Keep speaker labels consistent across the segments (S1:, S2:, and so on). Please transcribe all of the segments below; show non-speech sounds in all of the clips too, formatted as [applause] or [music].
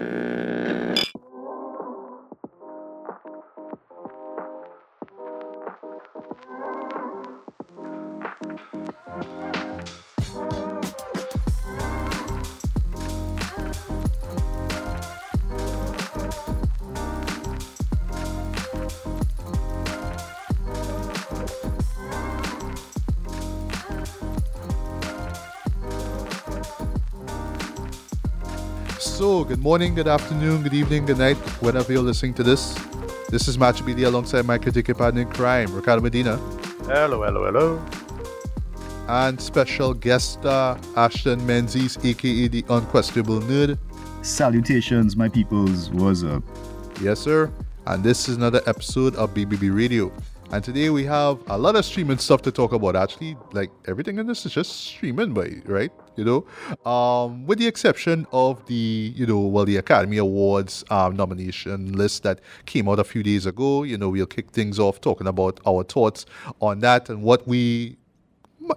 S1: you So, good morning, good afternoon, good evening, good night, whenever you're listening to this. This is Match BD alongside my critic partner in crime, Ricardo Medina,
S2: Hello, hello, hello.
S1: and special guest star Ashton Menzies, aka the Unquestionable Nerd.
S3: Salutations, my peoples. What's up?
S1: Yes, sir. And this is another episode of BBB Radio. And today we have a lot of streaming stuff to talk about. Actually, like everything in this is just streaming, right? You know, um, with the exception of the, you know, well, the Academy Awards um, nomination list that came out a few days ago. You know, we'll kick things off talking about our thoughts on that and what we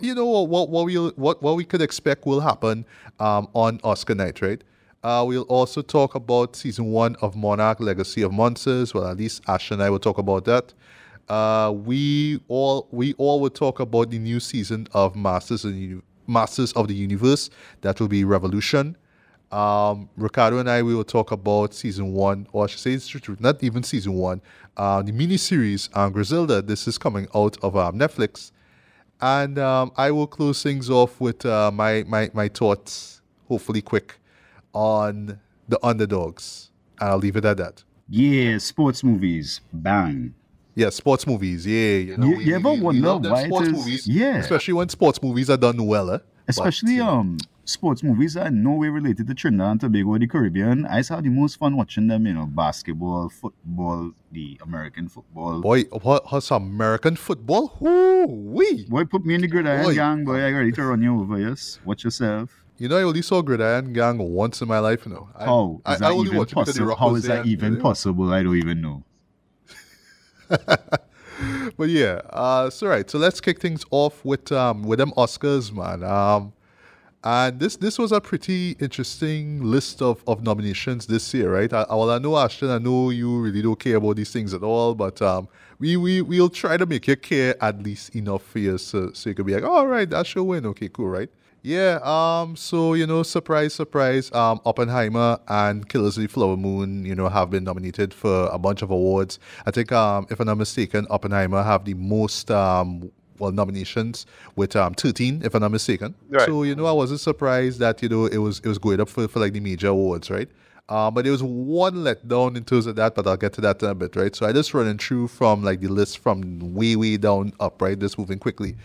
S1: you know what what we what what we could expect will happen um, on Oscar night, right? Uh, we'll also talk about season one of Monarch: Legacy of Monsters. Well, at least Ash and I will talk about that. Uh, we all we all will talk about the new season of Masters the Uni- Masters of the Universe. That will be Revolution. Um, Ricardo and I we will talk about season one, or I should say, it's true, not even season one. Uh, the miniseries um, Griselda. This is coming out of um, Netflix. And um, I will close things off with uh, my, my, my thoughts, hopefully quick, on the underdogs. I'll leave it at that.
S3: Yeah, sports movies. Bang.
S1: Yeah, sports movies. Yeah, you, know,
S3: You- you ever wonder
S1: love them
S3: why
S1: sports movies,
S3: yeah.
S1: especially when sports movies are done well. Eh? But,
S3: Especially
S1: know,
S3: um sports movies are in no way related to Trinidad and Tobago or the Caribbean. I to have the most fun watching them, you know, basketball, football, the American football.
S1: boy, what has American football? Whoo wee!
S3: Boy, put me in the gridiron
S1: Boy.
S3: gang, boy. I ready to run you over, yes. Watch yourself.
S1: You know, I only saw Gridiron Gang once in my life. You know, I,
S3: How
S1: I,
S3: is
S1: I
S3: that
S1: only
S3: even
S1: watched it because
S3: possible? How is that even possible? I don't even know. [laughs]
S1: But yeah, uh, so right. So let's kick things off with um with them Oscars, man. Um, and this this was a pretty interesting list of, of nominations this year, right? I, well, I know Ashton, I know you really don't care about these things at all, but um, we we we'll try to make you care at least enough for you, so, so you can be like, all right, that should win. Okay, cool, right? Yeah. Um. So you know, surprise, surprise. Um, Oppenheimer and Killers of the Flower Moon, you know, have been nominated for a bunch of awards. I think, um, if I'm not mistaken, Oppenheimer have the most um well nominations with um 13, if I'm not mistaken.
S2: Right.
S1: So you know, I wasn't surprised that you know it was it was going up for, for like the major awards, right? Um, but there was one letdown in terms of that, but I'll get to that in a bit, right? So I just running through from like the list from way way down up, right? Just moving quickly.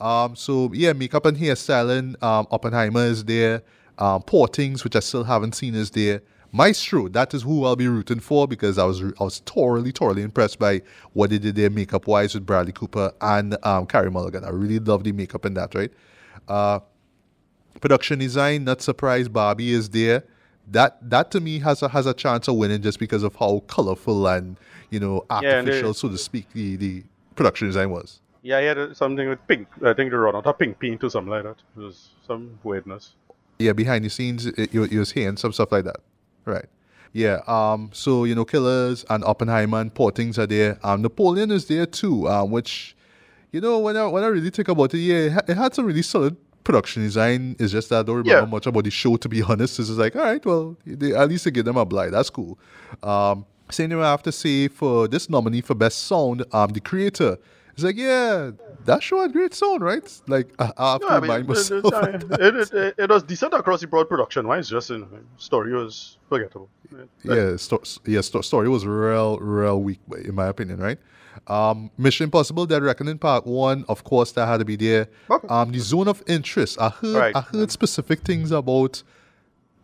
S1: Um, so yeah, makeup and hairstyling. Um, Oppenheimer is there. Um, Poor Things, which I still haven't seen, is there. Maestro, that is who I'll be rooting for because I was I was thoroughly thoroughly impressed by what they did there makeup wise with Bradley Cooper and um, Carey Mulligan. I really love the makeup in that, right? Uh, production design, not surprised Barbie is there. That that to me has a has a chance of winning just because of how colorful and you know artificial,
S2: they-
S1: so to speak, the, the production design was.
S2: Yeah, he had something with pink. I think they run out of pink paint or something like that. It was some weirdness.
S1: yeah, behind the scenes, it, you, you was hearing some stuff like that, right? Yeah. Um. So you know, Killers and Oppenheimer and Poor Things are there. Um. Napoleon is there too. Um. Which, you know, when I when I really think about it, yeah, it, it had some really solid production design. It's just that I don't remember
S2: Yeah.
S1: much about the show to be [laughs] honest. It's just like, all right, well, they, at least they give them a blight. That's cool. Um. Same thing I have to say for this nominee for best sound. Um. The creator. It's like, yeah, that show had great sound, right? Like, I, I have to
S2: No, I mean,
S1: remind
S2: it,
S1: myself.
S2: it,
S1: of that.
S2: it, it, it, it was decent across the broad production wise. Just in story was forgettable.
S1: yeah, sto- yeah, sto- story was real, real weak, in my opinion, right? Um, Mission Impossible: Dead Reckoning Part One, of course, that had to be there.
S2: Okay.
S1: Um, the zone of interest. I heard,
S2: Right.
S1: I heard specific things about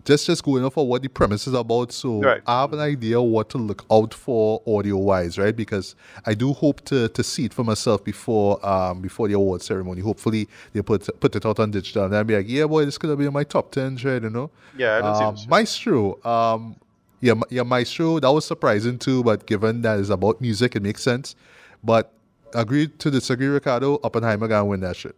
S1: just just going off of what the premise is about. So
S2: Right.
S1: I have an idea what to look out for audio wise, right? Because I do hope to to see it for myself before um before the award ceremony. Hopefully they put put it out on digital and I'll be like, yeah, boy, this could be in my top ten, right? You know.
S2: Yeah, I don't see
S1: Um,
S2: this.
S1: Maestro. Um, yeah, yeah, Maestro. That was surprising too, but given that it's about music, it makes sense. But agree to disagree, Ricardo. Oppenheimer gonna win that shit.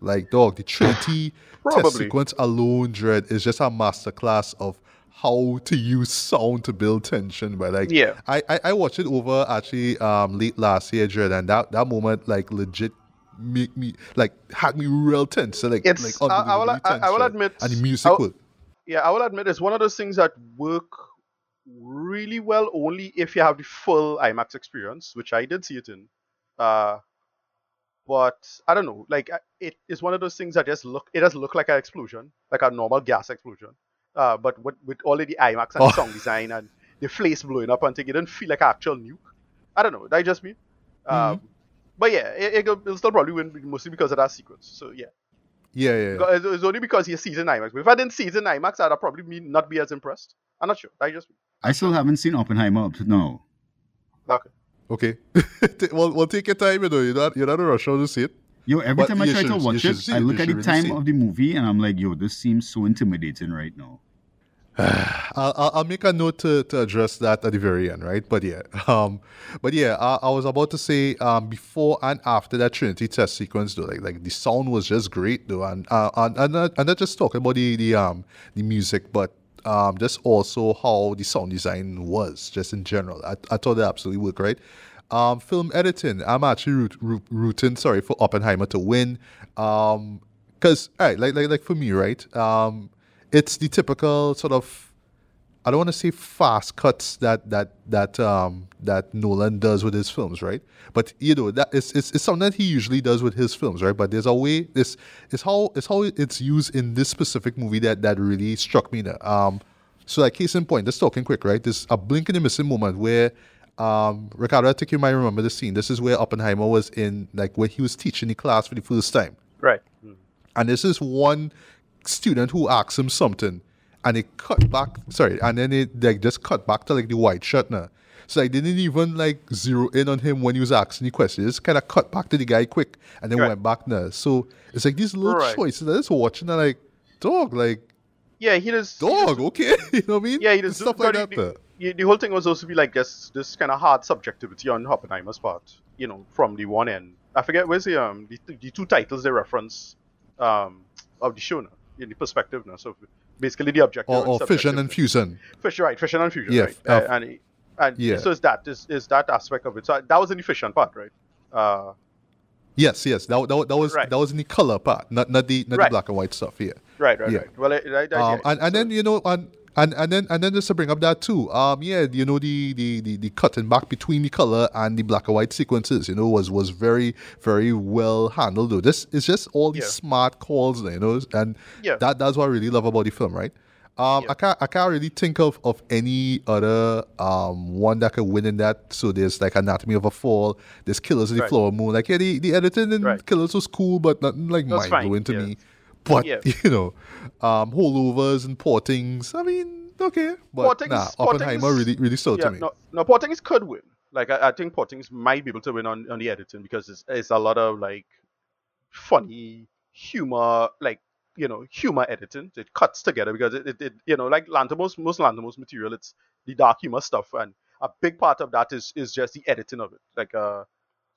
S1: Like, dog, the [laughs] Trinity test sequence alone, Dread, is just a masterclass of how to use sound to build tension. But like,
S2: Yeah.
S1: I, I, I watched it over actually um late last year, Jared, and that, that moment like legit make me like had me real tense. So like,
S2: It's-
S1: like
S2: I- I will-
S1: unbelievably
S2: I- I
S1: tense,
S2: will admit-
S1: and the music was
S2: Yeah, I will admit it's one of those things that work really well only if you have the full IMAX experience, which I did see it in. Uh, but I don't know, like it is one of those things that just look it does look like an explosion, like a normal gas explosion. Uh, but with, with all of the IMAX and
S1: Oh.
S2: sound design and the flames blowing up and thing, it didn't feel like an actual nuke. I don't know, that just me. Um, but yeah, it, it, it'll still probably win mostly because of that sequence. So yeah.
S1: yeah, yeah, yeah.
S2: Because- It's only because he sees in IMAX. But if I didn't see it in IMAX, I'd probably be, not be as impressed. I'm not sure. I just
S3: I still haven't seen Oppenheimer up to now.
S2: okay.
S1: Okay. [laughs] well, well, take your time, you know. You're not, you're not in a rush to see it.
S3: Yo, every
S1: But
S3: time I try
S1: should-
S3: to watch it, I look at the
S1: really
S3: time of the movie and I'm like, yo, this seems so intimidating right now. [sighs]
S1: I'll, I'll- I'll make a note to, to address that at the very end, right? But yeah, [laughs] um, but yeah, I, I was about to say um, before and after that Trinity test sequence, though, like like the sound was just great, though, and uh, and and not, and not just talking about the the um the music, but um just also how the sound design was, just in general. I, I thought that absolutely worked, right? Um, film editing, I'm actually root, root, rooting, sorry, for Oppenheimer to win. Um, because right, like like like for me, right? Um, it's the typical sort of I don't want to say fast cuts that that that um that Nolan does with his films, right? But you know that it's, it's something that he usually does with his films, right? But there's a way this is how it's how it's used in this specific movie that that really struck me. There. Um, so like case in point, just talking quick, right? There's a blink in the missing moment where um Ricardo, I think you might remember the scene. This is where Oppenheimer was in like where he was teaching the class for the first time.
S2: Right. Mm.
S1: And this is one student who asks him something, and it cut back. Sorry, and then it like just cut back to like the white shirt now. So I didn't even like zero in on him when he was asking the question. Just kind of cut back to the guy quick, and then
S2: Right.
S1: went back now. So it's like these little
S2: Right.
S1: choices. I just watching and like, dog, like
S2: Yeah, he does. he
S1: dog,
S2: does-
S1: okay, [laughs] you know what I mean?
S2: Yeah, he does.
S1: stuff like that.
S2: the, the, the whole thing was supposed to be like this, this kind of hard subjectivity on Oppenheimer's part. You know, from the one end. I forget where's the um the, the two titles they reference um of the show now in the perspective now. So basically the objective
S1: Or, or fission and fusion.
S2: Fission, right? Fission and fusion,
S1: Yeah,
S2: right?
S1: uh,
S2: and and
S1: yeah.
S2: so is that is, is that aspect of it. So that was in the fission part, right? Uh,
S1: Yes, yes. That, that, that was
S2: Right.
S1: that was in the color part, not not the not the black and white stuff. Yeah.
S2: right, right,
S1: Yeah.
S2: right. Well, I, I, I,
S1: um,
S2: yeah,
S1: and, and then you know and, and and then and then just to bring up that too um yeah you know the the the, the cutting back between the color and the black and white sequences you know was was very very well handled though this is just all these
S2: Yeah.
S1: smart calls you know and
S2: Yeah.
S1: that that's what i really love about the film right um,
S2: Yeah.
S1: I can't I can't really think of, of any other um one that could win in that. So there's like Anatomy of a Fall, there's Killers of the
S2: Right.
S1: Flower Moon. Like yeah, the, the editing in
S2: Right.
S1: Killers was cool, but nothing like mind blowing to
S2: yeah.
S1: me. But
S2: Yeah. [laughs]
S1: you know, um, holdovers and poor things. I mean, okay, but
S2: Poor Things-
S1: nah,
S2: Poor Things-
S1: Oppenheimer really really sold
S2: yeah,
S1: to me.
S2: no, no, Poor Things could win. Like I, I think Poor Things might be able to win on, on the editing because it's, it's a lot of like funny humor, like you know, humor editing. It cuts together because it, it, it you know, like Lanthimos, most Lanthimos material, it's the dark humor stuff, and a big part of that is is just the editing of it. Like uh,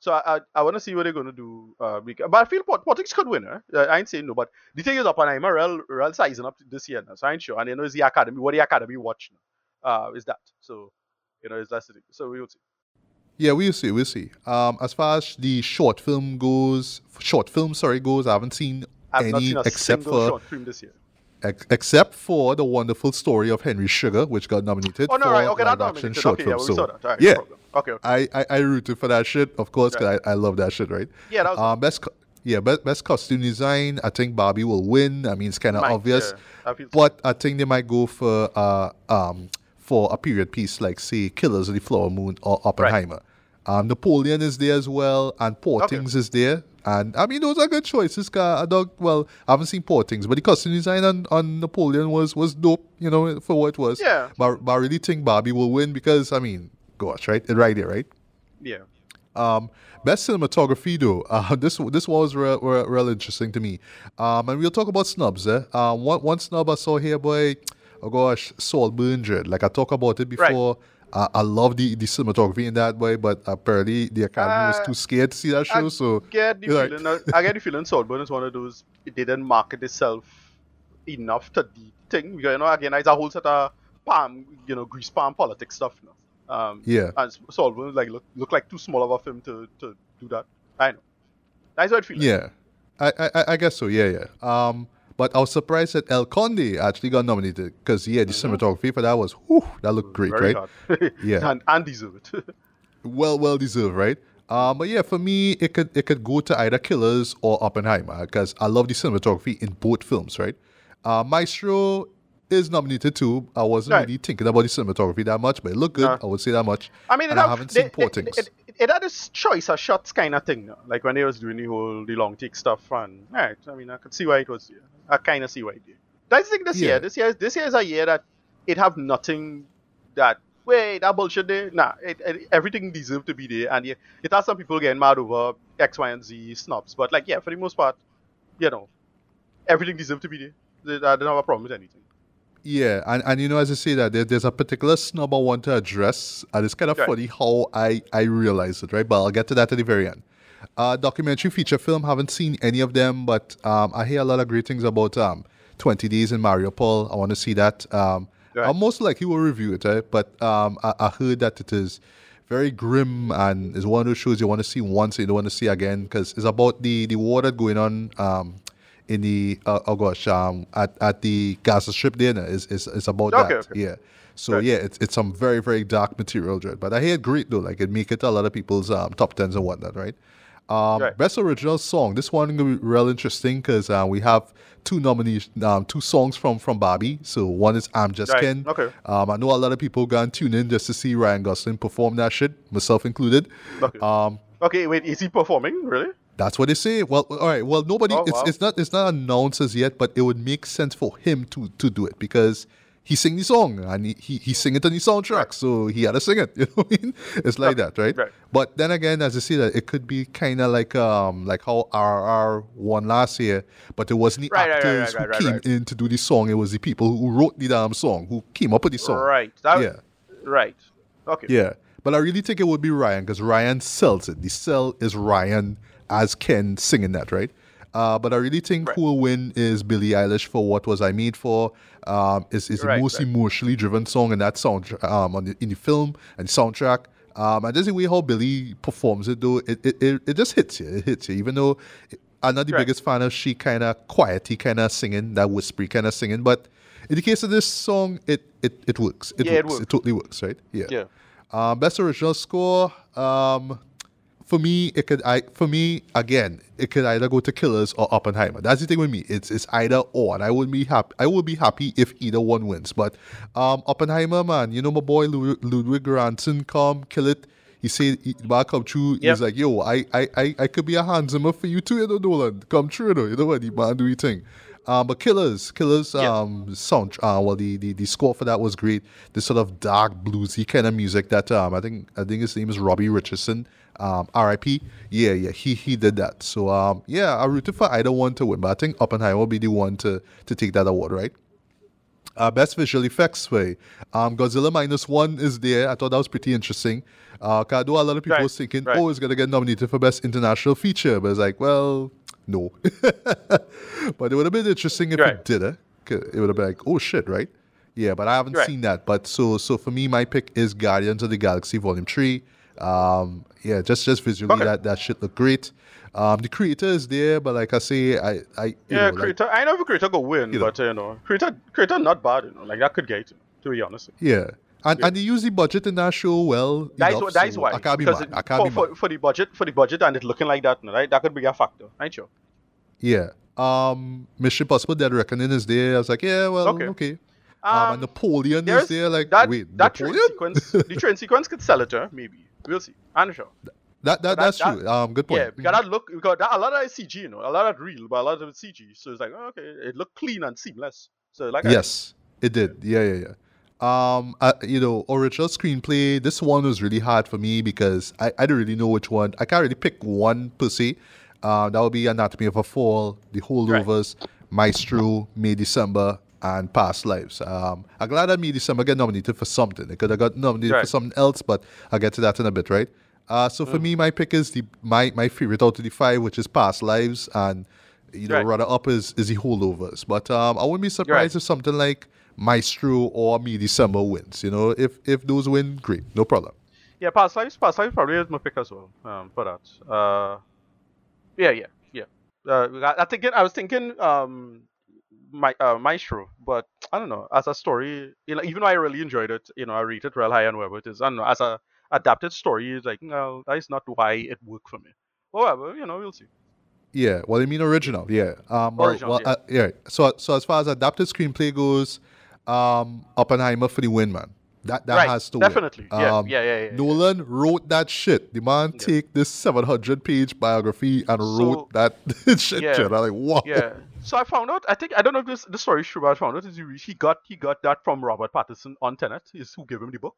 S2: so I I, I want to see what they're gonna do. Uh, but I feel Port, could win. Eh? I ain't saying no, but the thing is, Oppenheimer real real sizing up this year now, so I ain't sure. And you know, it's the academy. What the academy watch now? Uh, is that so? You know, is that's the thing. So we will see.
S1: Yeah, we'll see, we'll see. Um, as far as the short film goes, short film, sorry, goes, I haven't seen
S2: I've not
S1: any
S2: seen a
S1: except for
S2: short film this year.
S1: Ex- except for the wonderful story of Henry Sugar, which got nominated
S2: Oh no,
S1: for
S2: right? Okay,
S1: live action short
S2: Okay, yeah,
S1: film.
S2: we
S1: So
S2: saw that. All right,
S1: yeah,
S2: no. Okay, okay.
S1: I, I I rooted for that shit, of course, because I, I love that shit, right?
S2: Yeah, that was
S1: Um, best co- yeah, best best costume design. I think Barbie will win. I mean, it's kind of obvious,
S2: yeah, I
S1: but I think they might go for uh um for a period piece like say Killers of the Flower Moon or Oppenheimer. Um, Napoleon is there as well, and Poor Things is there. And I mean, those are good choices. 'cause I don't, well, I haven't seen Poor Things, but the costume design on, on Napoleon was was dope, you know, for what it was.
S2: Yeah.
S1: But, but I really think Barbie will win because, I mean, gosh, right? Right there, right?
S2: yeah.
S1: Um, best cinematography though. [laughs] Uh, this this was real, real, real interesting to me. Um, and we'll talk about snubs. Eh? Um, one one snub I saw here, boy. Oh gosh, Saltburn. Like I talked about it
S2: Right.
S1: Uh, I love the, the cinematography in that way, but apparently the Academy was
S2: Uh,
S1: too scared to see that show.
S2: I
S1: so
S2: get the feeling. uh, I get the feeling Saltburn is one of those. It didn't market itself enough to the thing. Because, you know, again, it's a whole set of palm, you know, grease palm politics stuff. You know? um,
S1: Yeah.
S2: and it would like look, look like too small of a film to, to do that. I know. That's what I feel.
S1: Yeah, I, I I guess so. Yeah, yeah. Um, but I was surprised that El Conde actually got nominated because yeah, the cinematography for that was whew, that looked great,
S2: Very
S1: right? [laughs] Yeah.
S2: and, and deserve it. [laughs]
S1: Well, well deserved, right? Um, but yeah, for me, it could it could go to either Killers or Oppenheimer because I love the cinematography in both films, right? Uh, Maestro is nominated too. I wasn't
S2: Right.
S1: really thinking about the cinematography that much, but it looked good.
S2: No.
S1: I would say that much.
S2: I mean, it
S1: and I
S2: have-
S1: haven't
S2: they-
S1: seen poor things.
S2: It, it, it had this choice of shots kind of thing, like when they was doing the whole the long take stuff. And right, I mean, I could see why it was. Yeah, I kind of see why it did. That's the thing this
S1: Yeah.
S2: year. This year, this year is a year that it have nothing that wait that bullshit there. Nah, it, it, everything deserved to be there, and yeah, it has some people getting mad over X, Y, and Z snubs. But like, yeah, for the most part, you know, everything deserved to be there. I don't have a problem with anything.
S1: Yeah, and, and you know, as I say that, there, there's a particular snub I want to address, and it's kind of
S2: Right.
S1: funny how I, I realize it, right? But I'll get to that at the very end. Uh, documentary feature film, haven't seen any of them, but um, I hear a lot of great things about um, 20 Days in Mariupol. I want to see that. Um,
S2: Right.
S1: I most likely will review it, right? but um, I, I heard that it is very grim and is one of those shows you want to see once and you don't want to see again because it's about the, the war that's going on um, in the, uh, oh gosh, um, at, at the Gaza Strip dinner no, It's, it's, it's about
S2: Okay,
S1: that.
S2: okay.
S1: Yeah. So
S2: Right.
S1: yeah, it's, it's some very, very dark material, Dread. But I hear it great though. Like it make it to a lot of people's um, top tens and whatnot, right? Um,
S2: Right.
S1: Best original song. This one gonna be real interesting because uh, we have two nominees, um, two songs from from Barbie. So one is "I'm Just
S2: Right,
S1: Ken."
S2: okay.
S1: Um, I know a lot of people gonna tune in just to see Ryan Gosling perform that shit, myself included.
S2: Okay.
S1: Um,
S2: Okay, wait, is he performing really?
S1: That's what they say. Well, all right. Well, nobody.
S2: Oh,
S1: it's,
S2: wow.
S1: it's not. It's not announced as yet, but it would make sense for him to to do it because he sing the song and he he, he sing it on the soundtrack, so he had to sing it. [laughs] You know what I mean? It's like that, right?
S2: right.
S1: But then again, as I see that, it could be kind of like um like how RRR won last year, but it wasn't the
S2: Right,
S1: actors
S2: right,
S1: who came in to do the song. It was the people who wrote the damn song who came up with the song.
S2: Right. That,
S1: Yeah.
S2: Right. Okay.
S1: Yeah, but I really think it would be Ryan because Ryan sells it. The sell is Ryan as Ken singing that, right? Uh, but I really think
S2: Right.
S1: who will win is Billie Eilish for "What Was I Made For." Um, is is the
S2: Right,
S1: most
S2: right.
S1: emotionally driven song in that sound um, on the, in the film and soundtrack. Um, and just the way how Billie performs it, though, it, it, it, it just hits you. It hits you, even though I'm not the biggest fan of she kind of quiety kind of singing, that whispery kind of singing. But in the case of this song, it it, it works. It
S2: Yeah, it
S1: works. It, totally works, right? Yeah.
S2: Yeah.
S1: Um, best original score. Um, for me, it could. I for me again, it could either go to Killers or Oppenheimer. That's the thing with me. It's it's either or, and I would be happy. I would be happy if either one wins. But um, Oppenheimer, man, you know my boy Lud- Ludwig Göransson, come kill it. He said, he, "Back come true."
S2: Yep.
S1: He's like, "Yo, I, I, I, I could be a Hans Zimmer for you too, you know, Nolan. Come true, you know. You know what? The man do your thing." Um, but Killers, Killers,
S2: Yeah.
S1: um, sound. Uh, well, the, the the score for that was great. This sort of dark bluesy kind of music that um, I think I think his name is Robbie Richardson. Um, R.I.P. Yeah, yeah, he he did that. So um, yeah, I rooted for either one to win, but I think Oppenheimer will be the one to to take that award, right? Uh, best visual effects way. Um, Godzilla minus one is there. I thought that was pretty interesting. Uh, I know a lot of people
S2: Right,
S1: was thinking,
S2: right.
S1: oh, it's gonna get nominated for best international feature, but it's like, well, no. [laughs] but it would have been interesting if
S2: Right.
S1: it did. Eh? 'Cause It would have been like, oh shit, right? Yeah, but I haven't seen that. But so so for me, my pick is Guardians of the Galaxy Volume Three. Um, yeah, just just visually
S2: Okay.
S1: that that shit look great. Um, the creator is there, but like I say, I I
S2: Yeah,
S1: know, like-
S2: creator. I know if creator go win,
S1: You
S2: but uh, you know, creator, creator not bad. You know, like that could get. You to be honest.
S1: Yeah. And,
S2: Yeah.
S1: and they use the budget in that show well.
S2: That is
S1: enough,
S2: what. That is
S1: so
S2: why.
S1: I can't be mad.
S2: it-
S1: I can't
S2: for,
S1: be
S2: for,
S1: mad.
S2: for the budget, for the budget, and it looking like that, right? That could be a factor, right? Sure.
S1: Yeah. Um, Mission Possible Dead Reckoning is there. I was like, yeah, well, okay.
S2: Okay.
S1: Um,
S2: Um,
S1: Napoleon is there. Like,
S2: that.
S1: wait,
S2: that train sequence, the train sequence could sell it, huh? Maybe we'll see. I'm not sure.
S1: That, that,
S2: that-
S1: that's
S2: that-
S1: true. Um, good point.
S2: Yeah, because that look, because that, a lot of it is CG, you know, a lot of it real, but a lot of it CG. So it's like, oh, okay, it looked clean and seamless. So like, I-
S1: Yes, it did. Yeah, yeah, yeah. Um, uh, you know, original screenplay. This one was really hard for me because I, I don't really know which one. I can't really pick one per se. Uh, that would be Anatomy of a Fall, The Holdovers, Maestro, May December, and Past Lives. Um, I'm glad that May December got nominated for something. It could have got nominated for something else, but I'll get to that in a bit, right? Uh, so for me, my pick is the my my favorite out of the five, which is Past Lives, and you know,
S2: Right.
S1: runner up is is the holdovers. But um, I wouldn't be surprised
S2: Right.
S1: if something like Maestro or May December wins. You know, if if those win, great, no problem.
S2: Yeah, Past Lives, Past Lives probably is my pick as well. Um, for that. Uh, yeah, yeah, yeah. Uh, I, I thinking, I was thinking, um, my uh, Maestro, but I don't know. As a story, you know, even though I really enjoyed it, you know, I rate it real high and whatever it is. I don't know. As a adapted story, it's like no, that is not why it worked for me. However, you know, we'll see.
S1: Yeah, well, I mean original. Yeah. Um,
S2: Original,
S1: well,
S2: yeah.
S1: Uh, yeah. So, so as far as adapted screenplay goes, um, Oppenheimer for the win, man. That that
S2: right,
S1: has to
S2: definitely. Yeah,
S1: Um,
S2: yeah, yeah, yeah, yeah.
S1: Nolan wrote that shit. The man
S2: Yeah.
S1: take this 700 page biography and
S2: So-
S1: wrote that [laughs] shit.
S2: Yeah.
S1: I'm like, wow.
S2: yeah. So I found out. I think I don't know if this the story is true, but I found out is he, he got he got that from Robert Pattinson on Tenet. Is who gave him the book.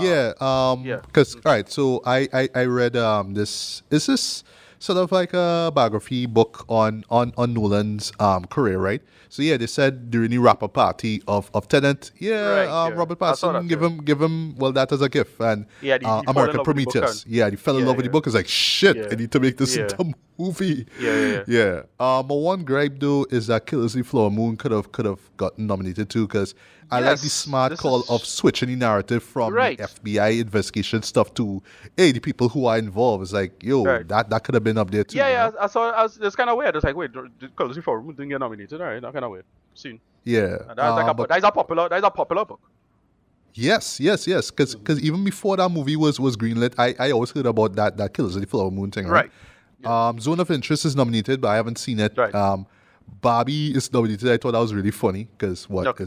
S1: Yeah, um,
S2: yeah.
S1: because all right, so I, I I read um this is this sort of like a biography book on on on Nolan's um career, right? So yeah, they said during the wrap up party of of Tenet, yeah,
S2: Right,
S1: um,
S2: yeah.
S1: Robert Pattinson give him give him well that as a gift, and
S2: Yeah,
S1: uh,
S2: he
S1: American
S2: love with the
S1: Prometheus, yeah, he fell in
S2: Yeah,
S1: love with the book. It's like shit. I need to make this into a [laughs] movie.
S2: Yeah, yeah,
S1: yeah. Um, but one gripe though is that Killers of the Flower Moon could have could have gotten nominated too because I like the smart call
S2: is-
S1: of switching the narrative from
S2: Right.
S1: the FBI investigation stuff to hey the people who are involved. It's like yo
S2: Right.
S1: that that could have been up there too.
S2: Yeah, yeah.
S1: know?
S2: I saw. I was, it's kind of weird. It's like, wait, did Colossi Forum didn't get nominated? All right, that kind of weird. Seen.
S1: yeah.
S2: That's like a,
S1: but
S2: that's a popular. That's a popular book.
S1: yes, yes, yes. Because even before that movie was was greenlit, I, I always heard about that that Killers of the Flower Moon thing. Right. Um, Zone of Interest is nominated, but I haven't seen it.
S2: Right.
S1: Um, Barbie is nominated. I thought that was really funny because what?
S2: Okay.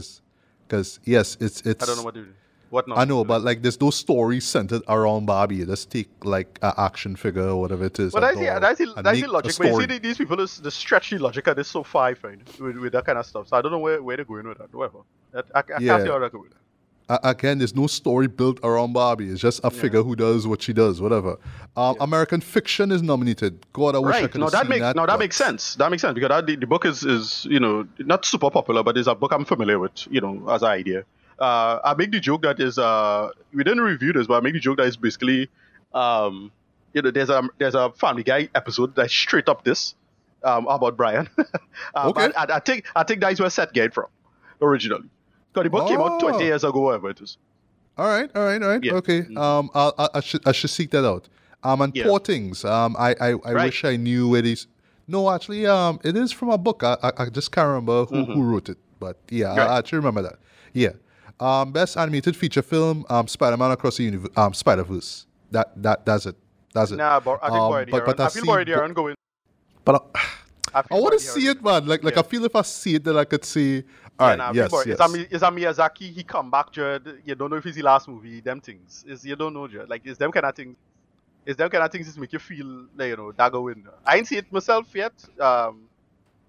S1: Because yes, it's it's.
S2: I don't know what to What not?
S1: I know, but like there's no story centered around Barbie. Just take like an action figure or whatever it is.
S2: But
S1: a
S2: that's the
S1: doll,
S2: that's the,
S1: and
S2: that's the
S1: make a
S2: logic. But you see, the- these people is the stretchy logic of this so far, I find, with, with that kind of stuff. So I don't know where, where they're going with that. Whatever. That, I, I
S1: Yeah.
S2: can't see how they're going.
S1: A- again, there's no story built around Barbie. It's just a figure who does what she does, whatever. Um,
S2: Yeah.
S1: American Fiction is nominated. God, I wish I could
S2: No, that makes
S1: that.
S2: no, that
S1: but-
S2: makes sense. That makes sense because that, the, the book is is you know not super popular, but it's a book I'm familiar with. You know, as an idea. Uh, I make the joke that is uh we didn't review this, but I make the joke that is basically um you know there's a there's a Family Guy episode that's straight up this um about Brian. [laughs] um,
S1: Okay.
S2: and- and I think I think that is where Seth get from originally. Because the book came out 20
S1: Oh.
S2: years ago, whatever it is.
S1: All right, all right, all right.
S2: Yeah.
S1: Okay.
S2: Mhm.
S1: Um, I'll, I, I should I should seek that out. Um, and
S2: Yeah.
S1: poor things. Um, I I, I
S2: Right.
S1: wish I knew where it is. No, actually, um, it is from a book. I I, I just can't remember who, who wrote it, but yeah,
S2: Mm-hmm. Right.
S1: I actually remember that. Yeah. Um, best animated feature film. Um, Spider-Man Across the Universe. Um, Spider-Verse. That that that's it. That's it.
S2: Nah, but I think
S1: Um, but- but
S2: I,
S1: I
S2: feel
S1: see
S2: Boyd
S1: bo-
S2: Aaron going.
S1: But I, [sighs]
S2: I,
S1: I want to see it, man. Like like
S2: Yeah.
S1: I feel if I see it, then I could say, all right, yes,
S2: Boyd,
S1: yes.
S2: It's a, it's a Miyazaki. He come back, Jared. You don't know if it's the last movie. Them things. Is you don't know, Jared. Like it's them kind of things. It's them kind of things that make you feel, like, you know, that go in. I ain't see it myself yet. Um,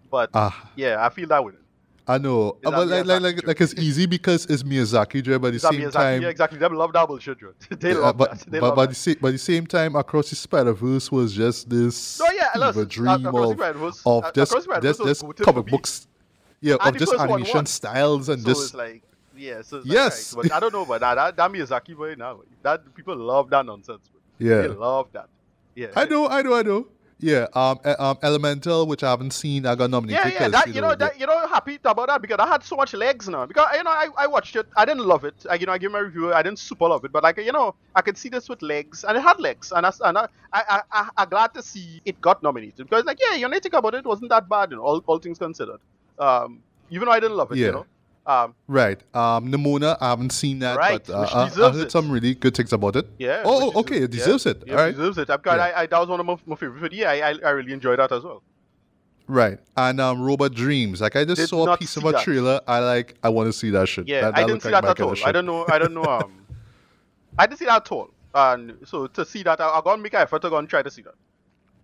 S2: but
S1: Ah,
S2: yeah, I feel that with it.
S1: I know.
S2: It's a
S1: but like, like, like, like it's easy because it's Miyazaki, Dre, but at the same
S2: Miyazaki.
S1: time,
S2: yeah, exactly. Them love that bullshit, Jared. [laughs] they
S1: Yeah,
S2: love
S1: but,
S2: that. They
S1: but,
S2: love
S1: but,
S2: that.
S1: the same, but the same time, Across the Spider Verse was just this
S2: No, yeah,
S1: fever
S2: listen,
S1: dream
S2: the
S1: of, of
S2: uh,
S1: just,
S2: Spider-Verse
S1: just, just comic books, yeah,
S2: And
S1: of just
S2: first one
S1: animation styles and
S2: so
S1: just
S2: it's like, yeah, so it's
S1: Yes.
S2: like, right, but I don't know, but that, that, that Miyazaki boy now, that people love that nonsense. Bro.
S1: yeah.
S2: They love that. Yeah.
S1: I know, I know, I know. Yeah, um, um, Elemental, which I haven't seen, I got nominated.
S2: Yeah, yeah, that you know, that you know, happy about that because I had so much legs now. Because you know, I, I watched it, I didn't love it. I, you know, I gave my review, I didn't super love it, but like you know, I could see this with legs, and it had legs, and I, and I, I, I, I I'm glad to see it got nominated because like yeah, you know, think about it, it wasn't that bad, you know, all, all things considered. Um, even though I didn't love it,
S1: Yeah.
S2: you know. Um,
S1: right. Um, Nimona, I haven't seen that,
S2: Right,
S1: but uh, I, I heard
S2: it.
S1: some really good things about it.
S2: yeah.
S1: Oh, oh, okay, it
S2: yeah,
S1: deserves it.
S2: Yeah,
S1: All right.
S2: it deserves it. Because
S1: Yeah.
S2: I, I, that was one of my, my favorites. But yeah, I, I, really enjoyed that as well.
S1: Right. And um, Robot Dreams. Like I just
S2: Did
S1: saw a piece of a
S2: that.
S1: trailer. I like. I want to see that shit.
S2: Yeah,
S1: that,
S2: I didn't see
S1: like
S2: that at all. I don't know. I don't know. Um, I didn't see that at all. And so to see that, I, I gonna make an effort to go and try to see that.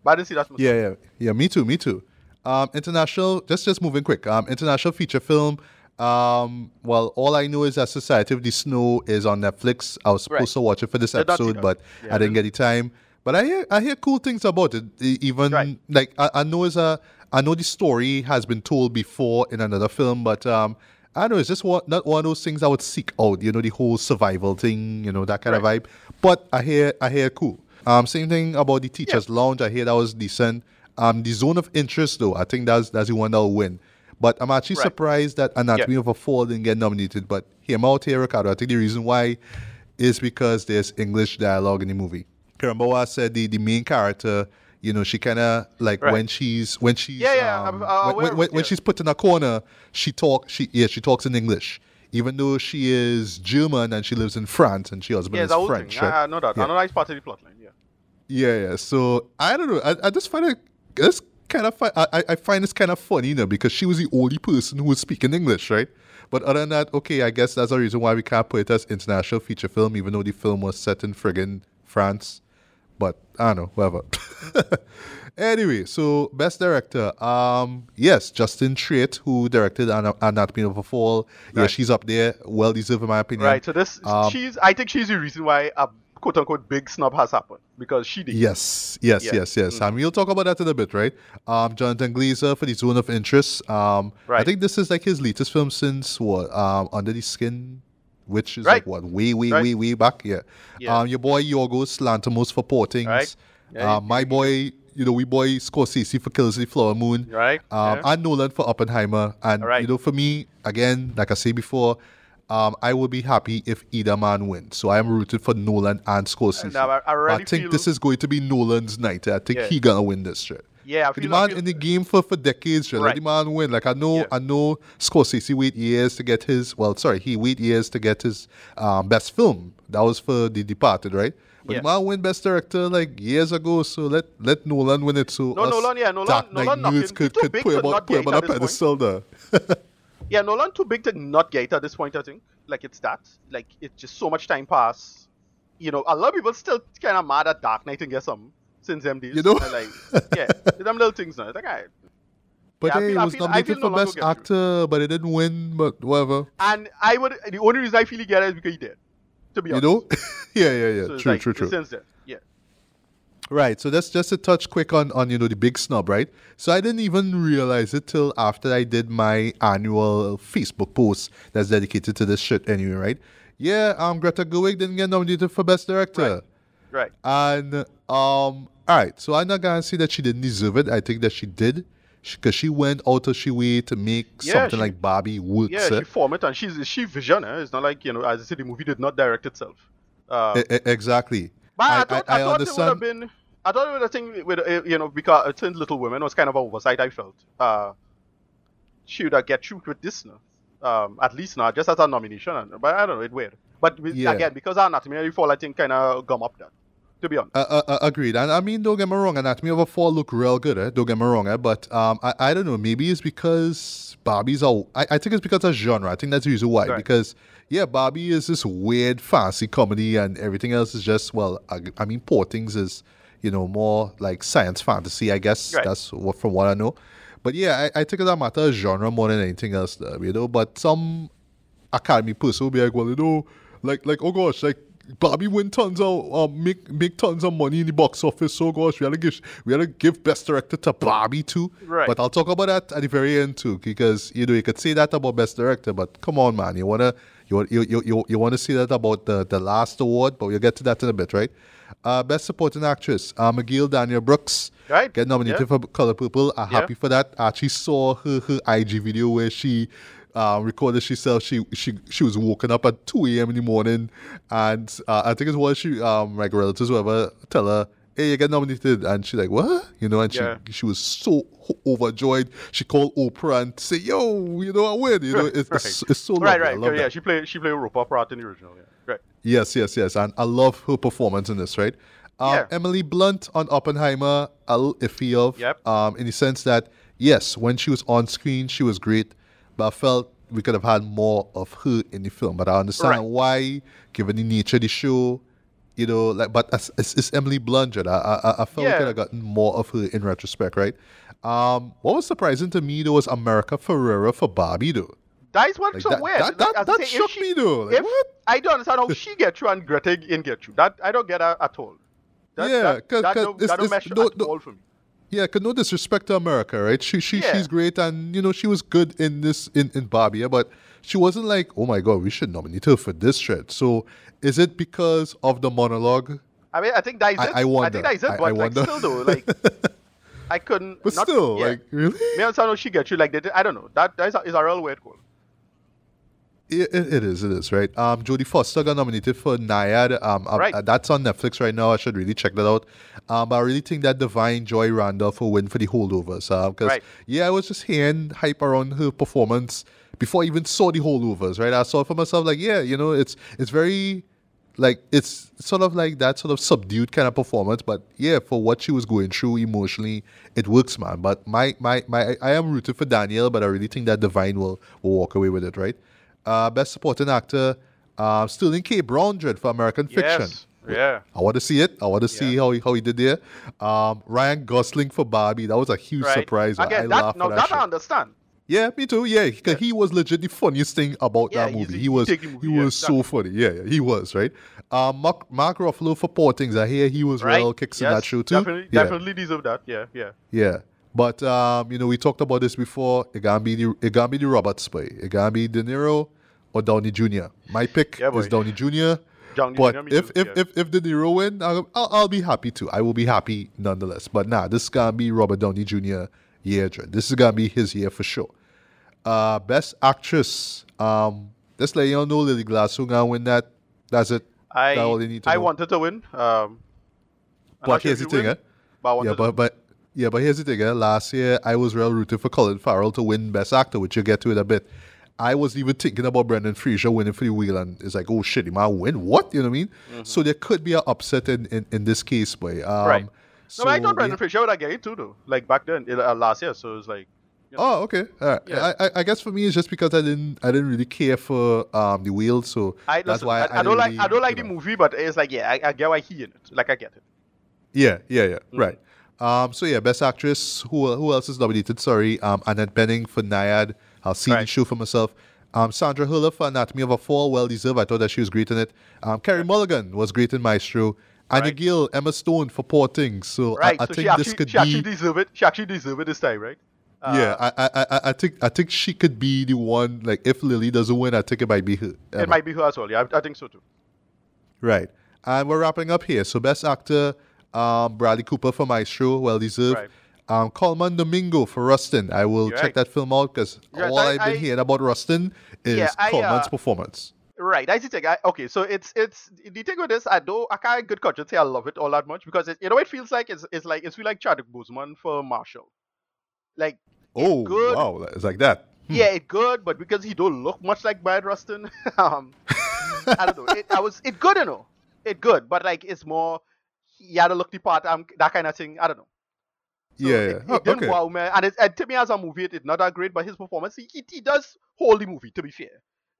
S2: But I didn't see that. myself.
S1: Yeah, yeah, yeah. Me too. Me too. Um, international. Just, just moving quick. Um, international feature film. Um, well, all I know is that Society of the Snow is on Netflix. I was supposed
S2: Right.
S1: to watch it for this episode, but
S2: Yeah,
S1: I didn't get the time. But I hear, I hear cool things about it. Even
S2: Right.
S1: like I, I know it's a, I know the story has been told before in another film, but um, I don't know it's just one, not one of those things I would seek out. You know, the whole survival thing. You know that kind of vibe. But I hear, I hear cool. Um, same thing about the teachers' lounge. I hear that was decent. Um, the zone of interest though, I think that's that's the one that will win. But I'm actually
S2: Right.
S1: surprised that Anatomy of a Fall didn't get nominated. But hear me out here, Ricardo. I think the reason why is because there's English dialogue in the movie. Karambawa said the, the main character, you know, she kind of like
S2: Right.
S1: when she's when she's
S2: Yeah, yeah,
S1: um,
S2: I'm, uh,
S1: when, when, when, she's put in a corner, she talk she yeah she talks in English, even though she is German and she lives in France and she husband
S2: Yeah,
S1: is French.
S2: thing.
S1: right?
S2: I, I know that.
S1: Yeah.
S2: I know that's part of the plotline. Yeah.
S1: Yeah, yeah. So I don't know. I, I just find it it's kind of I, I- find it's kind of funny, you know, because she was the only person who was speaking English, right? But other than that, okay, I guess that's a reason why we can't put it as international feature film, even though the film was set in friggin' France. But I don't know, whatever. [laughs] anyway, so best director, um, yes, Justine Triet, who directed Ana- Anatomy of a Fall. Yeah,
S2: Right.
S1: she's up there, well deserved in my opinion.
S2: Right. So this,
S1: Um,
S2: she's. I think she's the reason why a quote unquote big snub has happened because she did.
S1: Yes, yes.
S2: Mm.
S1: yes, yes. And we'll talk about that in a bit, right? Um, Jonathan Glazer for the Zone of Interest. Um, I think this is like his latest film since what? Um, Under the Skin, which is
S2: Right.
S1: like what? Way, way,
S2: Right.
S1: way, way back. Yeah.
S2: Yeah.
S1: Um, your boy Yorgos Lanthimos for Poor Things.
S2: Right. Yeah,
S1: Uh, my boy, you know, we boy Scorsese for Kills of the Flower Moon.
S2: Right.
S1: Um,
S2: yeah.
S1: and Nolan for Oppenheimer. And
S2: Alright.
S1: you know, for me, again, like I said before, um, I would be happy if either man wins. So I am rooted for Nolan and Scorsese.
S2: Now, I- I already
S1: think this is going to be Nolan's night. I think
S2: Yeah.
S1: he gonna win this shit.
S2: yeah. I
S1: The man
S2: I feel,
S1: in the game for, for decades, shit. Let the man win. Like I know,
S2: Yeah.
S1: I know Scorsese wait years to get his. Well, sorry, he wait years to get his um, best film. That was for The Departed, right? But
S2: Yeah.
S1: the man win best director like years ago. So let let Nolan win it. So
S2: No,
S1: us
S2: Nolan, yeah, Nolan-
S1: Dark Knight
S2: Nolan
S1: could, could put him on, put him on a
S2: at this point.
S1: pedestal there. [laughs]
S2: yeah, Nolan too big to not get it at this point. I think. Like it's that. Like it's just so much time pass. You know, a lot of people still kind of mad at Dark Knight and get some since days.
S1: You know?
S2: Like yeah, [laughs] them little things now. It's like, alright.
S1: But
S2: Yeah, I
S1: hey,
S2: feel-
S1: he
S2: I
S1: was
S2: feel- I
S1: nominated for
S2: Nolan
S1: best actor, but he didn't win. But whatever,
S2: And I would. The only reason I feel he get it is because he did. To be honest.
S1: you know. [laughs] yeah, yeah, yeah.
S2: So
S1: true,
S2: like,
S1: true, true.
S2: Since then, yeah.
S1: Right. So that's just a touch quick on on you know the big snub, right? So I didn't even realize it till after I did my annual Facebook post that's dedicated to this shit anyway, right? Yeah, um Greta Gerwig didn't get nominated for best director.
S2: Right. right.
S1: And um all right, so I'm not gonna say that she didn't deserve it. I think that she did. Because she, went out of she way to make
S2: Yeah,
S1: something
S2: she-
S1: like Barbie work.
S2: Yeah, she formed it and she's she vision. Eh? It's not like you know, as I said, the movie did not direct itself.
S1: Exactly.
S2: But I,
S1: I,
S2: thought,
S1: I,
S2: I,
S1: I
S2: thought it would have been. I thought it would have thing with uh, you know because it's in Little Women was kind of an oversight. I felt. Uh, she would have get through with this now. Um, at least now, just as a nomination. But I don't know, it weird. But with,
S1: Yeah.
S2: again, because our Anatomy Fall, I think kind of gum up that. To be honest.
S1: Uh, uh, uh, agreed. And I mean, don't get me wrong, Anatomy of a Fall look real good, eh? Don't get me wrong, eh? But um, I, I don't know, maybe it's because Barbie's a, I, I think it's because of genre. I think that's the reason why.
S2: Right.
S1: Because, yeah, Barbie is this weird, fancy comedy, and everything else is just, well, I, I mean, Poor Things is, you know, more like science fantasy, I guess.
S2: Right.
S1: That's what, from what I know. But yeah, I, I think it's a matter of genre more than anything else, though, you know. But some Academy person will be like, well, you know, like, like, oh gosh, like, Barbie win tons of um, make make tons of money in the box office. So gosh, we gotta give we gotta give best director to Bobby too.
S2: Right.
S1: But I'll talk about that at the very end too, because you know you could say that about best director, but come on, man, you wanna you want- you you, you, you want to see that about the the last award, but we'll get to that in a bit, right? Uh, best supporting actress, uh, McGill Danielle Brooks.
S2: Right.
S1: Get nominated
S2: Yeah.
S1: for Color Purple. I'm
S2: Yeah.
S1: happy for that. I actually saw her her IG video where she uh, recorded herself. She she she was woken up at 2 a.m. in the morning, and uh, I think it was she um like relatives whoever tell her. Hey, you get nominated, and she's like, "What?" You know, and she
S2: Yeah.
S1: she was so overjoyed. She called Oprah and say, "Yo, you know, I win." You know, it's, it's, it's so
S2: right,
S1: lovely.
S2: Right. yeah,
S1: that.
S2: she played she played Oprah part in the original. Yeah, right.
S1: Yes, yes, yes. And I love her performance in this, right? Um,
S2: Yeah.
S1: Emily Blunt on Oppenheimer, a little iffy of.
S2: Yep.
S1: Um, in the sense that, yes, when she was on screen, she was great, but I felt we could have had more of her in the film. But I understand
S2: Right.
S1: why, given the nature of the show, you know, like, but it's, it's, Emily Blunt, right? I, I, I felt we
S2: Yeah.
S1: could have gotten more of her in retrospect, right? Um, what was surprising to me, though, was America Ferrera for Barbie, though.
S2: That is what's
S1: Like
S2: so
S1: that,
S2: weird.
S1: that,
S2: Like,
S1: that,
S2: as
S1: that
S2: say,
S1: shook
S2: she-
S1: me, though. Like, what?
S2: I don't understand how [laughs] she get through and Greta didn't get through. That I don't get that at all. That,
S1: Yeah,
S2: that,
S1: 'cause-
S2: that don't,
S1: it's-
S2: that don't
S1: it's-
S2: mesh
S1: no-
S2: at
S1: no-
S2: all for me.
S1: Yeah, cause no disrespect to America, right? She she
S2: Yeah.
S1: she's great, and you know she was good in this in in Barbie, but she wasn't like, oh my god, we should nominate her for this shit. So is it because of the monologue?
S2: I mean, I think that is
S1: I-
S2: it.
S1: I wonder.
S2: think that is it.
S1: I-
S2: but
S1: I
S2: like, still though, like, [laughs] I couldn't.
S1: But
S2: not,
S1: still,
S2: yeah.
S1: like really,
S2: Me and Sano, she get you like they. I don't know. That that is a, is a real weird call.
S1: It, it is, it is, right? Um, Jodie Foster got nominated for Nyad. Um, uh,
S2: Right.
S1: uh, that's on Netflix right now. I should really check that out. Um, but I really think that Da'Vine Joy Randolph will win for the holdovers. Uh,
S2: Right.
S1: yeah, I was just hearing hype around her performance before I even saw the holdovers. Right, I saw it for myself. Like, yeah, you know, it's it's very like it's sort of like that sort of subdued kind of performance but yeah for what she was going through emotionally it works man but my my my i am rooted for danielle but i really think that da'vine will will walk away with it right uh best supporting actor uh sterling k brown dread for american fiction
S2: Yeah.
S1: I want to see it. I want to see
S2: Yeah.
S1: how he, how he did there. Um, Ryan Gosling for Barbie. That was a huge
S2: Right.
S1: surprise. man. I
S2: that,
S1: for
S2: that,
S1: that.
S2: I understand.
S1: Yeah, me too. Yeah, because he was legit the funniest thing about
S2: Yeah,
S1: that movie.
S2: he
S1: was
S2: movie,
S1: he
S2: yeah,
S1: was so funny. Yeah, yeah, he was right. Um, Mark, Mark Ruffalo for Poor Things. I hear he was
S2: Right.
S1: real kicks in that show too.
S2: Definitely,
S1: yeah,
S2: definitely deserve that. Yeah, yeah.
S1: yeah. But um, you know, we talked about this before. It gonna be the it gonna be the Roberts play. It gonna be De Niro or Downey Jr. My pick
S2: Yeah,
S1: is. Downey Jr.
S2: Downey
S1: but
S2: Jr.,
S1: if if, if if De Niro win, I'll, I'll I'll be happy too. I will be happy nonetheless. But nah, this is gonna be Robert Downey Jr. year. This is gonna be his year for sure. Uh, best actress. Um, let's let y'all know Lily Glass who gonna win that. That's it.
S2: I
S1: That's all need to
S2: I
S1: know.
S2: wanted to win. Um,
S1: But here's the thing, eh?
S2: But I
S1: Yeah, but but yeah, but here's the thing. Eh? Last year, I was real rooting for Colin Farrell to win Best Actor, which you'll get to in a bit. I was even thinking about Brendan Fraser winning for the whale, and it's like, oh shit, he might win. What you know what I mean? So there could be an upset in, in, in this case, boy. Um,
S2: Mm-hmm. Right.
S1: So
S2: no, I thought Brendan Fraser would have get it too, though. Like back then, uh, last year. So it's like, you know,
S1: Oh, okay. All right.
S2: Yeah.
S1: I, I I guess for me it's just because I didn't I didn't really care for um the whale, so
S2: I,
S1: that's
S2: listen,
S1: why
S2: I,
S1: I,
S2: don't like
S1: really,
S2: I don't like the
S1: know.
S2: movie, but it's like yeah, I, I get why he in it. Like I get it.
S1: Yeah, yeah, yeah.
S2: Mm-hmm.
S1: Right. Um. So yeah, best actress. Who who else is nominated? Sorry. Um. Annette Bening for Nyad. I'll see the
S2: Right.
S1: show for myself. Um. Sandra Hüller for Anatomy of a Fall. Well deserved. I thought that she was great in it. Um. Carey Mulligan was great in Maestro. Anya
S2: Right.
S1: Gill, Emma Stone for Poor Things. So
S2: Right.
S1: I, I
S2: so
S1: think
S2: she actually
S1: this could
S2: she actually
S1: be.
S2: deserve it. She actually deserve it this time, right? Uh,
S1: yeah, I, I I I think I think she could be the one. Like if Lily doesn't win, I think it might be her. Emma.
S2: It might be her as well. Yeah, I, I think so too.
S1: Right. And we're wrapping up here. So best actor, um, Bradley Cooper for Maestro, well deserved.
S2: Right.
S1: Um, Colman Domingo for Rustin. I will
S2: You're
S1: check
S2: right.
S1: that film out because all
S2: right.
S1: I've been
S2: I-
S1: hearing about Rustin is
S2: Yeah, I,
S1: Colman's
S2: uh,
S1: performance.
S2: Right, I see. Thing. I, okay, so it's it's the thing with this. I don't. I can't good conscience say I love it all that much because it, you know it feels like it's it's like it's feel like Chadwick Boseman for Marshall. Like
S1: Oh,
S2: good.
S1: wow. It's like that.
S2: yeah, it good, but because he don't look much like Bayard Rustin, [laughs] um, I don't know. It, I was it good, you know. It good, but like it's more. He had to look the part. Um, that kind of thing. I don't know. So
S1: yeah,
S2: it,
S1: yeah.
S2: it didn't
S1: okay.
S2: wow me, and, it, and to me as a movie, it's not that great. But his performance, he, he, he does hold the movie. To be fair,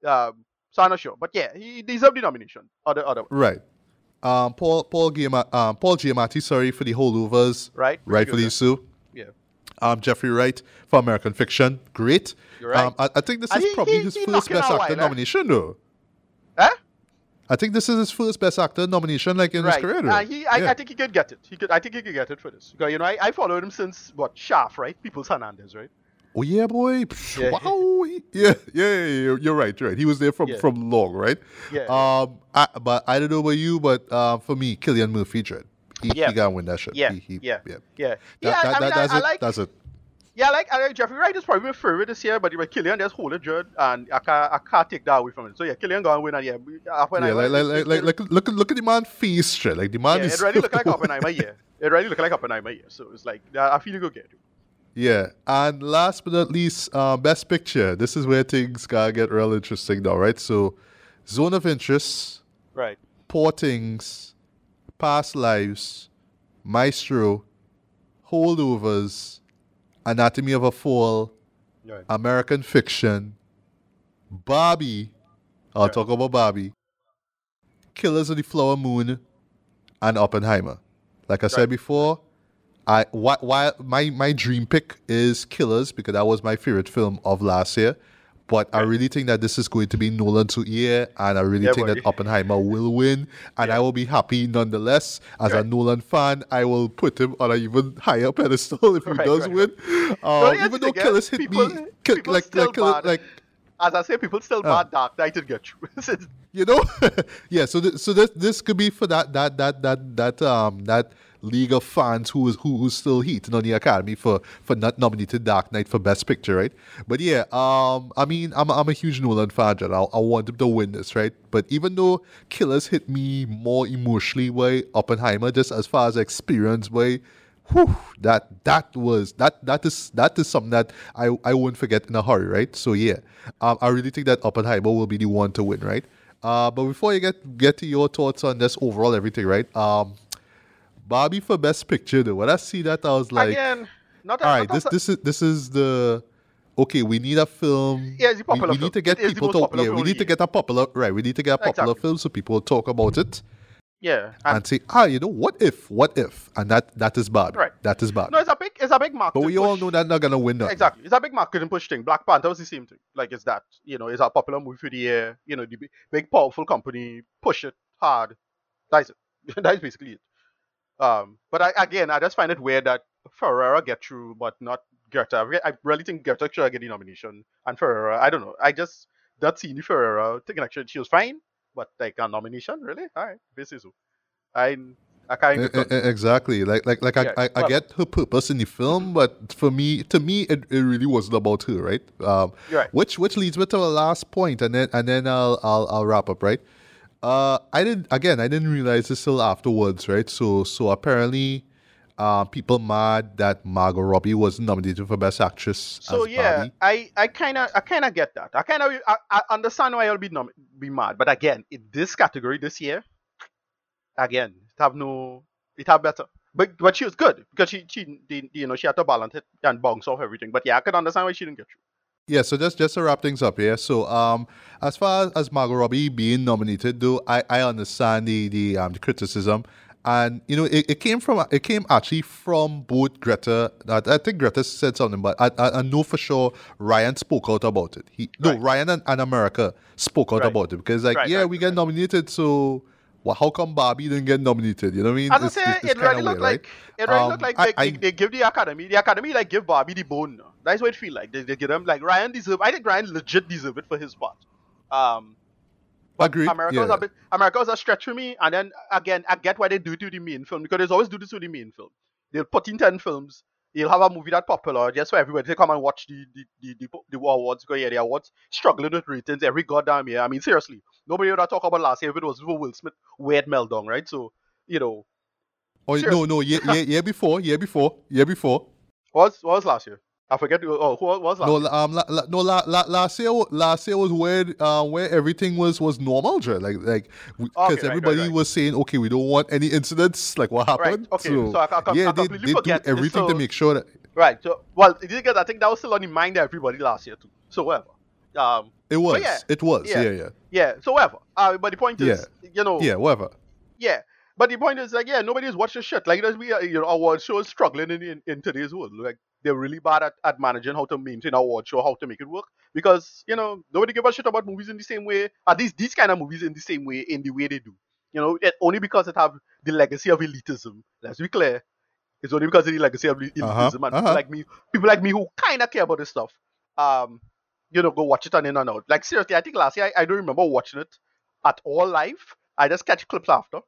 S2: um, so I'm not sure, but yeah, he deserved the nomination. Other, other,
S1: Right. Um, Paul Paul Giamatti, um, Paul Giamatti, sorry for the holdovers.
S2: right?
S1: Rightfully so.
S2: Yeah.
S1: Um, Jeffrey Wright for American Fiction. Great.
S2: You're right.
S1: Um, I, I think this is
S2: he-
S1: probably
S2: he-
S1: his first Best Actor
S2: while, eh?
S1: nomination, though.
S2: Huh?
S1: I think this is his first Best Actor nomination, like in
S2: right.
S1: his career.
S2: Uh, he, I,
S1: Yeah.
S2: I think he could get it. He could. I think he could get it for this. Because you know, I, I followed him since what Shaft, right? People's Hernandez, right?
S1: Oh yeah, boy!
S2: Yeah. [laughs]
S1: Wow! Yeah, yeah, yeah, yeah, You're right. You're right. He was there from
S2: Yeah.
S1: from long, right?
S2: Yeah.
S1: Um, I, but I don't know about you, but uh, for me, Cillian Murphy, dread. He,
S2: Yeah.
S1: he gotta win that shit.
S2: Yeah,
S1: He, he,
S2: yeah.
S1: yeah.
S2: Yeah.
S1: That,
S2: yeah.
S1: that,
S2: I,
S1: that,
S2: mean,
S1: that's
S2: I, I
S1: it.
S2: like.
S1: That's it.
S2: Yeah, like. Like Jeffrey Wright is probably my favorite this year, but with Cillian, there's holding Judd, and I can't, I can't take that away from him. So yeah, Cillian gonna win, and yeah, uh,
S1: Yeah,
S2: I,
S1: like, like, like, like, look, look, at the man face, straight. Like the man
S2: yeah,
S1: is.
S2: it really look like [laughs] Oppenheimer, yeah. It really look like Oppenheimer, yeah. So it's like uh, I feel you go get it.
S1: Yeah, and last but not least, uh, best picture. This is where things gotta get real interesting now, right? So, zone of interest,
S2: Right.
S1: Poor Things, Past Lives, Maestro, Holdovers, Anatomy of a Fall,
S2: Right.
S1: American Fiction, Bobby. I'll
S2: Right.
S1: talk about Bobby. Killers of the Flower Moon, and Oppenheimer. Like I said before, I why, why my my dream pick is Killers because that was my favorite film of last year. But I really think that this is going to be Nolan Nolan's year, and I really
S2: Yeah,
S1: think
S2: boy.
S1: that Oppenheimer will win, and I will be happy nonetheless. As a Nolan fan, I will put him on an even higher pedestal if [laughs] he
S2: Right,
S1: does
S2: right,
S1: win.
S2: right.
S1: Um, even though Killers hit
S2: people-
S1: me, kill, [laughs]
S2: people
S1: like like
S2: bad.
S1: like
S2: As I say, people still
S1: Ah.
S2: bad Dark Knight didn't get you. [laughs]
S1: you know yeah so th- so this this could be for that that that that that um that league of fans who is who, who's still heating on the Academy for for not nominated Dark Knight for Best Picture, right? But yeah, um, I mean, I'm I'm a huge Nolan fan, and I, I want him to win this, right? But even though Killers hit me more emotionally by Oppenheimer, just as far as experience, way. whew, that that was that that is that is something that I I won't forget in a hurry, right? So yeah, um, I really think that Oppenheimer will be the one to win, right? Uh, but before you get get to your thoughts on this overall everything, right? Um, Barbie for Best Picture, though. When I see that, I was like,
S2: Again, not a,
S1: all right,
S2: not
S1: this
S2: a-
S1: this is this is the okay. We need a film.
S2: Yeah, it's a
S1: we,
S2: popular
S1: we
S2: film.
S1: need to get
S2: It
S1: people to yeah. We need to get a popular right. We need to get a popular
S2: Exactly.
S1: film so people talk about it
S2: yeah.
S1: and,
S2: And,
S1: say, ah, you know, what if, what if, and that that is bad.
S2: Right.
S1: That is bad.
S2: no, it's a big, it's a big
S1: market.
S2: but
S1: we all know that not gonna win. That.
S2: Exactly, it's a big marketing push thing. Black Panther was the same thing. Like it's that, you know, it's a popular movie for the year. You know, the big, big powerful company push it hard. That's it. [laughs] That's basically it. Um, but I, again, I just find it weird that Ferrera get through, but not Greta. I really think Greta should get the nomination, and Ferrera, I don't know. I just that scene Ferrera, thinking actually she was fine, but like a nomination, really? All right, this is so. I, I can't.
S1: Exactly. Like like like
S2: Yeah,
S1: I, I, I get her purpose in the film, but for me to me it, it really wasn't about her, right? Um
S2: right.
S1: which which leads me to the last point and then and then I'll I'll I'll wrap up, right? Uh I didn't again I didn't realize this till afterwards, right? So so apparently uh, people mad that Margot Robbie was nominated for Best Actress
S2: So yeah,
S1: Barbie.
S2: I I kind of I kind of get that. I kind of I, I understand why I'll be nom- be mad, but again, in this category this year, again, it have no it have better. But but she was good because she she you know she had to balance it and bounce off everything. But yeah, I can understand why she didn't get through.
S1: Yeah, so just just to wrap things up here. So um as far as Margot Robbie being nominated though, I, I understand the the um the criticism. And you know, it, it came from it came actually from both Greta. I, I think Greta said something, but I, I, I know for sure Ryan spoke out about it. He no
S2: Right.
S1: Ryan and, and America spoke out
S2: Right.
S1: about it because like
S2: Right,
S1: yeah we get nominated, so well, how come Barbie didn't get nominated? You know what I mean?
S2: As I
S1: It's-
S2: say,
S1: it's- it's
S2: it really looked
S1: weird,
S2: like it really
S1: Um,
S2: looked like
S1: I-
S2: they,
S1: I-
S2: they, they give the academy the academy like give Barbie the bone. That's what it feel like. They, they give them like Ryan deserve. I think Ryan legit deserve it for his part. Um, but
S1: Agreed,
S2: America was a bit. America was a stretch for me, and then again, I get why they do it to the main film because they always do this to the main film. They'll put in ten films. They'll have a movie that popular just for everybody to come and watch the the, the, the, the awards because yeah, the awards struggling with ratings every goddamn year. I mean, seriously, nobody would have talked about last year if it was Will Smith weird meltdown, right? So you know,
S1: Oh no no year, year year before year before year before.
S2: what was what was last year? I forget. who- Oh, who was last?
S1: No, um, la, la, no, la, la, last year, last year was where, uh, where everything was was normal, Dre. Like, like, because
S2: Okay, right,
S1: everybody
S2: right, right.
S1: was saying, okay, we don't want any incidents. Like, what happened?
S2: okay, so I ca- I
S1: yeah,
S2: I
S1: they,
S2: completely
S1: they do
S2: forget.
S1: everything to make sure that
S2: Right. So, well, because I think that was still on the mind of everybody last year too. So whatever. Um.
S1: it was,
S2: yeah,
S1: it was,
S2: yeah.
S1: yeah, yeah,
S2: Yeah. So whatever. Uh, but the point is, you know,
S1: yeah, whatever.
S2: Yeah. But the point is like, yeah, nobody's watching shit. Like there's we you know award shows struggling in, in, in today's world. Like they're really bad at, at managing how to maintain our watch or how to make it work. Because, you know, nobody give a shit about movies in the same way. At least these kind of movies in the same way, in the way they do. You know, it, only because it have the legacy of elitism. Let's be clear. It's only because of the legacy of elitism
S1: Uh-huh,
S2: and people
S1: uh-huh.
S2: like me, people like me who kind of care about this stuff. Um, you know, go watch it on in and out. Like seriously, I think last year I, I don't remember watching it at all live. I just catch clips after.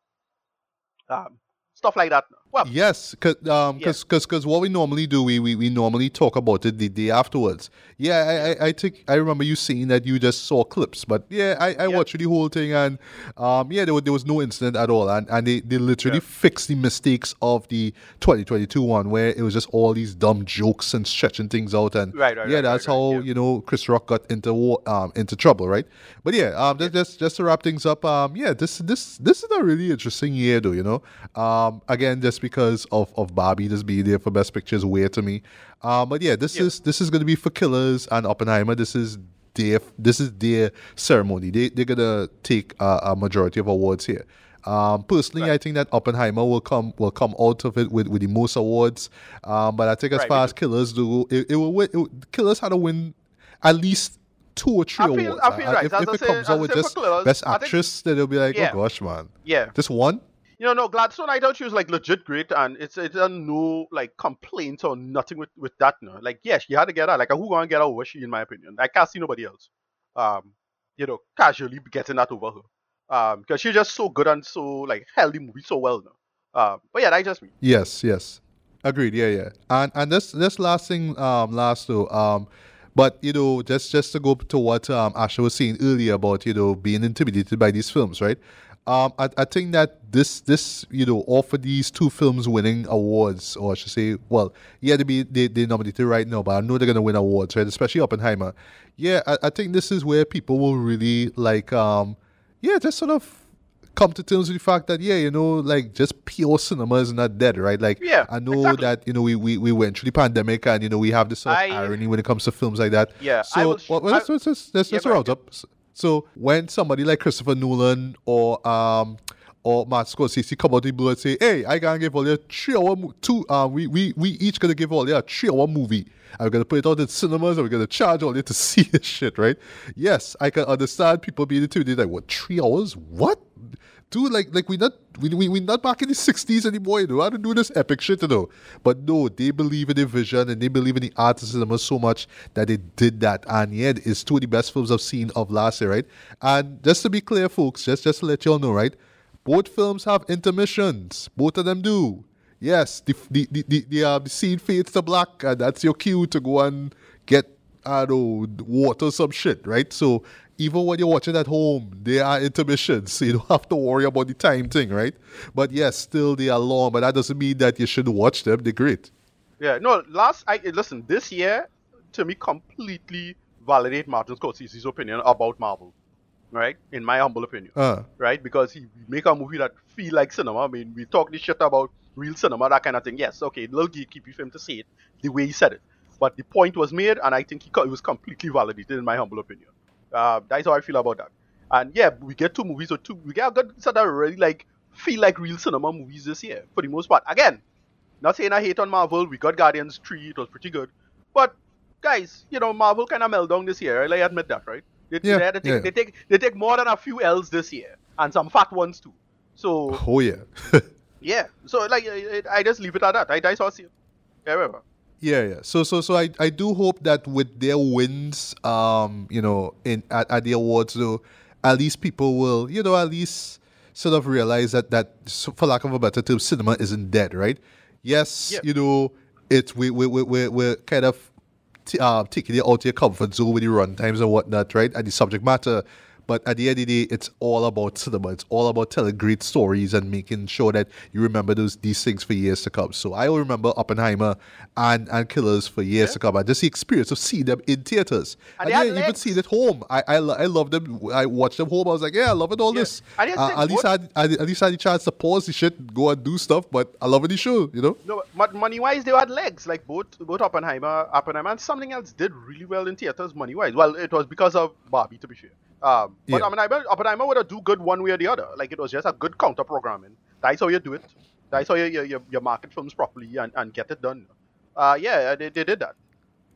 S2: Um, stuff like that. Well,
S1: Yes, cause, um,
S2: Yeah.
S1: cause, cause, 'cause what we normally do, we, we, we normally talk about it the day afterwards. Yeah, I, I, I think I remember you saying that you just saw clips, but yeah, I, I
S2: Yeah.
S1: watched the whole thing, and um, yeah, there was, there was no incident at all, and, and they, they literally
S2: Yeah.
S1: fixed the mistakes of the 2022 one, where it was just all these dumb jokes and stretching things out, and
S2: Right, right,
S1: yeah,
S2: right,
S1: that's how you know Chris Rock got into war, um into trouble, right? But yeah, um, just, just just to wrap things up, um, yeah, this this this is a really interesting year, though. You know, um, again, just because of of Barbie just being there for Best Picture is weird to me. Um, but yeah, this
S2: Yeah.
S1: is this is going to be for Killers and Oppenheimer. This is their this is their ceremony. They they're gonna take uh, a majority of awards here. Um, personally,
S2: Right.
S1: I think that Oppenheimer will come will come out of it with, with the most awards. Um, but I think as
S2: Right,
S1: far as Killers do, it, it will win. It, Killers had to win at least two or three
S2: I feel-
S1: awards.
S2: I feel right.
S1: If, if
S2: I
S1: it
S2: say-
S1: comes out with just
S2: Killers,
S1: best
S2: I think-
S1: actress, then it'll be like,
S2: Yeah.
S1: oh gosh, man,
S2: yeah.
S1: this one.
S2: You know, no, Gladstone, I thought she was like legit great, and it's it's a no like complaints or nothing with with that. No, like yeah, she had to get her. Like who gonna get her over she, in my opinion. I can't see nobody else. Um, you know, casually getting that over her. Um, because she's just so good and so like held the movie so well now. Uh, but yeah, that's just me.
S1: Yes, yes. Agreed. Yeah, yeah. And and this this last thing, um, last though, um, but you know, just just to go to what um Asha was saying earlier about you know being intimidated by these films, right? Um, I, I think that this this you know all for these two films winning awards, or I should say, well, yeah, they be they they nominated right now, but I know they're gonna win awards, right? Especially Oppenheimer. Yeah, I, I think this is where people will really like um, yeah, just sort of come to terms with the fact that yeah, you know, like just pure cinema is not dead, right? Like
S2: Yeah,
S1: I know
S2: exactly.
S1: that you know we, we we went through the pandemic and you know we have this sort of
S2: I-
S1: irony when it comes to films like that.
S2: Yeah,
S1: So
S2: will
S1: well, well, let's
S2: I-
S1: let's let's, let's,
S2: Yeah,
S1: let's round up. So when somebody like Christopher Nolan or um or Martin Scorsese come out the blue and say, "Hey, I gonna give all you three hour mo- two um we we we each gonna give all you a three hour movie. We're gonna put it out in cinemas and we're gonna charge all you to [laughs] see this shit, right? Yes, I can understand people being intimidated. Like, what three hours? What? Dude, like like we not we we we not back in the sixties anymore, you know. How to do this epic shit, you know. But no, they believe in the vision and they believe in the art of cinema so much that they did that. And yet it's two of the best films I've seen of last year, right? And just to be clear, folks, just just to let y'all know, right? Both films have intermissions. Both of them do. Yes, the the the the, the, uh, the scene fades to black, and that's your cue to go and get I don't know water some shit, right? So even when you're watching at home, there are intermissions, [laughs] so you don't have to worry about the time thing, right? But yes, still they are long, but that doesn't mean that you should watch them. They're great.
S2: Yeah, no, last I listen, this year to me completely validate Martin Scorsese's opinion about Marvel. Right? In my humble opinion.
S1: Uh,
S2: Right? Because he make a movie that feel like cinema. I mean, we talk this shit about real cinema, that kind of thing. Yes, okay, little gatekeepy for him to say it the way he said it. But the point was made, and I think he it was completely validated in my humble opinion. Uh, that's how I feel about that. And yeah, we get two movies or two. We get a good set of really like feel like real cinema movies this year for the most part. Again, not saying I hate on Marvel. We got Guardians 3, it was pretty good. But guys, you know, Marvel kind of meltdown this year. I'll admit that, right? They,
S1: Yeah,
S2: they, take,
S1: yeah.
S2: they take they take more than a few L's this year, and some fat ones too. So
S1: oh yeah. [laughs]
S2: yeah, so like I, I just leave it at that. I, I saw it. Yeah, whatever.
S1: Yeah, yeah. So, so, so I, I do hope that with their wins, um, you know, in at, at the awards, though, at least people will, you know, at least sort of realize that that, for lack of a better term, cinema isn't dead, right? Yes,
S2: Yeah.
S1: you know, it's we we we we we're kind of t- uh, taking it out of your comfort zone with the run times and whatnot, right? And the subject matter. But at the end of the day, it's all about cinema. It's all about telling great stories and making sure that you remember those these things for years to come. So I will remember Oppenheimer and, and Killers for years to come. And just the experience of seeing them in theaters.
S2: And
S1: And, yeah, even
S2: legs.
S1: seeing it at home. I I, I love them. I watched them home. I was like, yeah, I love it all
S2: Yeah.
S1: this. Uh, at least I had, I, at least I had the chance to pause the shit, go and do stuff. But I love the show, you know.
S2: No, but money wise, they had legs. Like both both Oppenheimer, Oppenheimer, and something else did really well in theaters money wise. Well, it was because of Barbie, to be fair. Um, but
S1: Yeah.
S2: Oppenheimer, Oppenheimer would have do good one way or the other. Like it was just a good counter programming. That's how you do it. That's how you you, you, market films properly and, and get it done. Uh, yeah, they, they did that.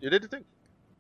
S2: They did the thing.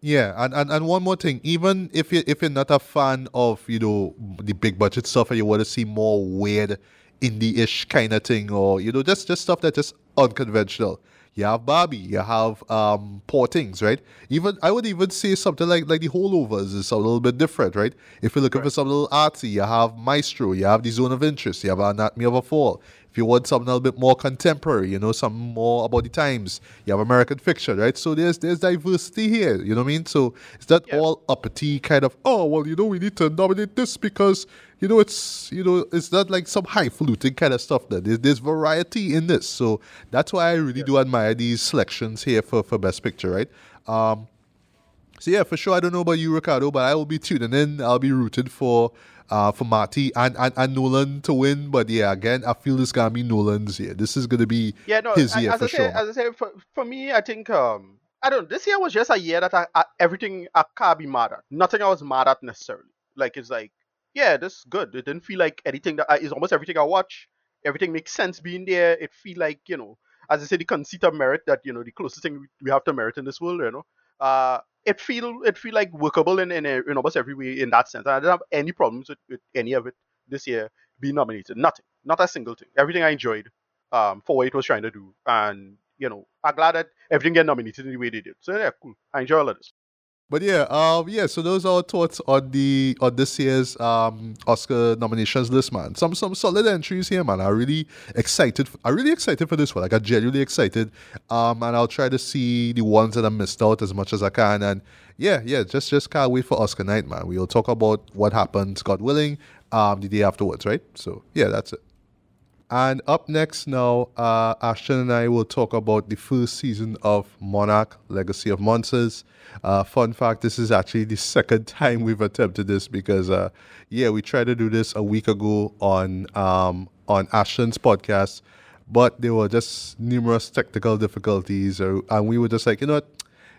S1: Yeah, and, and, and one more thing, even if you if you're not a fan of you know the big budget stuff and you want to see more weird indie-ish kind of thing, or you know just just stuff that's just unconventional, you have Barbie, you have um poor things, right? Even I would even say something like like the holdovers is a little bit different, right? If you're looking for something a little artsy, you have Maestro, you have the Zone of Interest, you have Anatomy of a Fall. If you want something a little bit more contemporary, you know, something more about the times, you have American fiction, right? So there's there's diversity here, you know what I mean? So it's not
S2: Yeah.
S1: all uppity kind of, oh well, you know, we need to nominate this because you know it's you know it's not like some highfalutin kind of stuff. That there's, there's variety in this, so that's why I really do admire these selections here for for Best Picture, right? Um, so yeah, for sure. I don't know about you, Ricardo, but I will be tuning in. I'll be rooted for uh for Marty and, and, and Nolan to win. But yeah, again, I feel this gonna be Nolan's year. This is gonna be
S2: Yeah, no.
S1: his year
S2: as
S1: for
S2: I
S1: sure.
S2: as I say, for, for me, I think um, I don't. This year was just a year that I, I everything I can't be mad at. Nothing I was mad at necessarily. Like it's like, yeah, this is good. It didn't feel like anything that I, is almost everything I watch. Everything makes sense being there. It feel like you know, as I say, the conceit of merit that you know, the closest thing we have to merit in this world. You know, uh, it feel it feel like workable in in, in almost every way in that sense. And I didn't have any problems with, with any of it this year being nominated. Nothing. Not a single thing. Everything I enjoyed um, for what it was trying to do. And, you know, I'm glad that everything get nominated in the way they did. So, yeah, cool. I enjoy all of this.
S1: But yeah, um, yeah. So those are our thoughts on the on this year's um Oscar nominations list, man. Some some solid entries here, man. I'm really excited. I'm really excited for this one. Like I'm genuinely excited. Um, and I'll try to see the ones that I missed out as much as I can. And yeah, yeah, just just can't wait for Oscar night, man. We'll talk about what happens, God willing, um, the day afterwards, right? So yeah, that's it. And up next now, uh, Ashton and I will talk about the first season of Monarch Legacy of Monsters. Uh, fun fact this is actually the [laughs] second time we've attempted this because, uh, yeah, we tried to do this a week ago on, um, on Ashton's podcast, but there were just numerous technical difficulties, uh, and we were just like, you know what?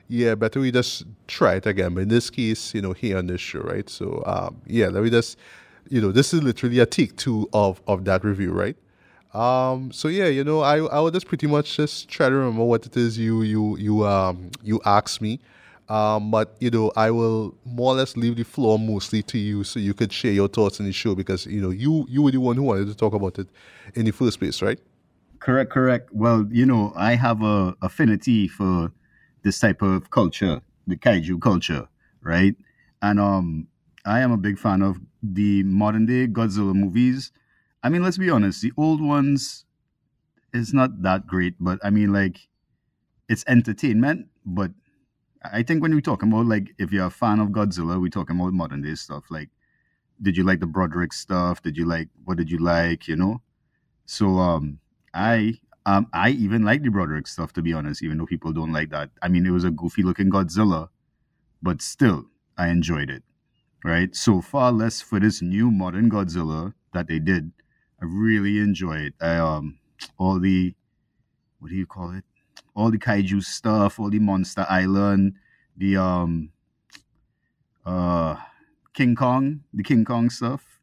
S1: Yeah, better we just try it again. But in this case, you know, here on this show, right? So, um, yeah, let me just, you know, this is literally a take two of, of that review, right? Um, so yeah, you know, I I would just pretty much just try to remember what it is you you you um you asked me. Um, but you know, I will more or less leave the floor mostly to you, so you could share your thoughts in the show because you know you you were the one who wanted to talk about it in the first place, right?
S3: Correct, correct. Well, you know, I have a affinity for this type of culture, the kaiju culture, right? And um, I am a big fan of the modern day Godzilla movies I mean, let's be honest, the old ones is not that great, but I mean, like, it's entertainment. But I think when we talk about like, if you're a fan of Godzilla, we talking about modern day stuff. Like, did you like the Broderick stuff? Did you like what did you like? You know. So um, I um, I even like the Broderick stuff to be honest, even though people don't like that. I mean, it was a goofy looking Godzilla, but still, I enjoyed it. Right. So far less for this new modern Godzilla that they did I really enjoy it. I, um, all the what do you call it? All the kaiju stuff, all the Monster Island, the um, uh, King Kong, the King Kong stuff,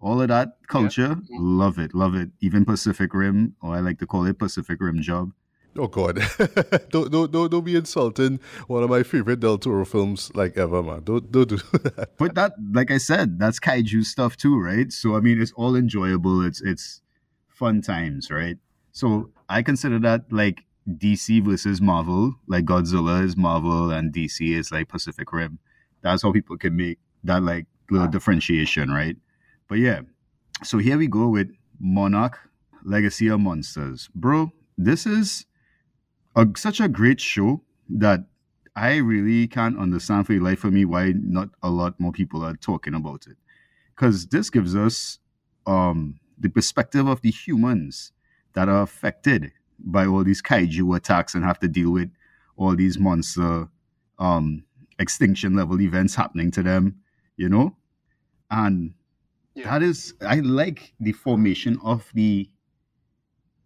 S3: all of that culture, yeah. love it, love it. Even Pacific Rim, or I like to call it Pacific Rim Job.
S1: Oh God! [laughs] don't, don't don't don't be insulting one of my favorite Del Toro films like ever, man. Don't don't do [laughs] that.
S3: But that, like I said, that's kaiju stuff too, right? So I mean, it's all enjoyable. It's it's fun times, right? So I consider that like DC versus Marvel. Like Godzilla is Marvel and DC is like Pacific Rim. That's how people can make that like little ah. differentiation, right? But yeah, so here we go with Monarch Legacy of Monsters, bro. This is a, such a great show that I really can't understand for the life of me why not a lot more people are talking about it. Because this gives us um, the perspective of the humans that are affected by all these kaiju attacks and have to deal with all these monster um, extinction level events happening to them, you know? And yeah. that is, I like the formation of the,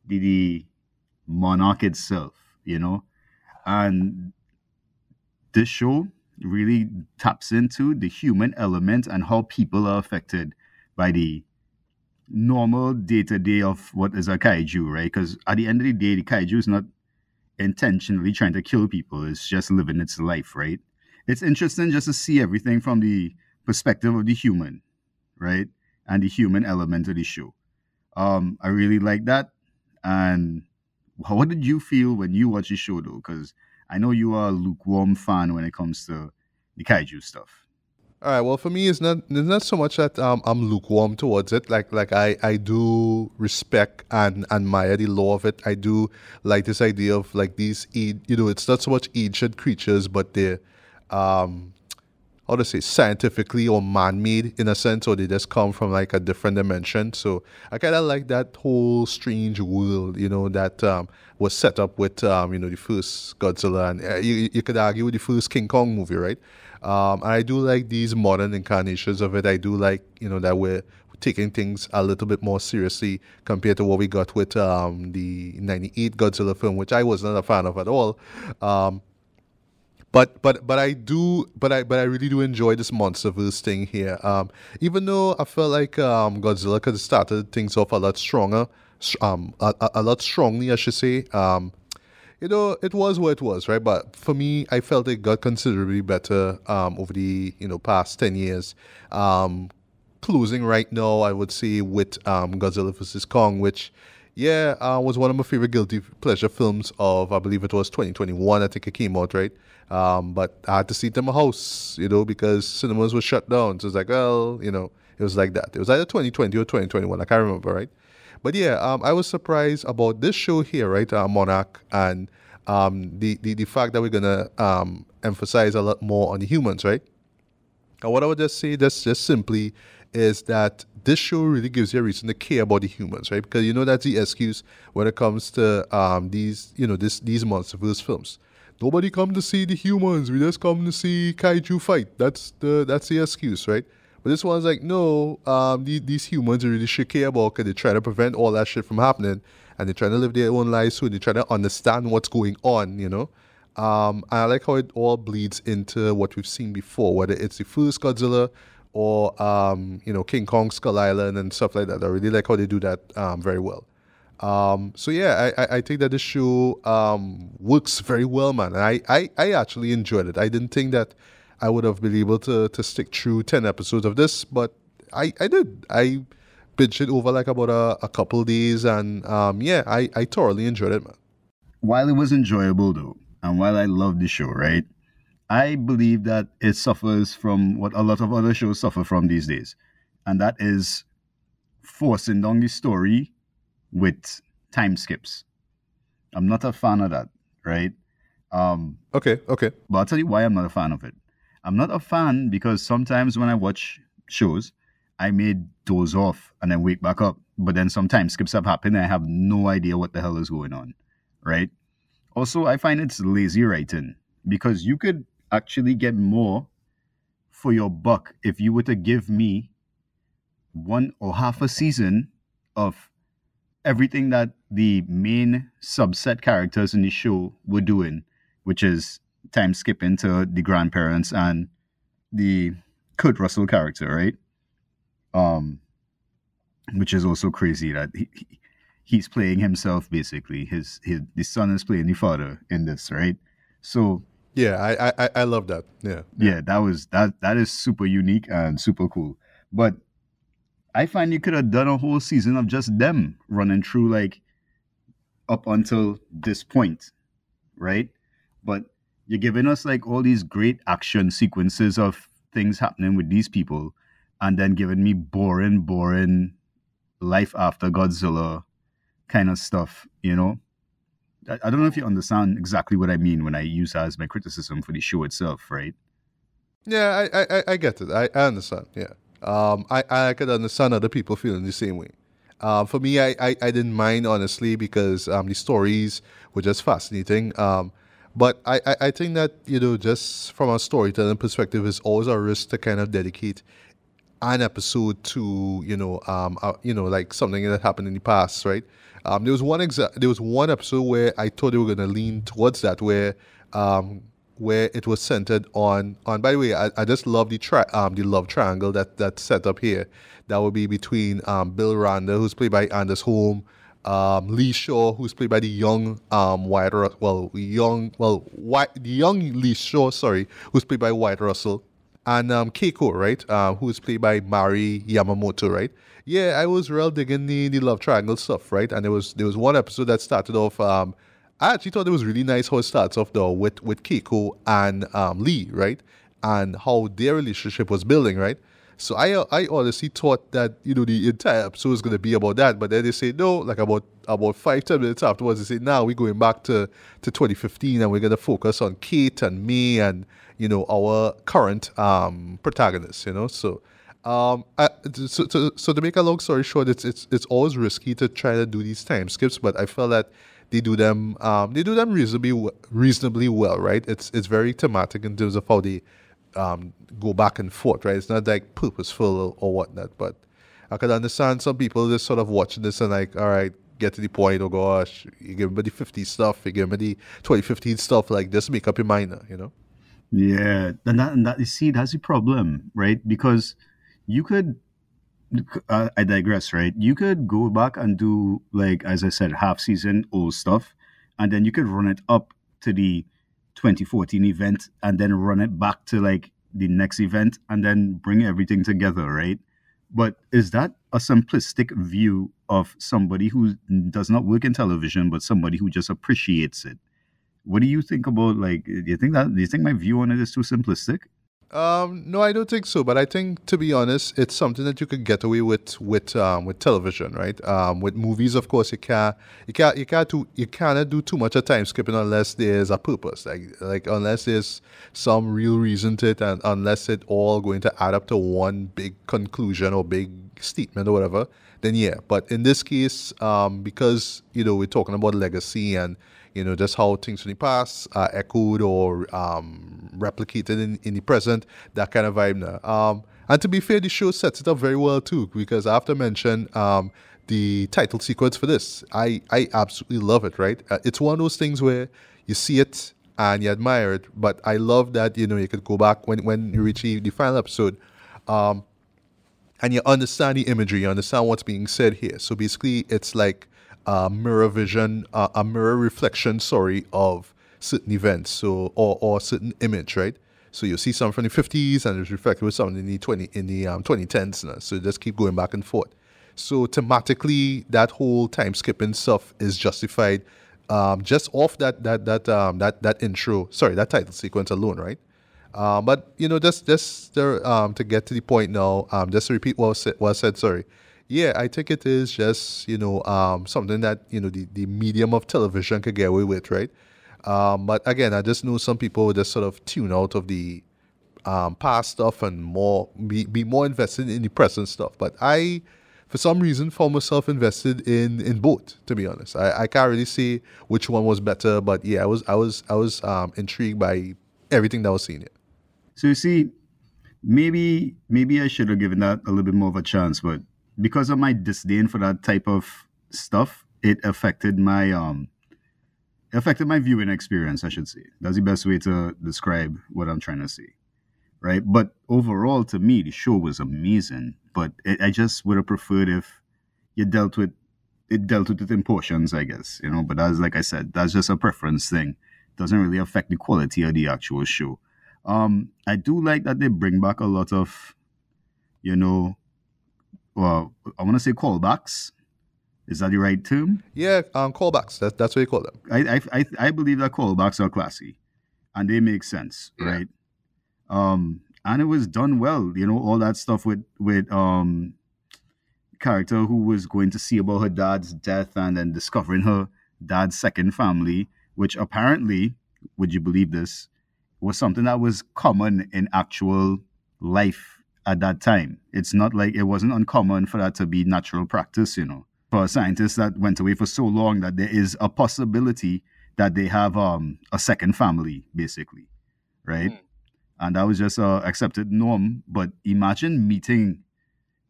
S3: the, the monarch itself you know? And this show really taps into the human element and how people are affected by the normal day to day of what is a kaiju, right? Because at the end of the day, the kaiju is not intentionally trying to kill people, it's just living its life, right? It's interesting just to see everything from the perspective of the human, right? And the human element of the show. Um, I really like that. And what did you feel when you watched the show though? Because I know you are a lukewarm fan when it comes to the kaiju stuff.
S1: All right. Well, for me, it's not it's not so much that um, I'm lukewarm towards it. Like like I, I do respect and admire the lore of it. I do like this idea of like these you know it's not so much ancient creatures, but they're um how to say scientifically or man-made in a sense or they just come from like a different dimension. So i kind of like that whole strange world you know that um, was set up with um, you know the first godzilla and uh, you, you could argue with the first king kong movie right? Um, and i do like these modern incarnations of it. I do like you know that we're taking things a little bit more seriously compared to what we got with um, the 98 godzilla film which i was not a fan of at all. Um, but but but I do but I but I really do enjoy this MonsterVerse thing here. Um, even though I felt like um, Godzilla could have started things off a lot stronger, um, a, a, lot strongly, I should say. Um, you know, it was what it was, right? But for me, I felt it got considerably better um, over the you know past ten years. Um, closing right now, I would say with um, Godzilla vs Kong, which yeah, uh, was one of my favorite guilty pleasure films of I believe it was 2021. I think it came out right. Um, but I had to see it in my house, you know, because cinemas were shut down. So it's like, well, you know, it was like that. It was either 2020 or 2021. I can't remember, right? But yeah, um, I was surprised about this show here, right? Uh, Monarch, and um, the, the the fact that we're gonna um, emphasize a lot more on the humans, right? And what I would just say, just just simply, is that this show really gives you a reason to care about the humans, right? Because you know that's the excuse when it comes to um, these, you know, this these monsterverse films. Nobody come to see the humans. We just come to see kaiju fight. That's the that's the excuse, right? But this one's like, no, um, these, these humans really should care about because they're trying to prevent all that shit from happening and they're trying to live their own lives too. They're trying to understand what's going on, you know? Um, and I like how it all bleeds into what we've seen before, whether it's the first Godzilla or, um, you know, King Kong Skull Island and stuff like that. I really like how they do that um, very well. Um, so yeah, I, I think that the show um, works very well, man. I, I, I actually enjoyed it. I didn't think that I would have been able to to stick through ten episodes of this, but I I did. I binged it over like about a, a couple days, and um, yeah, I I thoroughly enjoyed it, man.
S3: While it was enjoyable though, and while I love the show, right, I believe that it suffers from what a lot of other shows suffer from these days, and that is forcing down the story with time skips. I'm not a fan of that, right? Um,
S1: okay, okay.
S3: But I'll tell you why I'm not a fan of it. I'm not a fan because sometimes when I watch shows, I may doze off and then wake back up. But then sometimes skips have happened and I have no idea what the hell is going on. Right? Also, I find it's lazy writing because you could actually get more for your buck if you were to give me one or half a season of everything that the main subset characters in the show were doing, which is time skipping to the grandparents and the Kurt Russell character, right? Um, which is also crazy that he, he, he's playing himself basically. His his the son is playing the father in this, right? So
S1: yeah, I I I love that. Yeah,
S3: yeah, that was that that is super unique and super cool. But I find you could have done a whole season of just them running through like up until this point, right? But you're giving us like all these great action sequences of things happening with these people, and then giving me boring, boring life after Godzilla kind of stuff, you know? I, don't know if you understand exactly what I mean when I use that as my criticism for the show itself, right?
S1: Yeah, I, I, I get it. I, I understand. Yeah. Um, I, I could understand other people feeling the same way. Um, for me, I, I, I didn't mind honestly because um, the stories were just fascinating. Um, but I, I, I think that, you know, just from a storytelling perspective, it's always a risk to kind of dedicate an episode to, you know, um, uh, you know, like something that happened in the past, right? Um, there was one exa- there was one episode where I thought they were going to lean towards that, where um, where it was centered on on. By the way, I, I just love the tri- um the love triangle that that's set up here. That would be between um, Bill Randa, who's played by Anders Holm, um, Lee Shaw, who's played by the young um, well, young, well, Wyatt, the young Lee Shaw, sorry, who's played by Wyatt Russell, and um, Keiko, right, uh, who's played by Mari Yamamoto, right. Yeah, I was real digging the, the love triangle stuff, right, and there was there was one episode that started off. Um, I actually thought it was really nice how it starts off though with with Keiko and um, Lee, right, and how their relationship was building, right. So I I honestly thought that you know the entire episode was gonna be about that, but then they say no. Like about about five ten minutes afterwards, they say now we're going back to to 2015 and we're gonna focus on Cate and me and you know our current um. You know, so um I, so, so so to make a long story short, it's it's it's always risky to try to do these time skips, but I felt that they do them um they do them reasonably reasonably well, right? It's it's very thematic in terms of how they um, go back and forth, right? It's not like purposeful or, or whatnot, but I could understand some people just sort of watching this and like, all right, get to the point. Oh gosh, you give me the 50 stuff, you give me the 2015 stuff. Like, just make up your mind, you know?
S3: Yeah, and that and that you see that's the problem, right? Because you could, uh, I digress, right? You could go back and do like as I said, half season old stuff, and then you could run it up to the 2014 event and then run it back to like the next event and then bring everything together, right? But is that a simplistic view of somebody who does not work in television, but somebody who just appreciates it? What do you think about like? Do you think that? Do you think my view on it is too simplistic?
S1: Um, no, I don't think so. But I think, to be honest, it's something that you could get away with with um, with television, right? Um, with movies, of course, you can't you can't you can't do you cannot do too much of time skipping unless there's a purpose, like like unless there's some real reason to it, and unless it all going to add up to one big conclusion or big statement or whatever. Then yeah. But in this case, um, because you know we're talking about legacy and you know, just how things from the past are echoed or um, replicated in, in the present, that kind of vibe now. Um, and to be fair, the show sets it up very well too, because I have to mention um, the title sequence for this. I, I absolutely love it, right? Uh, it's one of those things where you see it and you admire it, but I love that, you know, you could go back when, when you reach the, the final episode um, and you understand the imagery, you understand what's being said here. So basically, it's like a mirror vision, uh, a mirror reflection, sorry, of certain events, so or or certain image, right? So you see something from the 50s and it's reflected with something in the 20 in the um, 2010s. Now. So just keep going back and forth. So thematically, that whole time skipping stuff is justified um, just off that that that um, that that intro. Sorry, that title sequence alone, right? Um, but you know, just just there, um, to get to the point now, um, just to repeat what was said, what was said sorry yeah, I think it is just, you know, um, something that, you know, the, the medium of television could get away with, right? Um, but again, I just know some people just sort of tune out of the um, past stuff and more be, be more invested in the present stuff. But I, for some reason, found myself invested in in both. To be honest, I, I can't really say which one was better, but yeah, I was I was I was um, intrigued by everything that was seen here.
S3: So you see, maybe maybe I should have given that a little bit more of a chance, but because of my disdain for that type of stuff, it affected my um affected my viewing experience, I should say. That's the best way to describe what I'm trying to say. Right. But overall, to me, the show was amazing. But it, I just would have preferred if you dealt with it dealt with it in portions, I guess, you know. But that's like I said, that's just a preference thing. Doesn't really affect the quality of the actual show. Um, I do like that they bring back a lot of, you know, well, I want to say callbacks. Is that the right term?
S1: Yeah, um, callbacks. That's that's what you call them.
S3: I I I, I believe that callbacks are classy, and they make sense, yeah. right? Um, and it was done well. You know, all that stuff with with um character who was going to see about her dad's death and then discovering her dad's second family, which apparently, would you believe this, was something that was common in actual life at that time. It's not like it wasn't uncommon for that to be natural practice, you know, for scientists that went away for so long that there is a possibility that they have um, a second family, basically, right? Mm. And that was just a accepted norm. But imagine meeting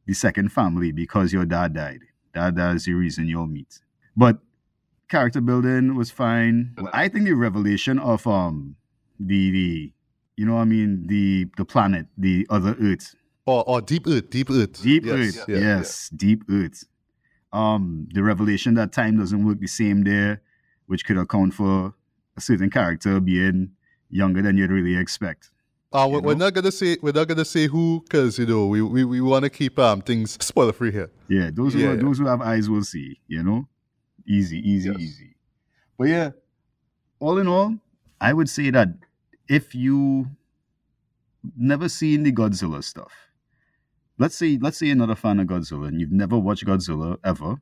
S3: the second family because your dad died. That that is the reason you'll meet. But character building was fine. I think the revelation of um the the you know I mean the the planet, the other Earth,
S1: or, or Deep Earth, Deep Earth.
S3: Deep yes. Earth, yeah, yes, yeah. Deep Earth. Um, the revelation that time doesn't work the same there, which could account for a certain character being younger than you'd really expect.
S1: Uh, we're, we're not gonna say we're not gonna say who because you know we, we, we want to keep um things [laughs] spoiler free here.
S3: Yeah, those who yeah, are, yeah. those who have eyes will see. You know, easy, easy, yes. easy. But yeah, all in all, I would say that if you never seen the Godzilla stuff, let's say let's say you're not a fan of Godzilla and you've never watched Godzilla ever,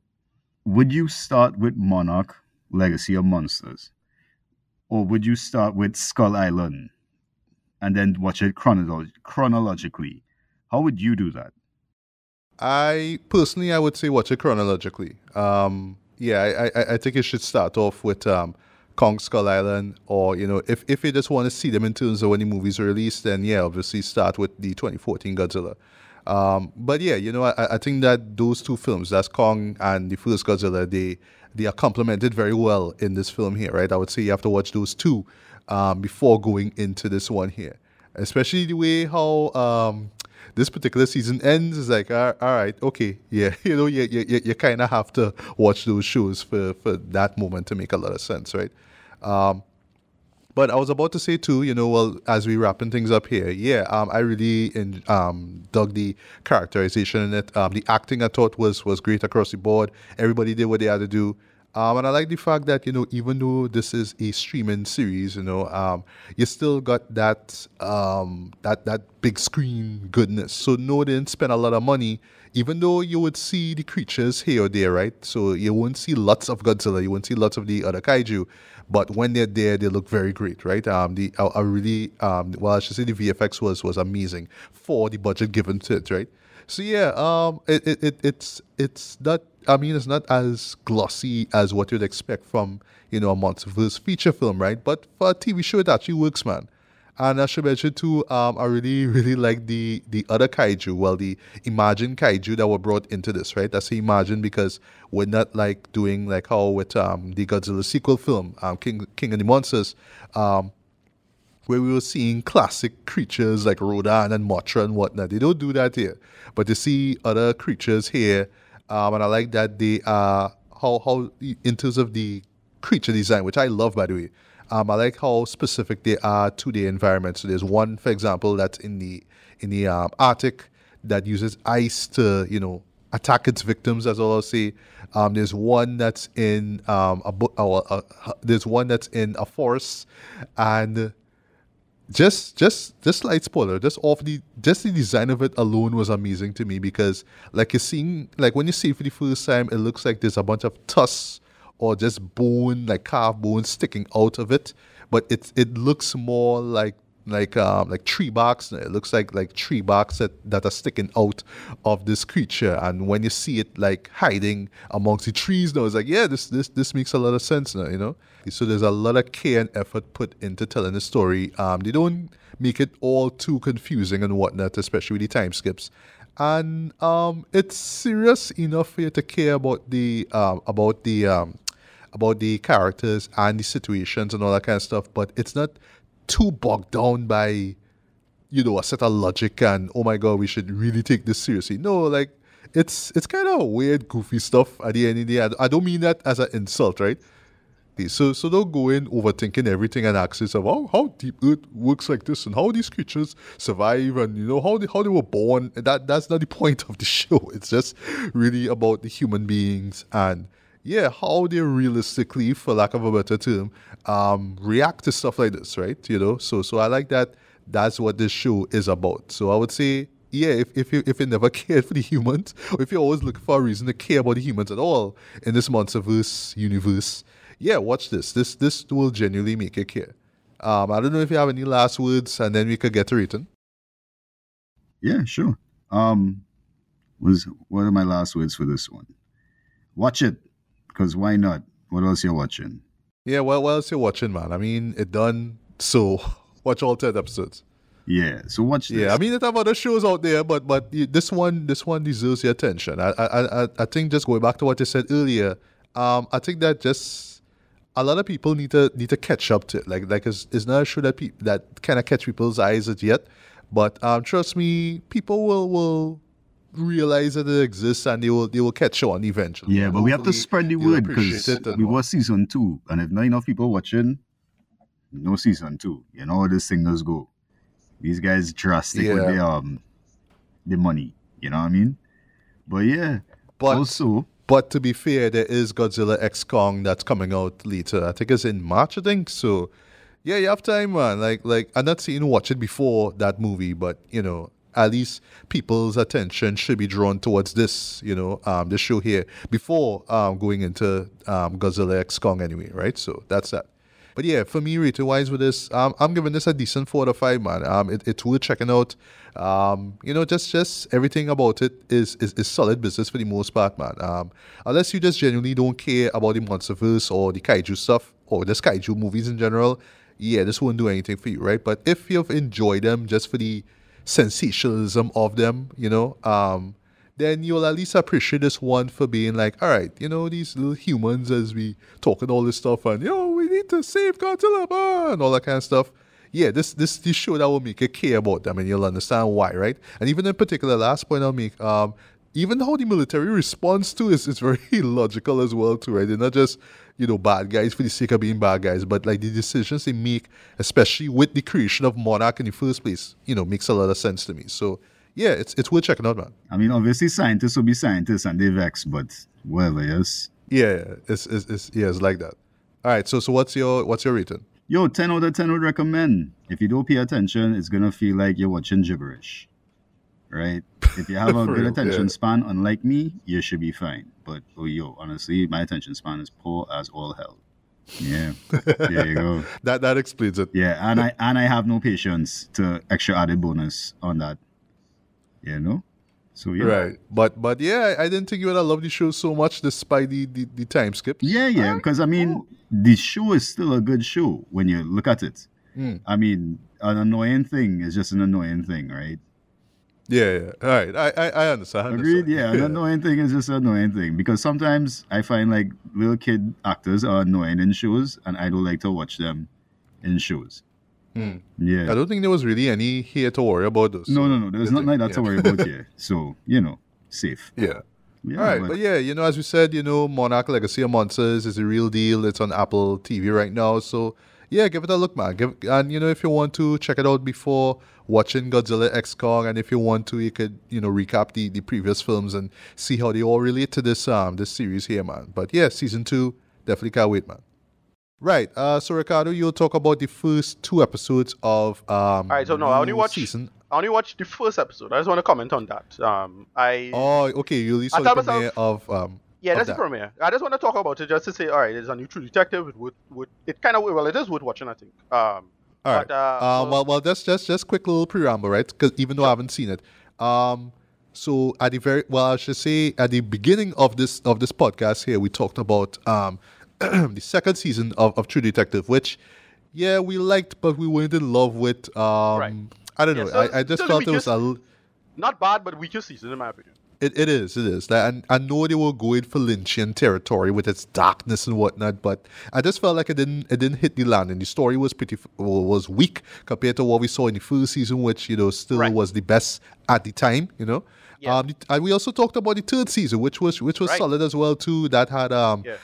S3: would you start with Monarch Legacy of Monsters? Or would you start with Skull Island and then watch it chronolo- chronologically? How would you do that?
S1: I personally I would say watch it chronologically. Um, yeah, I, I, I think you should start off with um, Kong Skull Island, or you know, if if you just want to see them in terms of when the movies are released, then yeah, obviously start with the 2014 Godzilla. Um, but yeah, you know, I, I, think that those two films, that's Kong and the first Godzilla, they they are complemented very well in this film here, right? I would say you have to watch those two um, before going into this one here, especially the way how um, this particular season ends is like, all right, okay, [laughs] yeah, you know, you you, you kind of have to watch those shows for for that moment to make a lot of sense, right? Um, But I was about to say too, you know, well, as we wrapping things up here, yeah, um, I really in, um, dug the characterization in it. Um, the acting I thought was was great across the board. Everybody did what they had to do. Um, and I like the fact that you know, even though this is a streaming series, you know, um, you still got that um, that that big screen goodness. So no, they didn't spend a lot of money, even though you would see the creatures here or there, right? So you won't see lots of Godzilla, you won't see lots of the other kaiju, but when they're there, they look very great, right? Um, the I, really um, well, I should say the VFX was was amazing for the budget given to it, right? So yeah, um, it, it, it it's it's not. I mean, it's not as glossy as what you'd expect from you know a monsterverse feature film, right? But for a TV show, it actually works, man. And I should mention too, um, I really, [laughs] really like the the other kaiju, well, the Imagine kaiju that were brought into this, right? I say Imagine because we're not like doing like how with um the Godzilla sequel film, um, King King of the Monsters, um, where we were seeing classic creatures like Rodan and Mothra and whatnot. They don't do that here, but to see other creatures here, um, and I like that they are how how in terms of the creature design, which I love by the way. Um, I like how specific they are to the environment. So there's one, for example, that's in the in the um, Arctic that uses ice to you know attack its victims, as I'll say. Um, there's one that's in um, a, bu- uh, there's one that's in a forest, and just just just light spoiler just off the just the design of it alone was amazing to me because like you're seeing like when you see it for the first time it looks like there's a bunch of tusks or just bone like carved bone sticking out of it. But it it looks more like like um like tree barks it looks like like tree barks that, that are sticking out of this creature. And when you see it like hiding amongst the trees now it's like yeah this this this makes a lot of sense now you know? So there's a lot of care and effort put into telling the story. Um they don't make it all too confusing and whatnot especially with the time skips. And um it's serious enough for you to care about the um about the um about the characters and the situations and all that kind of stuff but it's not too bogged down by, you know, a set of logic and oh my god, we should really take this seriously. No, like it's it's kind of weird, goofy stuff at the end of the day. I don't mean that as an insult, right? So so don't go in overthinking everything and ask yourself how, how deep Earth works like this and how these creatures survive and you know how they how they were born. That that's not the point of the [laughs] show. It's just really about the human beings and yeah, how they realistically, for lack of a better term, um, react to stuff like this, right? You know, so so I like that. That's what this show is about. So I would say, yeah, if if you if you never [laughs] cared for the humans, or if you're always looking for a reason to care about the humans at all in this monsterverse universe, yeah, watch this. This this will genuinely make you care. Um, I don't know if you have any last words, and then we could get to written.
S3: Yeah, sure. Um, was what are my last words for this one? Watch it because why not? What else you're watching?
S1: Yeah, well, what else you're watching, man? I mean, it done. So [laughs] watch all ten episodes.
S3: Yeah, so watch. This.
S1: Yeah, I mean, there have other shows out there, but but this one, this one deserves your attention. I I I, I think just going back to what you said earlier, um, I think that just a lot of people need to need to catch up to it. Like like it's, it's not a show that pe- that kind of catch people's eyes as yet, but um, trust me, people will will realize that it exists and they will they will catch on eventually.
S3: Yeah, but we have to spread the word because we watch season two, and if not enough people watching, no season two. You know how this thing does go. These guys drastic yeah. with the um the money. You know what I mean? But yeah, but also.
S1: But to be fair, there is Godzilla X Kong that's coming out later. I think it's in March. I think so. Yeah, you have time, man. Like, like I'm not saying watch it before that movie, but you know, at least people's attention should be drawn towards this, you know, um, this show here before um, going into um, Godzilla X Kong anyway, right? So that's that. But yeah, for me, rating wise with this, um, I'm giving this a decent four out of five, man. Um, it, it's worth checking out. Um, you know, just just everything about it is, is is solid business for the most part, man. Um, unless you just genuinely don't care about the MonsterVerse or the kaiju stuff or the kaiju movies in general, yeah, this won't do anything for you, right? But if you've enjoyed them just for the sensationalism of them, you know, um, then you'll at least appreciate this one for being like, all right, you know, these little humans as we talking all this stuff and, yo, we need to save Godzilla, and all that kind of stuff. Yeah, this this this show that will make you care about them and you'll understand why, right? And even in particular, last point I'll make, um, even how the military responds to is, is very [laughs] logical as well too, right? They're not just, you know, bad guys for the sake of being bad guys, but like the decisions they make, especially with the creation of Monarch in the first place, you know, makes a lot of sense to me. So yeah, it's it's worth checking out, man.
S3: I mean, obviously scientists will be scientists and they vex, but whatever, yes.
S1: Yeah, it's, it's, it's yeah, it's like that. All right, so so what's your what's your rating?
S3: Yo, 10 out of 10 would recommend. If you don't pay attention, it's gonna feel like you're watching gibberish. Right? If you [laughs] have a good
S1: real,
S3: attention
S1: yeah.
S3: span, unlike me, you should be fine. But oh yo, honestly, my attention span is poor as all hell. Yeah. there you go. [laughs]
S1: That that explains it.
S3: Yeah, and I and I have no patience to extra added bonus on that. You know? So yeah.
S1: Right. But but yeah, I, didn't think you would have loved the show so much despite the, the, the time skip.
S3: Yeah, yeah, because I mean, the show is still a good show when you look at it.
S1: Mm.
S3: I mean, an annoying thing is just an annoying thing, right?
S1: Yeah, yeah. All right. I, I, I understand. I
S3: Agreed.
S1: understand.
S3: Yeah, an annoying thing is just an annoying thing because sometimes I find like little kid actors are annoying in shows, and I don't like to watch them in shows.
S1: Hmm.
S3: Yeah.
S1: I don't think there was really any here to worry about those.
S3: No, no, no. There's nothing like that to worry about here. [laughs] So you know, safe.
S1: Yeah.
S3: Yeah,
S1: All right, but, yeah, you know, as we said, you know, Monarch Legacy of Monsters is a real deal. It's on Apple TV right now, so yeah, give it a look, man. Give and you know, if you want to check it out before watching Godzilla X Kong, and if you want to, you could you know recap the the previous films and see how they all relate to this um this series here, man. But yeah, season two definitely can't wait, man. Right, uh, so Ricardo, you'll talk about the first two episodes of um.
S2: All right, so no, I only watched.
S1: season.
S2: I only watched the first episode. I just want to comment on that. Um, I
S1: Oh, okay. You
S2: I
S1: the premiere of um.
S2: Yeah, that's the
S1: that.
S2: premiere. I just want to talk about it just to say, all right, it's a new True Detective. It would, would it kind of well, it is worth watching, I think. Um,
S1: All right.
S2: but, uh,
S1: um,
S2: so-
S1: well, well, just just just quick little preamble, right? Because even though I haven't seen it, um, so at the very well, I should say at the beginning of this of this podcast here, we talked about um [clears throat] the second season of, of True Detective, which yeah we liked, but we weren't in love with. Um,
S2: Right.
S1: I don't
S2: Yeah,
S1: know.
S2: so
S1: I, I just
S2: still
S1: felt it was a.
S2: not bad, but weakest season in my opinion.
S1: It, it is, it is. I, I know they were going for Lynchian territory with its darkness and whatnot, but I just felt like it didn't it didn't hit the landing. The story was pretty was weak compared to what we saw in the first season, which you know still
S2: Right.
S1: was the best at the time. You know,
S2: Yeah.
S1: um, and we also talked about the third season, which was which was
S2: Right.
S1: solid as well too. That had um,
S2: Yeah.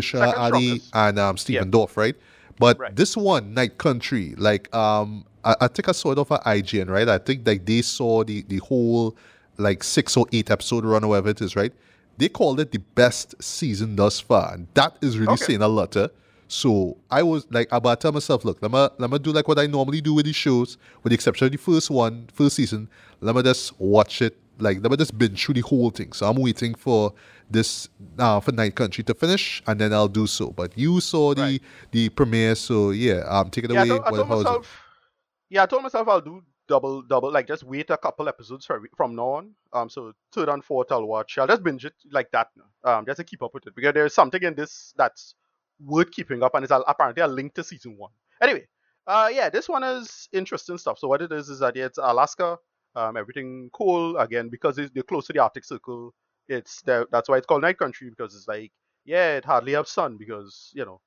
S2: Second
S1: Ali, and um Stephen
S2: Yeah.
S1: Dorff, right? But
S2: Right.
S1: this one, Night Country, like um, I, I think I saw it off of IGN, right? I think like they saw the the whole like six or eight episode run, or whatever it is, right? They called it the best season thus far, and that is really
S2: Okay.
S1: saying a lot. Eh? So I was like, I about to tell myself, look, let me let me do like what I normally do with these shows, with the exception of the first one, first season. Let me just watch it, like let me just binge through the whole thing. So I'm waiting for this uh, for Night Country to finish, and then I'll do so. But you saw the
S2: Right.
S1: the premiere, so yeah, um, take it
S2: Yeah, I
S1: away.
S2: told, I told myself. Yeah, I told myself I'll do double, double, like just wait a couple episodes for, from now on. Um, so third and fourth I'll watch. I'll just binge it like that. Um, just to keep up with it because there's something in this that's worth keeping up, and it's apparently a link to season one. Anyway, uh, yeah, this one is interesting stuff. So what it is is that it's Alaska. Um, everything cool again because it's, they're close to the Arctic Circle. It's the, that's why it's called Night Country because it's like yeah, it hardly have sun because you know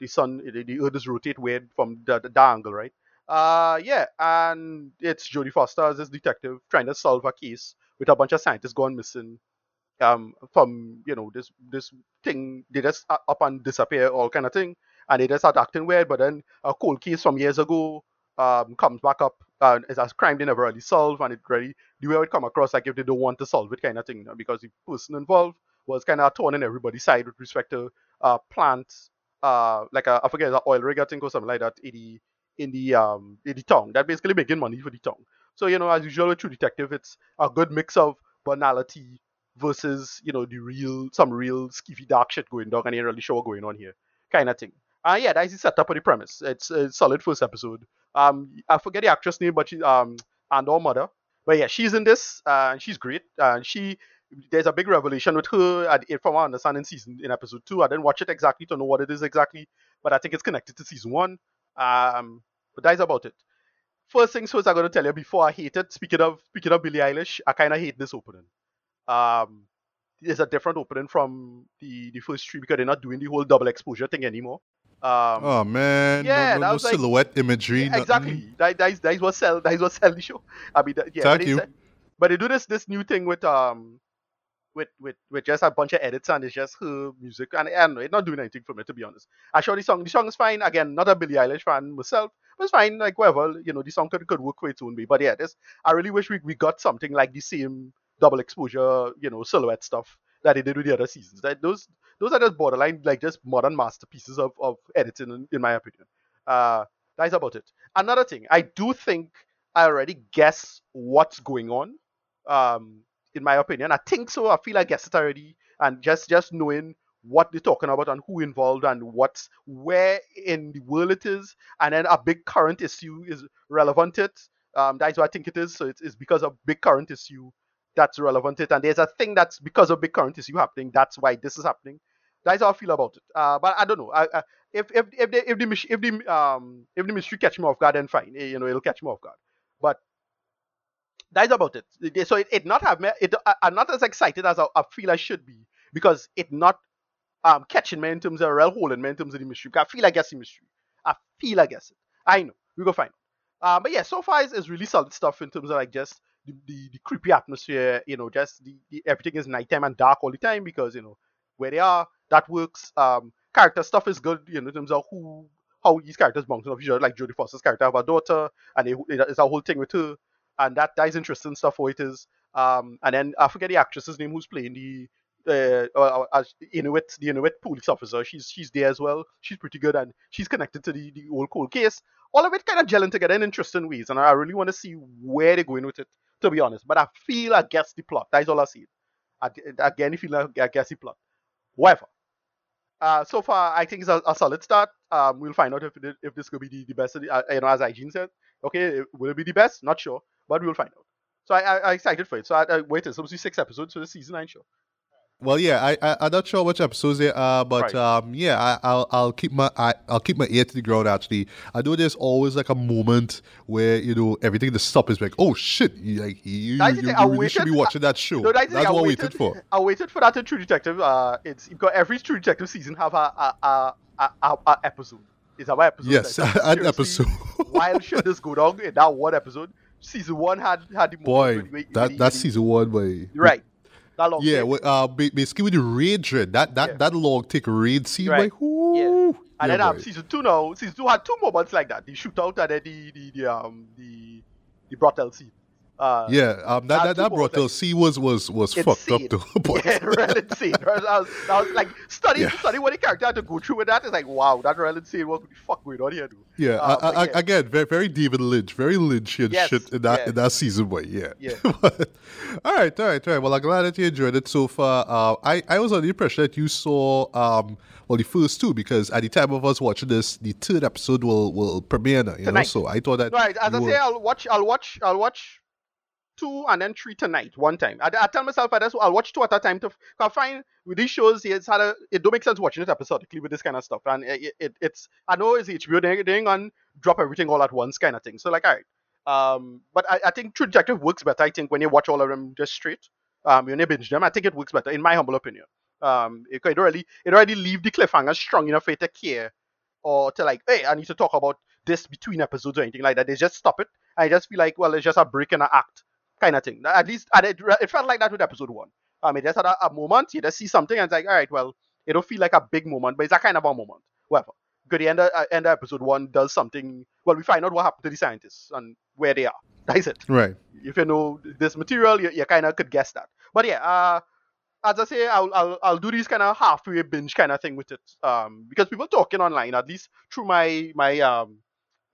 S2: the sun the, the earth is rotate weird from the, the, the angle, right? Uh yeah, and it's Jodie Foster as this detective trying to solve a case with a bunch of scientists gone missing. Um, from you know this this thing they just up and disappear, all kind of thing, and they just start acting weird. But then a cold case from years ago um comes back up, and it's a crime they never really solve, and it really the way it come across like if they don't want to solve it, kind of thing, because the person involved was kind of torn in everybody's side with respect to uh plants uh like a, I forget the oil rig I think or something like that in the in the um in the town that basically making money for the town. So you know as usual with True Detective it's a good mix of banality versus you know the real some real skeevy dark shit going down and ain't really sure what going on here kind of thing. Uh yeah that's the setup of the premise. It's a solid first episode. Um I forget the actress name but she um and our mother. But yeah she's in this uh, and she's great and she there's a big revelation with her at, from our understanding season in episode two. I didn't watch it exactly to know what it is exactly, but I think it's connected to season one. Um, that's about it. First things first, I'm gonna tell you before I hate it. Speaking of speaking of Billie Eilish, I kind of hate this opening. Um, it's a different opening from the the first three because they're not doing the whole double exposure thing anymore. Um,
S1: Oh man,
S2: yeah,
S1: no, no, no
S2: like-
S1: silhouette imagery.
S2: yeah, exactly. That, that, is, that is what sell that is what sell the show. I mean, that, yeah.
S1: Thank
S2: but they
S1: you.
S2: say- but they do this this new thing with um with with with just a bunch of edits and it's just her music and, and it's not doing anything for me to be honest. I sure the song the song is fine. Again, not a Billie Eilish fan myself, it's fine. Like whatever, you know, the song could, could work for its own way. But yeah, this I really wish we, we got something like the same double exposure, you know, silhouette stuff that they did with the other seasons. That those those are just borderline like just modern masterpieces of, of editing in, in my opinion. Uh that's about it. Another thing, I do think I already guess what's going on. Um in my opinion. I think so. I feel I guess it already. And just just knowing what they're talking about and who involved and what's where in the world it is, and then a big current issue is relevant it. Um, that's what I think it is. So it's, it's because of big current issue that's relevant it, and there's a thing that's because of big current issue happening. That's why this is happening. That's how I feel about it. Uh, but I don't know. I, I, if if if the if the if the um if the mystery catch me off guard, then fine. You know, it'll catch me off guard. But that's about it. So it, it not have me. It, I'm not as excited as I, I feel I should be because it not um catching me in terms of holding me in terms of the mystery. I feel I guess the mystery. I feel I guess it. I know. We go find. Uh, but yeah, so far it's, it's really solid stuff in terms of like just the, the, the creepy atmosphere. You know, just the, the everything is nighttime and dark all the time because you know where they are. That works. Um, character stuff is good. You know, in terms of who how these characters bounce off each other. Like Jodie Foster's character have a daughter, and it, it's a whole thing with her and that that is interesting stuff for it is. Um, and then I forget the actress's name who's playing the uh, uh Inuit, the Inuit police officer. She's she's there as well. She's pretty good, and she's connected to the the old cold case. All of it kind of gelling together in interesting ways, and I really want to see where they're going with it. To be honest, but I feel I guess the plot. That's all I see. I, again, if you like, I guess the plot. Whatever. Uh, so far, I think it's a, a solid start. Um, we'll find out if it, if this could be the, the best. Uh, you know, as IGN said, okay, will it be the best? Not sure but we'll find out. So I, I, am excited for it. So I, I waited. So six episodes for the season nine show.
S1: Well, yeah, I, I am not sure which episodes there are, but right. um, yeah, I, I'll I'll keep my I, will keep my ear to the ground. Actually, I know there's always like a moment where you know everything to stop is like, oh shit, you, like you, you, you really waited, should be watching that show. No, that's, that's what I waited for.
S2: I waited for that in True Detective. Uh, it's because every True Detective season have a a a, a, a episode. It's a episode.
S1: Yes, [laughs] an episode. [laughs]
S2: why should this go down in that one episode? season one had had the
S1: boy when, that when, that season one boy
S2: right
S1: that long yeah well, uh basically with the raid dread that that yeah. that long take raid scene right. like whoo,
S2: yeah and yeah, then um, season two now season two had two moments like that the shootout and then the the, the um the the brothel scene
S1: uh, yeah, um, that that, that brothel like, C was was was fucked up though. [laughs]
S2: yeah, [laughs] insane. Right? I, was, I was like studying yeah. studying what the character had to go through with that. It's like wow, that real insane. What the fuck going on here, dude?
S1: Yeah, uh, I, I, yeah. again, very, very David Lynch, very Lynchian yes, shit in that yeah. in that season, but yeah.
S2: Yeah. [laughs]
S1: but, all right, all right, all right. Well, I'm glad that you enjoyed it so far. Uh, I I was under the impression that you saw um well the first two because at the time of us watching this, the third episode will will premiere. You Tonight. know, so I thought that
S2: right. As I say, I'll watch. I'll watch. I'll watch two and then three tonight, one time. I, I tell myself I just, I'll watch two at a time to I find with these shows it's had a it don't make sense watching it episodically with this kind of stuff. And it, it it's I know it's HBO thing, thing on drop everything all at once kind of thing. So like all right. Um but I, I think True Detective works better, I think, when you watch all of them just straight. Um you binge them, I think it works better, in my humble opinion. Um it, it already it already leave the cliffhanger strong enough for you to care or to like, hey, I need to talk about this between episodes or anything like that. They just stop it. I just feel like, well, it's just a break in an act kind of thing. At least, and it, it felt like that with episode one. I mean, just had a, a moment, you just see something, and it's like, all right, well, it don't feel like a big moment, but it's a kind of a moment. Whatever. Good, the end of, uh, end of episode one does something. Well, we find out what happened to the scientists and where they are. [laughs] That's it.
S1: Right.
S2: If you know this material, you, you kind of could guess that. But yeah, uh, as I say, I'll, I'll I'll do this kind of halfway binge kind of thing with it. Um, because people talking online, at least through my my um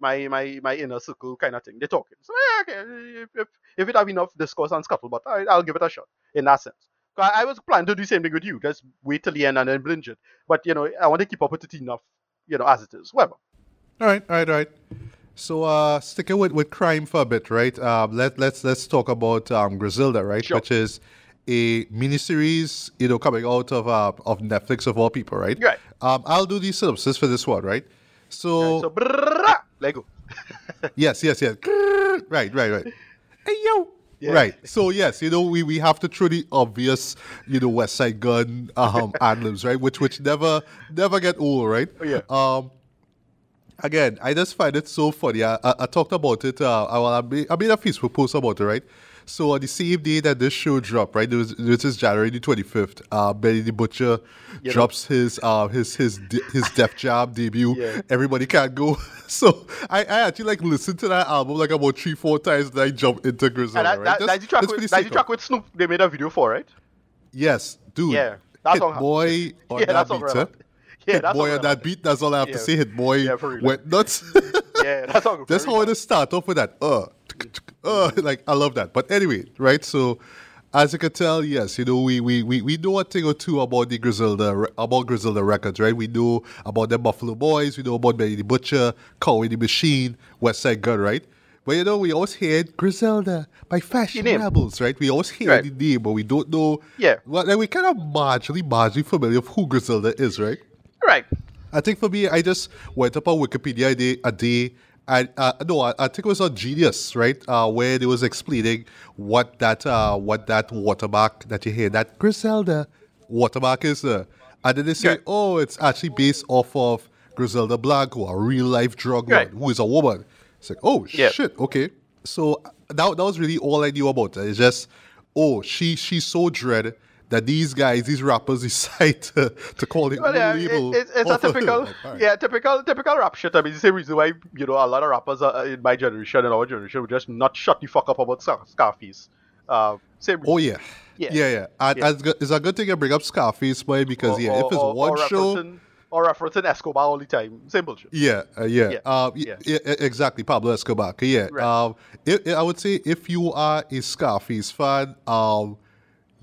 S2: my my my inner circle kind of thing. They're talking. So yeah, okay, if, if, if it have enough discourse on scuttlebutt, I, I'll give it a shot in that sense. I, I was planning to do the same thing with you, just wait till the end and then binge it. But you know, I want to keep up with it enough, you know, as it is. Whatever.
S1: All right, all right, all right. So uh sticking with, with crime for a bit, right? Um let let's let's talk about um Griselda, right?
S2: Sure.
S1: Which is a miniseries, you know, coming out of uh, of Netflix of all people, right?
S2: Right.
S1: Um, I'll do the synopsis for this one, right? So,
S2: right, so Lego.
S1: yes, yes, yes. right, right, right. Hey yo. Yeah. Right. So yes, you know, we, we have to throw the obvious, you know, Westside Gunn um [laughs] ad-libs, right? Which which never never get old, right?
S2: Oh, yeah.
S1: Um again, I just find it so funny. I, I, I talked about it. Uh, I, well, I, made, I made a Facebook post about it, right? So on the same day that this show dropped, right, this, this is January the twenty fifth. Uh, Benny the Butcher
S2: You know.
S1: drops his uh his his his Def Jam debut.
S2: Yeah.
S1: Everybody can't go. [laughs] So I, I actually like listened to that album like about three four times. Then I jump into Griselda.
S2: That,
S1: right?
S2: that,
S1: That's-
S2: that's the track
S1: that's
S2: with, that's the track with Snoop. They made a video for, right?
S1: Yes, dude.
S2: Yeah, that
S1: Hit
S2: song-
S1: boy on [laughs]
S2: Yeah,
S1: that beat.
S2: Yeah,
S1: Hit boy on that beat. That's all I have to
S2: Yeah.
S1: say. Hit boy
S2: Yeah, [laughs]
S1: went nuts.
S2: Yeah, that song.
S1: That's how it start off with that. Uh, uh, [laughs] like I love that. But anyway, right? So, as you can tell, yes, you know, we we we, we know a thing or two about the Griselda about Griselda records, right? We know about the Buffalo Boys. We know about Benny the Butcher, Conway the Machine, Westside Gunn, right? But you know, we always hear Griselda by Fashion. Rebels, right? We always hear
S2: Right.
S1: the name, but we don't know.
S2: Yeah.
S1: Well, like, we kind of marginally, marginally familiar with who Griselda is, right?
S2: Right.
S1: I think for me, I just went up on Wikipedia a day, a day and uh, no, I, I think it was on Genius, right, uh, where they was explaining what that uh, what that watermark that you hear that Griselda watermark is, uh, and then they say, oh, it's actually based off of Griselda Blanco, a real life drug
S2: Right.
S1: lord who is a woman. It's like, oh
S2: Yeah.
S1: shit, okay. So that that was really all I knew about it. It's just, oh, she she's so dread. That these guys, these rappers, [laughs] decide to, to call it
S2: Well, yeah, it,
S1: label
S2: it's, a
S1: off of her.
S2: typical, [laughs]
S1: Like,
S2: yeah, typical, typical rap shit. I mean, it's the same reason why you know a lot of rappers uh, in my generation and our generation would just not shut the fuck up about Scar- Scarface. Uh, same.
S1: Oh yeah,
S2: Yeah.
S1: yeah, yeah. And,
S2: Yeah.
S1: and it's a good thing to bring up Scarface, boy, because
S2: or,
S1: yeah,
S2: or,
S1: if it's
S2: or,
S1: one
S2: or
S1: show,
S2: or referencing Escobar all the time, same bullshit.
S1: yeah, uh, yeah,
S2: Yeah,
S1: y-
S2: yeah.
S1: yeah, exactly, Pablo Escobar. Yeah,
S2: Right.
S1: um, i I would say if you are a Scarface fan, um,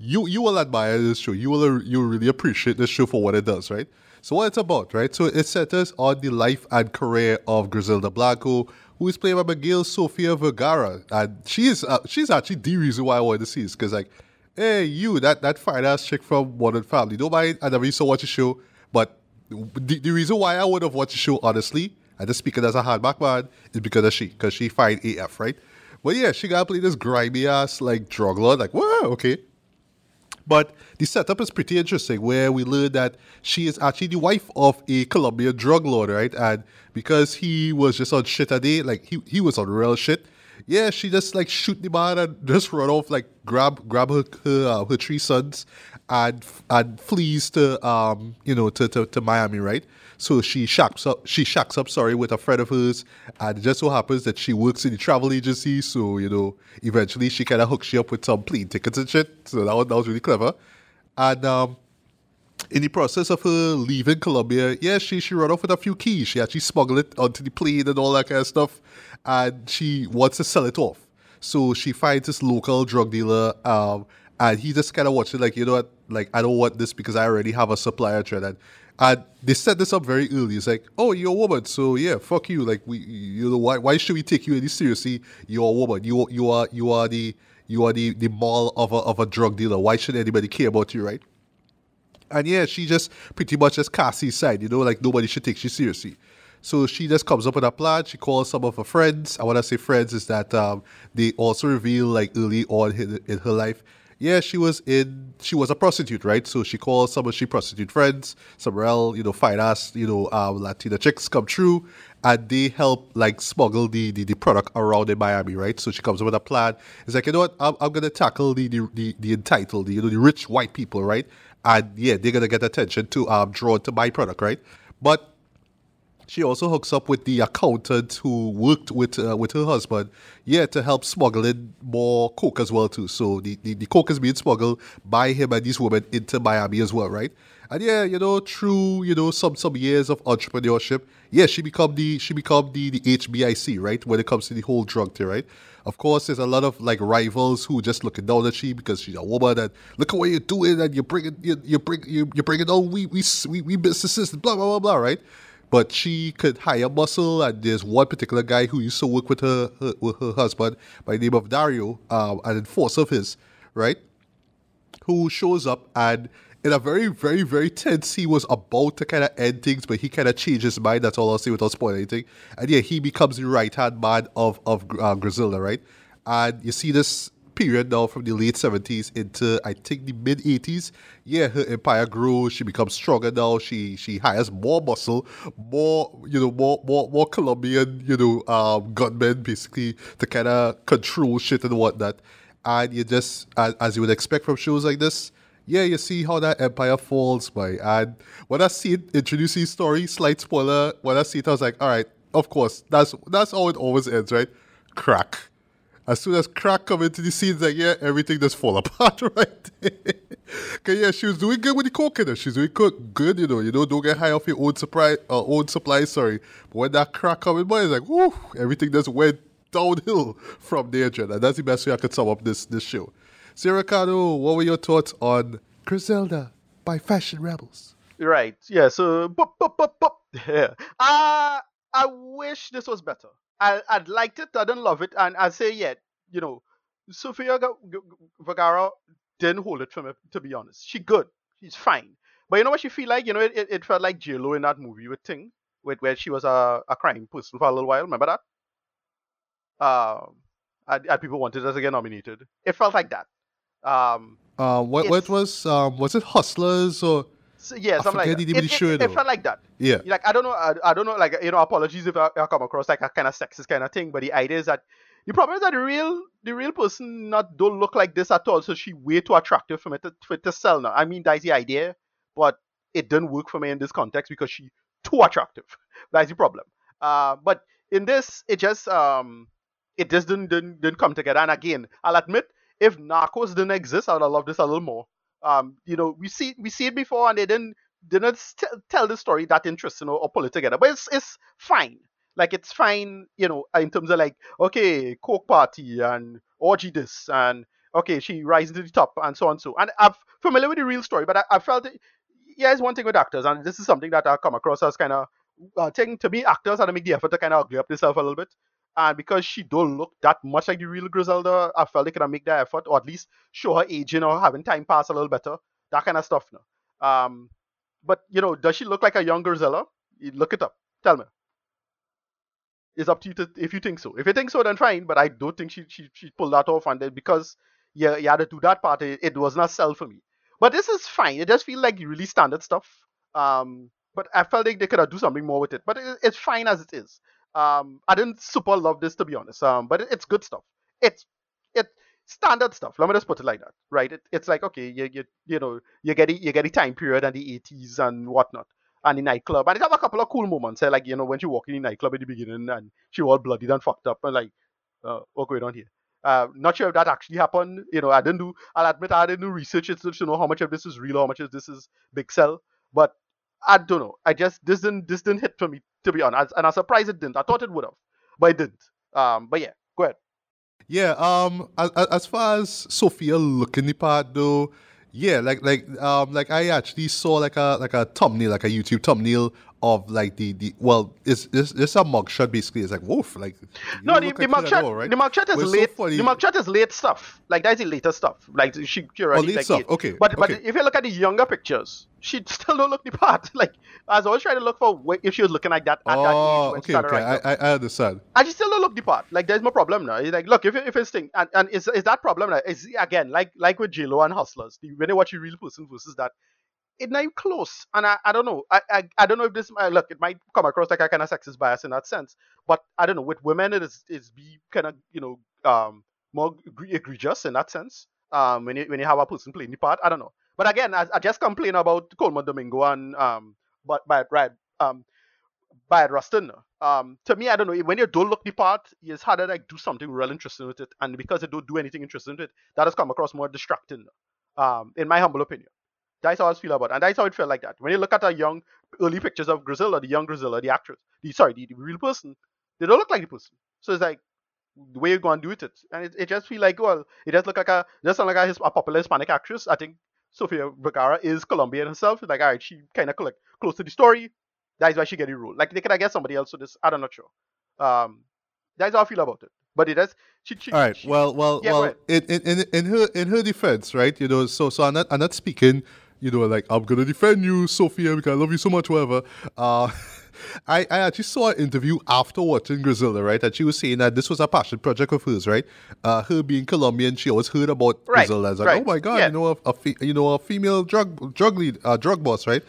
S1: you you will admire this show. You will you really appreciate this show for what it does, right? So what it's about, right? So it centers on the life and career of Griselda Blanco, who is played by Miguel Sofia Vergara, and she is uh, she's actually the reason why I wanted to see this because like, hey, you that that fine ass chick from Modern Family. Don't mind, I never used to watch the show, but the, the reason why I would have watched the show honestly, and just speaking as a hardback man, is because of she, because she fine AF, right? But yeah, she gotta play this grimy ass like drug lord, like whoa, okay. But the setup is pretty interesting where we learn that she is actually the wife of a Colombian drug lord, right? And because he was just on shit a day, like he, he was on real shit, yeah, she just like shoot the man and [laughs] just run off, like grab grab her her, uh, her three sons and and flees to um you know to, to, to Miami, right? So she shacks up she shacks up sorry with a friend of hers, and it just so happens that she works in the travel agency. So you know eventually she kind of hooks you up with some plane tickets and shit. So that was that was really clever, and um in the process of her leaving Colombia, yeah, she she run off with a few keys. She actually smuggled it onto the plane and all that kind of stuff, and she wants to sell it off. So she finds this local drug dealer, um, and he just kind of watches like, you know what, like I don't want this because I already have a supplier trend. And, and they set this up very early. It's like, oh, you're a woman, so yeah, fuck you. Like we, you know, why why should we take you any seriously? You're a woman. You you are you are the you are the the mall of a of a drug dealer. Why should anybody care about you, right? And yeah, she just pretty much just Cassie's side, you know, like nobody should take she seriously. So she just comes up with a plan. She calls some of her friends. I want to say friends is that um, they also reveal like early on in, in her life. Yeah, she was in. She was a prostitute, right? So she calls some of she prostitute friends, some real, you know, fine ass, you know, um, Latina chicks come through, and they help like smuggle the, the the product around in Miami, right? So she comes up with a plan. It's like you know what? I'm, I'm gonna tackle the the, the the entitled, you know, the rich white people, right? And yeah, they're gonna get attention to um drawn to my product, right? But she also hooks up with the accountant who worked with uh, with her husband, yeah, to help smuggle in more coke as well too. So the, the, the coke is being smuggled by him and these women into Miami as well, right? And yeah, you know, through you know some some years of entrepreneurship, yeah, she become the she become the the HBIC, right? When it comes to the whole drug thing, right? Of course, there's a lot of like rivals who just looking down at she because she's a woman and look at what you're doing and you're bringing you you bring you you're bringing down we we we, we businesses blah blah blah blah, right? But she could hire muscle and there's one particular guy who used to work with her, her with her husband by the name of Dario, um, an enforcer of his, right? Who shows up and in a very, very, very tense, he was about to kind of end things, but he kind of changed his mind. That's all I'll say without spoiling anything. And yeah, he becomes the right hand man of of uh, Griselda, right? And you see this period now from the late 70s into I think the mid 80s. Yeah, her empire grows. She becomes stronger now. She she hires more muscle, more you know, more more more Colombian you know um, gunmen basically to kind of control shit and whatnot. and you just as, as you would expect from shows like this, yeah, you see how that empire falls, by. And when I see it introducing story, slight spoiler, when I see it, I was like, all right, of course, that's that's how it always ends, right? Crack. As soon as crack come into the scene, like, yeah, everything just fall apart [laughs] right Cause yeah, she was doing good with the coconut. She's doing good, you know. You know, don't get high off your own supply, uh, own supply. Sorry, but when that crack come in, boy, it's like, whoo, everything just went downhill [laughs] from there. And that's the best way I could sum up this this show. So, Ricardo, what were your thoughts on Griselda by Fashion Rebels?
S2: Right. Yeah. So. Yeah. [laughs] Uh, I wish this was better. I, I'd liked it. I didn't love it. And I say yet, you know, Sofia Vergara didn't hold it for me, to be honest. She good. She's fine. But you know what she feel like? You know, it, it, it felt like J-Lo in that movie with Ting, with, where she was a, a crime person for a little while. Remember that? Um, and, and people wanted her to get nominated. It felt like that. Um,
S1: uh, what what was um was it Hustlers or?
S2: So, yeah, something like that. It, it,
S1: it,
S2: it, felt like that.
S1: Yeah.
S2: Like I don't know, I, I don't know. Like you know, apologies if I, I, come across like a kind of sexist kind of thing, but the idea is that the problem is that the real the real person not don't look like this at all. So she way too attractive for me to for to sell now. I mean, that's the idea, but it didn't work for me in this context because she too attractive. [laughs] That's the problem. Uh, but in this, it just um, it just didn't, didn't didn't come together. And again, I'll admit if Narcos didn't exist, I would have loved this a little more. Um, you know, we see we see it before, and they didn't didn't tell the story that interesting or, or pull it together. But it's it's fine. Like it's fine, you know, in terms of like okay, coke party and orgy this and okay, she rises to the top and so on and so. And I'm familiar with the real story, but I, I felt it, yeah, it's one thing with actors, and this is something that I come across as kind of uh, thing to me. Actors had to make the effort to kind of ugly up themselves a little bit and because she don't look that much like the real Griselda, I felt they could have make that effort, or at least show her aging or having time pass a little better. That kind of stuff now. Um, but you know, does she look like a young Griselda? Look it up. Tell me. It's up to you to, if you think so. If you think so, then fine. But I don't think she she, she pulled that off, and then because yeah, you had to do that part, it, it was not sell for me. But this is fine. It just feels like really standard stuff. Um, but I felt like they could have do something more with it. But it, it's fine as it is. Um, I didn't super love this to be honest. Um, but it, it's good stuff. It's it standard stuff. Let me just put it like that, right? It, it's like okay, you you you know you get the, you get the time period and the 80s and whatnot, and the nightclub, and it have a couple of cool moments. Eh? Like you know when she walk in the nightclub at the beginning and she was all bloodied and fucked up, and like, uh, what's going on here? Uh, not sure if that actually happened. You know, I didn't do. I'll admit I didn't do research to know how much of this is real, how much of this is big sell. But I don't know. I just this didn't this didn't hit for me to be honest, and I'm surprised it didn't. I thought it would have, but it didn't. Um, but yeah, go ahead.
S1: Yeah. Um. As, as far as Sofia looking the part though, yeah, like like um like I actually saw like a like a thumbnail, like a YouTube thumbnail of like the the well, it's it's, it's a mugshot basically. It's like woof, like
S2: no, the, the mugshot, all, right? the mugshot is late. So the mugshot is late stuff. Like that's the later stuff. Like she, she already oh, late like stuff.
S1: Okay,
S2: but
S1: okay.
S2: but if you look at the younger pictures, she [laughs] still don't look the part. [laughs] Like I was always trying to look for if she was looking like that at
S1: oh,
S2: that
S1: age. Oh, okay, okay, I, I, I understand.
S2: And she still don't look the part. Like there's no problem now. It's like look if if it's thing and, and is is that problem now? Is again like like with J Lo and Hustlers. When they watch a real person versus that, it not even close. And I, I don't know. I, I I don't know if this uh, look it might come across like a kind of sexist bias in that sense. But I don't know. With women, it is is be kind of you know um more egregious in that sense. Um, when you when you have a person playing the part, I don't know. But again, I, I just complain about Colman Domingo and um but by right um Bayard Rustin. Um, to me, I don't know. When you don't look the part, it's harder to like do something real interesting with it, and because they don't do anything interesting with it, that has come across more distracting. Um, in my humble opinion, that's how I feel about, it. and that's how it felt like that. When you look at the young early pictures of Griselda, the young Griselda, the actress, the sorry, the, the real person, they don't look like the person. So it's like the way you're going to do it, and it, it just feel like well, it just look like a just sound like a, a popular Hispanic actress. I think Sofia Vergara is Colombian herself. Like, all right, she kind of like close to the story. That's why she get the role. Like, they could have get somebody else for this. I'm not sure. Um, that's how I feel about it. But it does. She, she,
S1: all right.
S2: She,
S1: well, well, yeah, well. In, in in her in her defense, right? You know, so so I'm not I'm not speaking. You know, like I'm gonna defend you, Sofia, because I love you so much. Whatever. Uh, [laughs] I, I actually saw an interview after watching Griselda, right? And she was saying that this was a passion project of hers, right? Uh, her being Colombian, she always heard about right, Griselda. Like, right. oh my god, yeah. you know, a, a, you know, a female drug drug lead, uh, drug boss, right?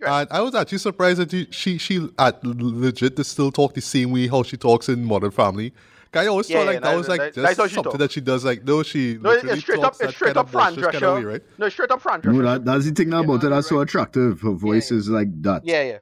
S1: right? And I was actually surprised that she she, she at legit still talk the same way how she talks in Modern Family. I always
S2: Yeah,
S1: thought
S2: yeah,
S1: like that
S2: that-
S1: was like
S2: that-
S1: just
S2: that's how she
S1: something
S2: talk.
S1: that she does. Like no, she
S2: No, it's straight up. It's straight up
S1: of
S2: Fran
S1: boisterous way, right?
S2: No, straight up Fran
S3: No,
S2: Drescher.
S3: that, that's the thing
S2: Yeah,
S3: about
S2: no,
S3: it. That's so attractive. Her voice
S2: yeah.
S3: is like that.
S2: Yeah, yeah.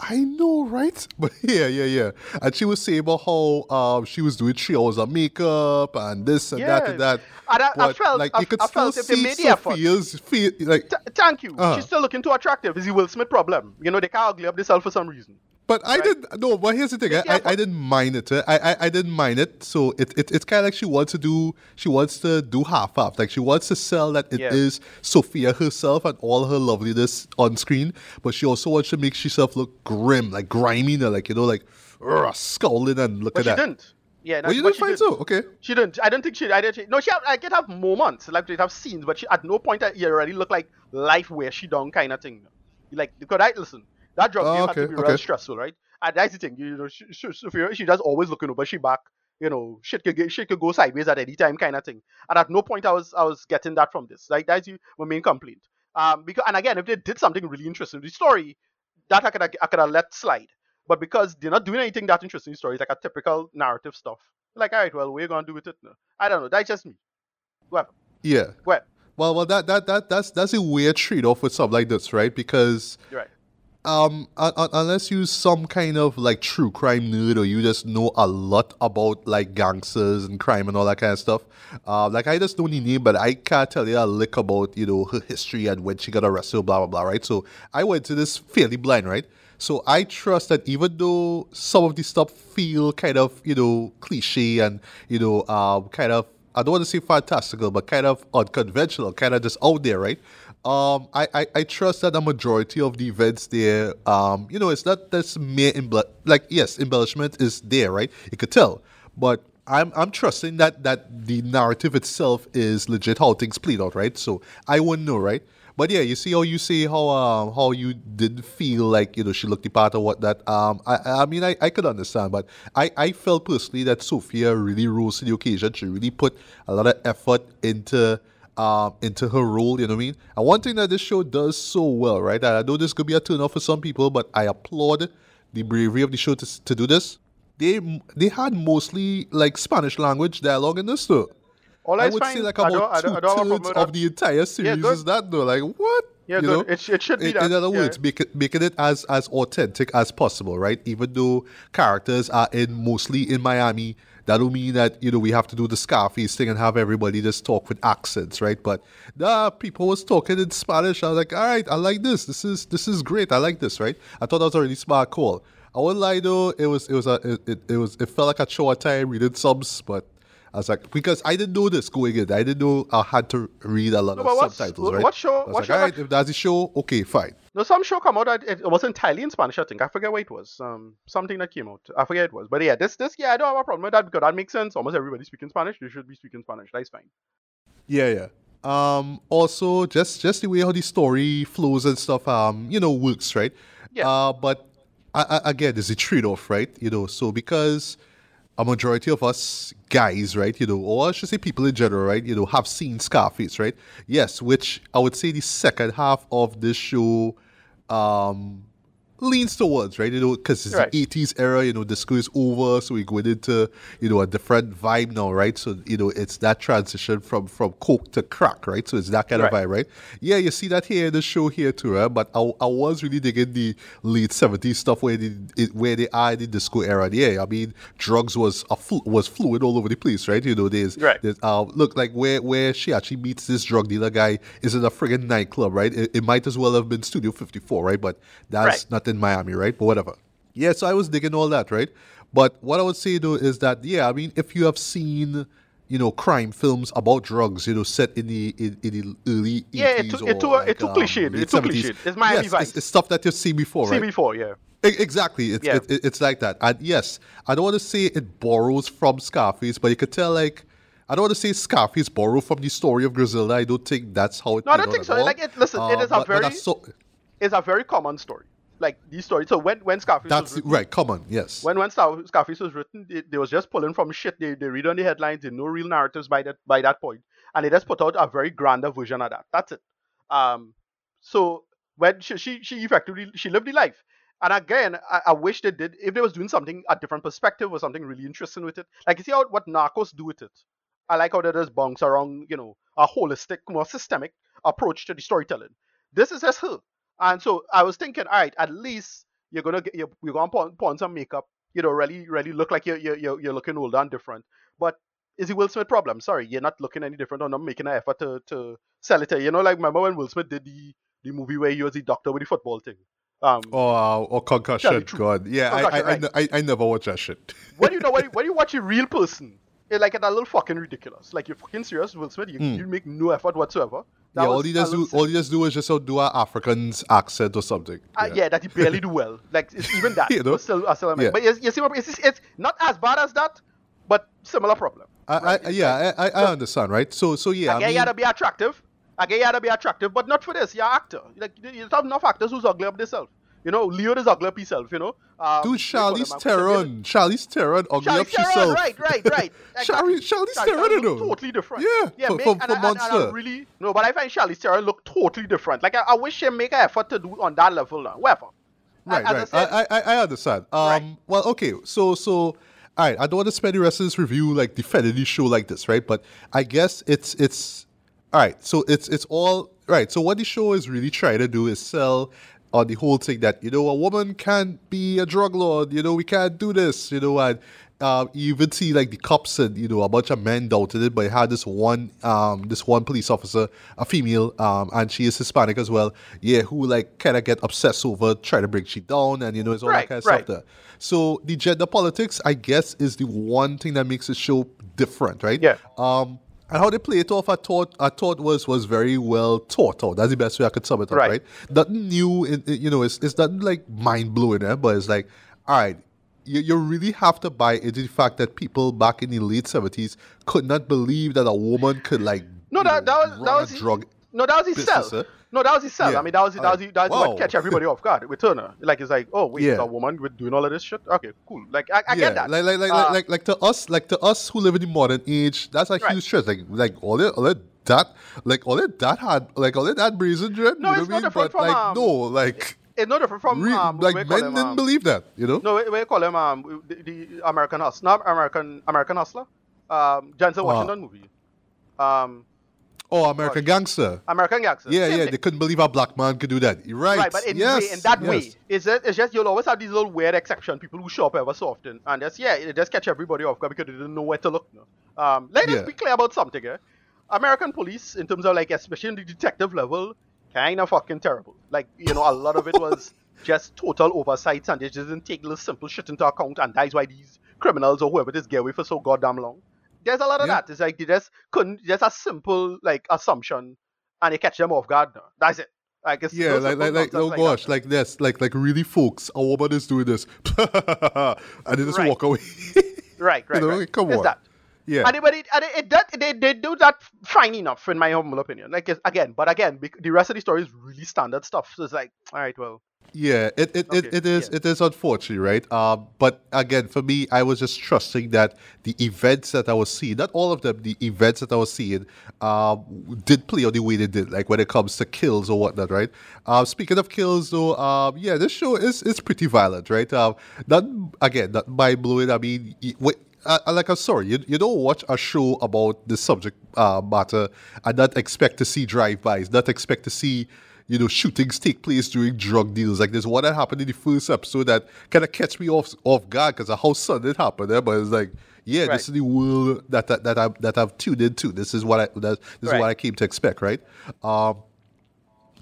S1: I know, right? [laughs] But yeah, yeah, yeah. And she was saying about how um she was doing three hours of makeup and this and that and that.
S2: And I, I felt,
S1: like
S2: I,
S1: you could
S2: I
S1: still
S2: felt
S1: see
S2: made the.
S1: Sofia's feel like
S2: Th- thank you.
S1: Uh-huh.
S2: She's still looking too attractive. Is the Will Smith problem? You know, they can't ugly up themselves for some reason.
S1: But I
S2: Right.
S1: didn't. No, but here's the thing. I, I, I didn't mind it. uh, I, I, I didn't mind it. So it, it it's kind of like she wants to do. She wants to do half half. Like she wants to sell that it is
S2: Yeah.
S1: Sofia herself and all her loveliness on screen. But she also wants to make herself look grim, like grimy, like you know, like "Ugh," scowling and look
S2: But
S1: at
S2: she
S1: that.
S2: didn't. Yeah,
S1: Oh, you
S2: but
S1: didn't find
S2: didn't.
S1: so? Okay.
S2: She didn't. I don't think she. I didn't. No, she. Have, I could have moments, like she'd have scenes, but she at no point that you already look like life where she done kind of thing. Like because I listen, that drug
S1: Oh,
S2: game
S1: okay,
S2: had to be
S1: okay.
S2: real stressful, right? And that's the thing, you know, she, she, she just always looking over she back. You know, shit could get, shit could go sideways at any time, kind of thing. And at no point I was I was getting that from this. Like that's my main complaint. Um, because and again, if they did something really interesting, the story that I could I could have let slide. But because they're not doing anything that interesting, in story, it's like a typical narrative stuff. Like, all right, well, we're gonna do with it now? I don't know. That's just me. Well,
S1: Yeah.
S2: well,
S1: Well, well, that that that that's that's a weird trade off with something like this, right? Because
S2: you're right.
S1: Um un- unless you some kind of like true crime nerd or you just know a lot about like gangsters and crime and all that kind of stuff uh, like i just know the name but i can't tell you a lick about you know her history and when she got arrested blah blah blah right so i went to this fairly blind right so i trust that even though some of the stuff feel kind of you know cliche and you know um kind of I don't want to say fantastical, but kind of unconventional, kind of just out there, right? Um, I, I, I trust that the majority of the events there, um, you know, it's not this mere like yes, embellishment is there, right? You could tell, but I'm I'm trusting that that the narrative itself is legit how things played out, right? So I wouldn't know, right? But yeah, you see how you see how um how you didn't feel like you know she looked the part or what that um I I mean I, I could understand, but I I felt personally that Sofia really rose to the occasion. She really put a lot of effort into um into her role. You know what I mean? And one thing that this show does so well, right? And I know this could be a turn off for some people, but I applaud the bravery of the show to to do this. They they had mostly like Spanish language dialogue in this though.
S2: All
S1: I would
S2: fine.
S1: say like
S2: I don't-
S1: about
S2: I
S1: two
S2: don't- I don't a problem
S1: thirds of the entire series
S2: good.
S1: is that though. Like what?
S2: Yeah,
S1: you
S2: good.
S1: know?
S2: It it should be
S1: in,
S2: that,
S1: in other
S2: yeah.
S1: words, make it, making it as as authentic as possible, right? Even though characters are in mostly in Miami, that don't mean that you know we have to do the Scarface thing and have everybody just talk with accents, right? But nah, people was talking in Spanish. I was like, all right, I like this. This is this is great. I like this, right? I thought that was a really smart call. I wouldn't lie though, it was it was a it, it, it was it felt like a short time reading subs, but I was like because I didn't know this going in. I didn't know I had to read a lot
S2: No,
S1: of subtitles, right?
S2: what show- what
S1: like,
S2: show
S1: all right, if that's the show, okay, fine.
S2: No, some show come out. it was entirely in Spanish. I think I forget what it was. Um, something that came out. I forget it was. But yeah, this this yeah, I don't have a problem with that because that makes sense. Almost everybody speaking Spanish. They should be speaking Spanish. That's fine.
S1: Yeah, yeah. Um, also, just just the way how the story flows and stuff, um, you know, works, right?
S2: Yeah.
S1: Uh, but I, I, again, there's a trade-off, right? You know, so because a majority of us guys, right, you know, or I should say people in general, right, you know, have seen Scarface, right? Yes, which I would say the second half of this show, um, leans towards, right? You know, because it's
S2: Right.
S1: the 80s era, you know, the disco is over, so we're going into, you know, a different vibe now, right? So, you know, it's that transition from from coke to crack, right? So it's that kind of vibe, right? Yeah, you see that here in the show here too, right? But I, I was really digging the late 70s stuff where they, it, where they are in the disco era. Yeah, I mean, drugs was a flu- was fluid all over the place, right? You know, there's,
S2: Right.
S1: there's uh, look, like where, where she actually meets this drug dealer guy is in a friggin' nightclub, right? It, it might as well have been Studio 54, right? But that's
S2: Right.
S1: not in Miami, right? But whatever. Yeah, so I was digging all that, right? But what I would say though is that yeah, I mean, if you have seen, you know, crime films about drugs, you know, set in the in, in the early
S2: Yeah, it
S1: 80s
S2: too- it
S1: or
S2: too-
S1: like,
S2: it too
S1: um,
S2: cliched.
S1: late
S2: It too
S1: 70s.
S2: cliched. It's Miami
S1: yes, it's, it's stuff that you've seen before, right?
S2: CB4, yeah.
S1: E- Exactly. It's
S2: Yeah.
S1: it, it- it's like that. And yes, I don't want to say it borrows from Scarface, but you could tell like I don't want to say Scarface borrowed from the story of Griselda. I don't think that's how it.
S2: No, I don't think so.
S1: all.
S2: Like, it- listen, it
S1: Uh,
S2: is a
S1: but
S2: very-
S1: so-
S2: It's a very common story. Like these stories. So when when Scarface was
S1: that's
S2: written,
S1: right. Come on. Yes.
S2: when when Scarface was written, they, they was just pulling from shit. They, they read on the headlines. They no real narratives by that by that point, and they just put out a very grander version of that. That's it. Um, so when she she, she effectively she lived the life, And again, I, I wish they did if they was doing something a different perspective or something really interesting with it. Like you see how what Narcos do with it. I like how they just bounce around, you know, a holistic, more systemic approach to the storytelling. This is just her. And so I was thinking, all right, at least you're gonna get you're, you're gonna put, put on some makeup, you know, really, really look like you're you're you're, looking older and different. But is it Will Smith problem? Sorry, you're not looking any different or not making an effort to, to sell it. You know, like remember when Will Smith did the, the movie where he was the doctor with the football thing? Um,
S1: Oh, or concussion.
S2: Tell the truth.
S1: God, yeah,
S2: Concussion,
S1: I, I,
S2: right.
S1: I, I, never watch that shit.
S2: when you know when you, when you watch a real person, like that little fucking ridiculous. Like you're fucking serious, Will Smith. You, you make no effort whatsoever. That
S1: yeah, all he does do, all he just do is just do an African's accent or something.
S2: Uh, yeah. that he barely do [laughs] well. Like it's even that. [laughs]
S1: You know?
S2: still, still.
S1: Yeah.
S2: But you, you see, what- it's, it's not as bad as that, but similar problem.
S1: I, I, yeah, I, I, I understand, right? So, so yeah, I
S2: Again,
S1: mean,
S2: you gotta be attractive. Again, you gotta be attractive, but not for this. You're an actor. Like you you have enough actors who's ugly up themselves. You know, Leo is ugly up himself. You know, um,
S1: dude,
S2: what do you call
S1: Charlize? Theron, Charlize Theron, ugly up
S2: Charlize Theron,
S1: herself.
S2: right, right, right. [laughs] Exactly.
S1: Charlize- Charlize
S2: Charlize
S1: Theron, know.
S2: totally different.
S1: Yeah,
S2: yeah,
S1: for-
S2: make,
S1: for-
S2: and,
S1: for
S2: I- and, and I
S1: Monster.
S2: really no, but I find Charlize Theron look totally different. Like I, I wish she make an effort to do on that level now. Whatever.
S1: Right,
S2: As
S1: right.
S2: I said,
S1: I, I, I understand. Um,
S2: Right.
S1: well, okay. So, so, all right. I don't want to spend the rest of this review like defending the show like this, right? But I guess it's it's all right. So it's it's all right. So what the show is really trying to do is sell on the whole thing that you know a woman can't be a drug lord. You know we can't do this. You know and. Um, you even see like the cops and you know a bunch of men doubted it, but it had this one um this one police officer, a female, um, and she is Hispanic as well. Yeah, who like kind of get obsessed over trying to bring she down, and you know it's all
S2: Right,
S1: that kind of
S2: right.
S1: stuff there. So the gender politics, I guess, is the one thing that makes the show different, right?
S2: Yeah.
S1: Um, and how they play it off, I thought, I thought was was very well thought out. That's the best way I could sum it up,
S2: Right.
S1: right? Nothing new, you know, it's it's nothing like mind blowing, eh? but it's like, all right. You, you really have to buy into the fact that people back in the late seventies could not believe that a woman could like
S2: No, that,
S1: know,
S2: that was that was
S1: drug
S2: no, that was his
S1: business, eh?
S2: No, that was his sell.
S1: Yeah.
S2: I mean, that was that was, that was
S1: Wow.
S2: what catch everybody off guard with Turner. Like it's like, oh wait,
S1: Yeah.
S2: a woman with doing all of this shit. Okay, cool. Like I, I
S1: yeah,
S2: get that.
S1: Like, like, like,
S2: Uh,
S1: like, like, to us, like to us who live in the modern age, that's a
S2: Right.
S1: huge stress. Like, like all that, all that, that, like all that, that had, like all that, that brazen dread.
S2: No,
S1: you know
S2: it's
S1: what I
S2: no different
S1: But
S2: from,
S1: like,
S2: um,
S1: no, like,
S2: it's no different from
S1: re-
S2: um,
S1: like
S2: what do you
S1: men didn't
S2: um,
S1: believe that. You know?
S2: No, we, you call him? Um, the, the American Hustler, not American American Hustler. Um, Denzel
S1: Uh,
S2: Washington movie. Um,
S1: Oh, American Gangster.
S2: American Gangster.
S1: Yeah,
S2: Same
S1: yeah.
S2: thing.
S1: They couldn't believe a black man could do that. You're right.
S2: Right, but in,
S1: yes,
S2: way, in that
S1: yes.
S2: way, it's just, it's just you'll always have these little weird exception people who show up ever so often, and that's yeah, it just catch everybody off guard because they didn't know where to look. No? Um, let us
S1: Yeah.
S2: be clear about something. Eh? American police, in terms of like, especially in the detective level, kind of fucking terrible. Like you know, a lot of it was [laughs] just total oversights, and they just didn't take little simple shit into account, and that's why these criminals or whoever just get away for so goddamn long. There's a lot of
S1: Yeah.
S2: that. It's like they just couldn't just a simple like assumption, and they catch them off guard. No? That's it. Like it's
S1: Yeah, like, like, like, oh
S2: that,
S1: gosh,
S2: no.
S1: like this, like, like really, folks, a woman is doing this, [laughs] and they just
S2: Right.
S1: walk away. [laughs]
S2: Right, right,
S1: know,
S2: right.
S1: come
S2: It's
S1: on.
S2: that.
S1: yeah,
S2: And, but it, and it, it, that, they, they do that fine enough, in my humble opinion. Like, again, but again, the rest of the story is really standard stuff. So it's like, all right, well,
S1: Yeah, it it, it, it is
S2: yeah.
S1: it is unfortunate, right? Um, but again, for me, I was just trusting that the events that I was seeing, not all of them, the events that I was seeing, um, did play out the way they did, like when it comes to kills or whatnot, right? Um, speaking of kills, though, um, yeah, this show is is pretty violent, right? Um, not again, not mind blowing. I mean, wait. Uh, like I'm sorry, you, you don't watch a show about this subject uh, matter and not expect to see drive-bys, not expect to see you know, shootings take place during drug deals. Like there's one that happened in the first episode that kind of catch me off off guard because of how sudden it happened. Eh? But it's like, yeah,
S2: Right.
S1: this is the world that that, that I that I've tuned into. This is what I that, this is what I came to expect, right? Um,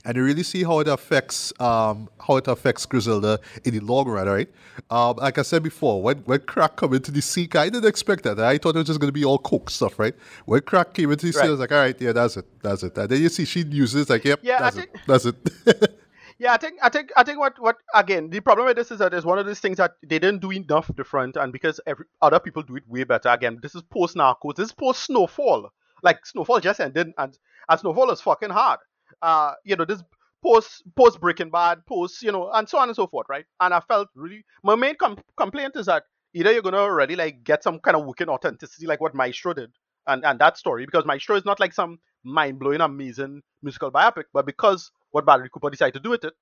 S1: and you really see how it affects um, how it affects Griselda in the long run, right? Um, like I said before, when when crack come into the scene, I didn't expect that. I thought it was just gonna be all coke stuff, right? When crack came into the scene, I was like, all right, yeah, that's it, that's it. And then you see she uses like, yep,
S2: Yeah,
S1: that's it, that's it. [laughs]
S2: Yeah, I think I think I think what what again the problem with this is that it's one of these things that they didn't do enough different, and because every other people do it way better. Again, this is post Narcos, this is post Snowfall. Like Snowfall just ended, and and Snowfall is fucking hard. Uh, you know this post post Breaking Bad, post you know, and so on and so forth, right? And I felt really my main com- complaint is that either you're gonna already like get some kind of working authenticity like what Maestro did, and and that story because Maestro is not like some mind blowing amazing musical biopic, but because what Bradley Cooper decided to do with it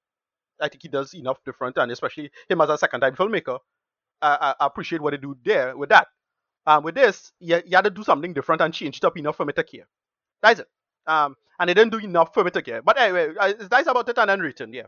S2: I think he does enough different, and especially him as a second time filmmaker, I, I appreciate what they do there with that. Um, with this, you, you had to do something different and change it up enough for me to care. That's it. Um, and they didn't do enough for me to care. But anyway, it's nice about it and then written, yeah.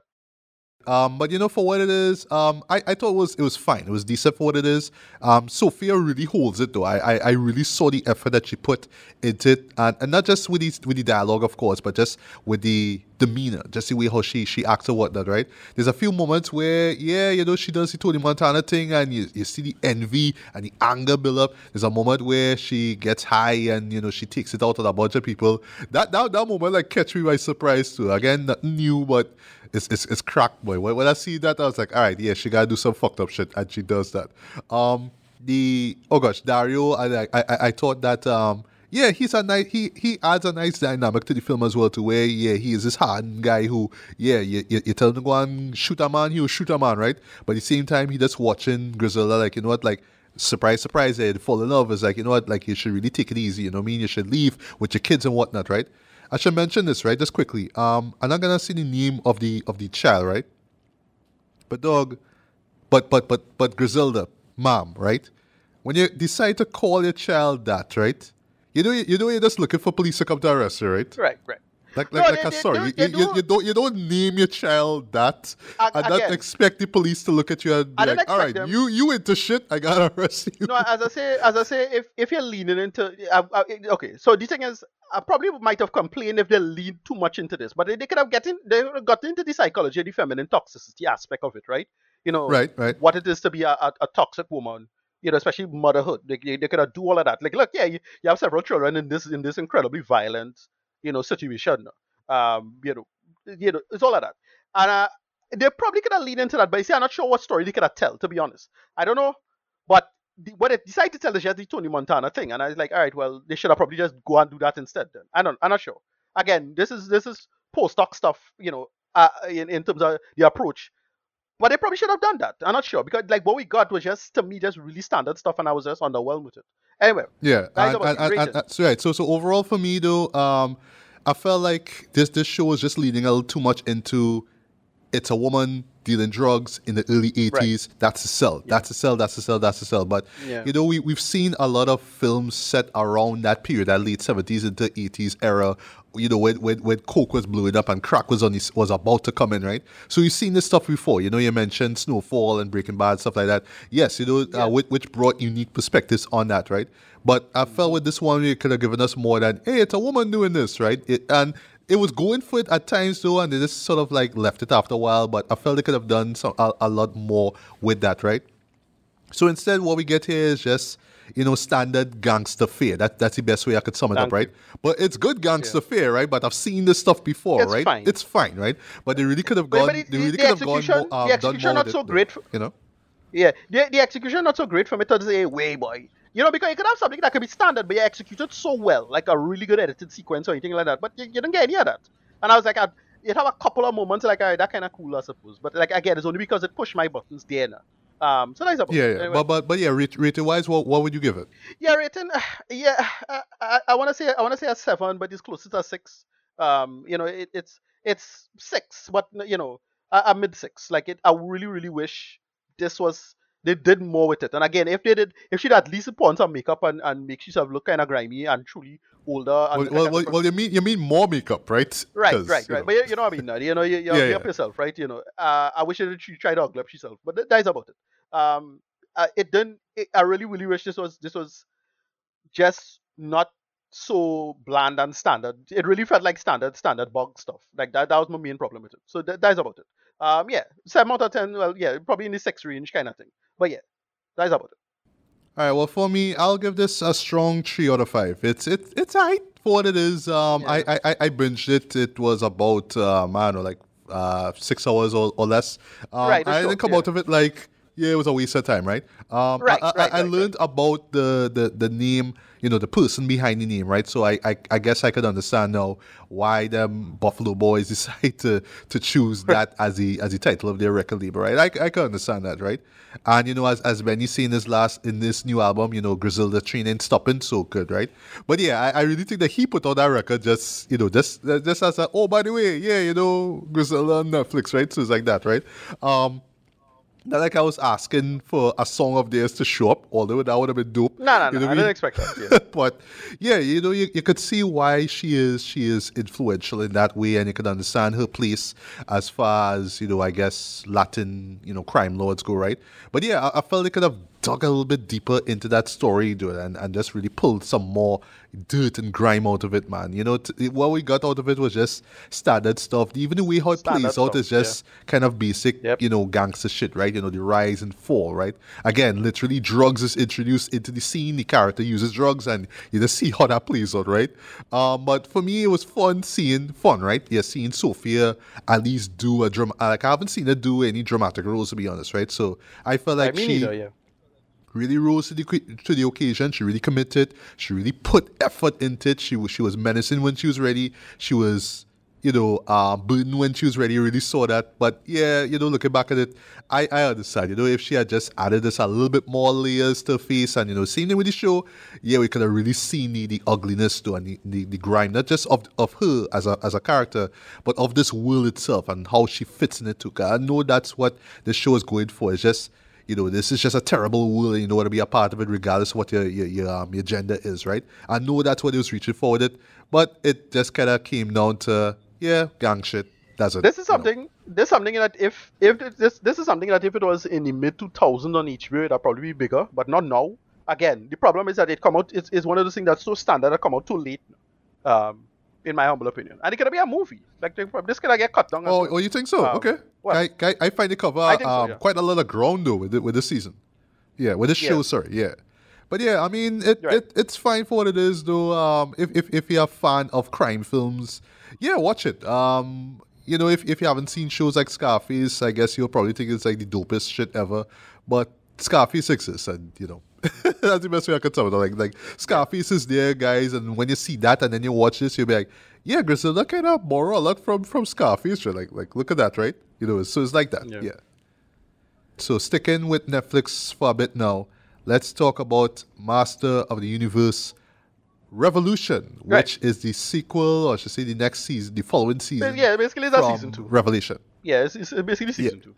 S1: Um, but you know, for what it is, um, I, I thought it was it was fine. It was decent for what it is. Um, Sofia really holds it though. I, I, I really saw the effort that she put into it, and, and not just with the with the dialogue, of course, but just with the demeanor, just the way how she she acts or whatnot. Right? There's a few moments where, yeah, you know, she does the Tony Montana thing, and you, you see the envy and the anger build up. There's a moment where she gets high and you know she takes it out on a bunch of people. That that that moment like catch me by surprise too. Again, nothing new, but it's, it's, it's crack boy. When, when I see that, I was like, all right, yeah, she gotta do some fucked up shit, and she does that. Um, the oh gosh, Dario, I I I, I thought that um. Yeah, he's a nice. He he adds a nice dynamic to the film as well. To where yeah, he is this hardened guy who yeah, you, you, you tell him to go and shoot a man, he'll shoot a man, right? But at the same time, he just watching Griselda like you know what, like surprise, surprise, they'd fall in love. Is like you know what, like you should really take it easy. You know what I mean? You should leave with your kids and whatnot, right? I should mention this, right? Just quickly. Um, I'm not gonna say the name of the of the child, right? But dog, but but but but Griselda, mom, right? When you decide to call your child that, right? You know, you know, you're just looking for police to come to arrest you, right?
S2: Right, right.
S1: Like, like,
S2: No,
S1: like
S2: they-
S1: a
S2: they
S1: sorry,
S2: they
S1: you, you,
S2: do-
S1: you don't, you don't name your child that,
S2: A-
S1: and not expect the police to look at you and be
S2: I
S1: like, "All right,
S2: them-
S1: you, you into shit, I gotta [laughs] arrest you."
S2: no, as I say, as I say, if if you're leaning into, uh, uh, okay, so the thing is, I probably might have complained if they lean too much into this, but they, they could have gotten they gotten into the psychology of the feminine toxicity aspect of it, right? You know,
S1: Right, right.
S2: what it is to be a, a, a toxic woman, you know, especially motherhood. They, they, they could have do all of that. Like, look, yeah, you, you have several children in this in this incredibly violent, you know, situation. Um, you know, you know, it's all of that, and uh, they probably could have leaned into that. But you see, I'm not sure what story they could have tell. To be honest, I don't know, but the, what they decided to tell is just the Tony Montana thing, and I was like, all right, well, they should have probably just go and do that instead. Then I don't, I'm not sure. Again, this is this is post hoc stuff, you know, uh, in in terms of the approach. But they probably should have done that. I'm not sure because like what we got was just to me just really standard stuff, and I was just underwhelmed with it. Anyway,
S1: Yeah, and, and, and, and- so right. So so overall for me though, um, I felt like this this show was just leading a little too much into it's a woman dealing drugs in the early 80s. That's a sell. That's a sell. That's a sell. That's a sell. But
S2: Yeah.
S1: you know, we we've seen a lot of films set around that period, that late 70s into 80s era. You know, when when, when coke was blowing up and crack was on this, was about to come in, right? So you've seen this stuff before. You know, you mentioned Snowfall and Breaking Bad stuff like that. Yes, you know, uh, which, which brought unique perspectives on that, right? But I felt with this one, it could have given us more than, hey, it's a woman doing this, right? It, and it was going for it at times though, and they just sort of like left it after a while. But I felt they could have done some a, a lot more with that, right? So instead, what we get here is just you know standard gangster fare. That that's the best way I could sum it up, right? But it's good gangster fare, right? But I've seen this stuff before,
S2: It's
S1: right?
S2: fine.
S1: It's fine, right? But they really could have gone.
S2: but it-
S1: they
S2: the-
S1: really
S2: the
S1: could have gone more,
S2: execution-
S1: um,
S2: the execution not so great.
S1: You know.
S2: yeah, the, the execution not so great for me to say, way boy. You know, because you could have something that could be standard, but you executed so well, like a really good edited sequence or anything like that. But you, you didn't get any of that. And I was like, I'd, you'd have a couple of moments like, all right, that kind of cool, I suppose. But like again, it's only because it pushed my buttons there now. Um, so that's about
S1: Yeah,
S2: it.
S1: yeah.
S2: Anyway.
S1: But but but yeah, rate, rating wise, what what would you give it?
S2: Yeah, rating. [sighs] Yeah, I, I, I want to say I want to say a seven, but it's closer to a six. Um, you know, it, it's it's six, but you know, a, a mid six. Like it, I really really wish this was they did more with it. And again, if they did, if she'd at least put on some makeup and, and make herself look kind of grimy and truly older. And
S1: Well, well, well, well, you mean you mean more makeup, right?
S2: Right, right,
S1: you
S2: right.
S1: know.
S2: But you, you know what I mean now. You know, you, you [laughs]
S1: Yeah,
S2: up yourself, right? You know, uh, I wish she she tried to ugly up herself, but that- that's about it. Um, uh, it didn't. It, I really, really wish this was this was just not so bland and standard. It really felt like standard, standard bug stuff. Like that. That was my main problem with it. So that, that's about it. Um, yeah, seven out of ten. Well, yeah, probably in the six range kind of thing. But yeah, that's about it.
S1: All right. Well, for me, I'll give this a strong three out of five. It's it's it's alright for what it is. Um, I, I I I binged it. It was about um, I don't know, like uh, six hours or, or less. Um,
S2: Right,
S1: I didn't come
S2: yeah.
S1: out of it like yeah, it was a waste of time, right? Um,
S2: Right,
S1: I, I,
S2: right,
S1: I
S2: right,
S1: learned about the, the the name, you know, the person behind the name, right? So I, I, I guess I could understand now why them Buffalo Boys [laughs] decide to to choose that as the as the title of their record label, right? I, I can understand that, right? And you know, as as Benny saying this last in this new album, you know, Griselda Train ain't stopping so good, right? But yeah, I, I really think that he put out that record just you know just just as a oh by the way, yeah, you know, Griselda on Netflix, right? So it's like that, right? Um, not like I was asking for a song of theirs to show up, although that would have been dope.
S2: No, no,
S1: You
S2: no.
S1: know
S2: I didn't expect that. Yeah. [laughs]
S1: but yeah, you know, you, you could see why she is she is influential in that way, and you could understand her place as far as you know, I guess Latin you know crime lords go, right? But yeah, I, I felt they could have dug a little bit deeper into that story, dude, and, and just really pulled some more dirt and grime out of it, man. You know, t- what we got out of it was just standard stuff. Even the way how it
S2: Standard
S1: plays out is just kind of basic,
S2: Yep.
S1: you know, gangster shit, right? You know, the rise and fall, right? Again, literally, drugs is introduced into the scene. The character uses drugs, and you just see how that plays out, right? Um, but for me, it was fun seeing fun, right? Yeah, seeing Sofia at least do a drum. Like I haven't seen her do any dramatic roles, to be honest, right? So I felt like
S2: Like, me
S1: she
S2: neither, yeah.
S1: Really rose to the to the occasion. She really committed. She really put effort into it. She was she was menacing when she was ready. She was you know uh, when she was ready. Really saw that. But yeah, you know, looking back at it, I I understand. You know, if she had just added this a little bit more layers to her face, and you know, same thing with the show, yeah, we could have really seen the, the ugliness to and the, the, the grime, not just of of her as a as a character, but of this world itself and how she fits in it too. I know that's what the show is going for. It's just you know, this is just a terrible world and you don't want to be a part of it regardless of what your your, your, um, your gender is, right? I know that's what he was reaching for with it, but it just kind of came down to, yeah, gang shit. That's it.
S2: This is
S1: you know.
S2: something. This is something that if if it- this this is something that if it was in the mid 2000 on HBO, it'd probably be bigger, but not now. Again, the problem is that it come out. It's, it's one of those things that's so standard that come out too late. Um, in my humble opinion, and it could be a movie. Like this could get cut down.
S1: Oh,
S2: well.
S1: oh, you think so?
S2: Um,
S1: okay.
S2: well,
S1: I, I, find it cover
S2: think so,
S1: um,
S2: yeah.
S1: quite a lot of ground though with the, with this season. Yeah, with this show, sorry, yeah. But yeah, I mean, it,
S2: Right.
S1: it it's fine for what it is though. Um, if, if if you're a fan of crime films, yeah, watch it. Um, you know, if, if you haven't seen shows like Scarface, I guess you'll probably think it's like the dopest shit ever. But Scarface exists, and you know, that's the best way I could tell it. Like like Scarface is there, guys, and when you see that and then you watch this, you'll be like, yeah, Griselda kind of borrow a lot from from Scarface. right? Like like look at that, right? You know, so it's like that.
S2: Yeah.
S1: yeah. So sticking with Netflix for a bit now, let's talk about Master of the Universe Revolution,
S2: Right.
S1: which is the sequel, or I should say the next season, the following season.
S2: yeah, basically it's a season two.
S1: Revelation.
S2: Yeah, it's, it's basically season two.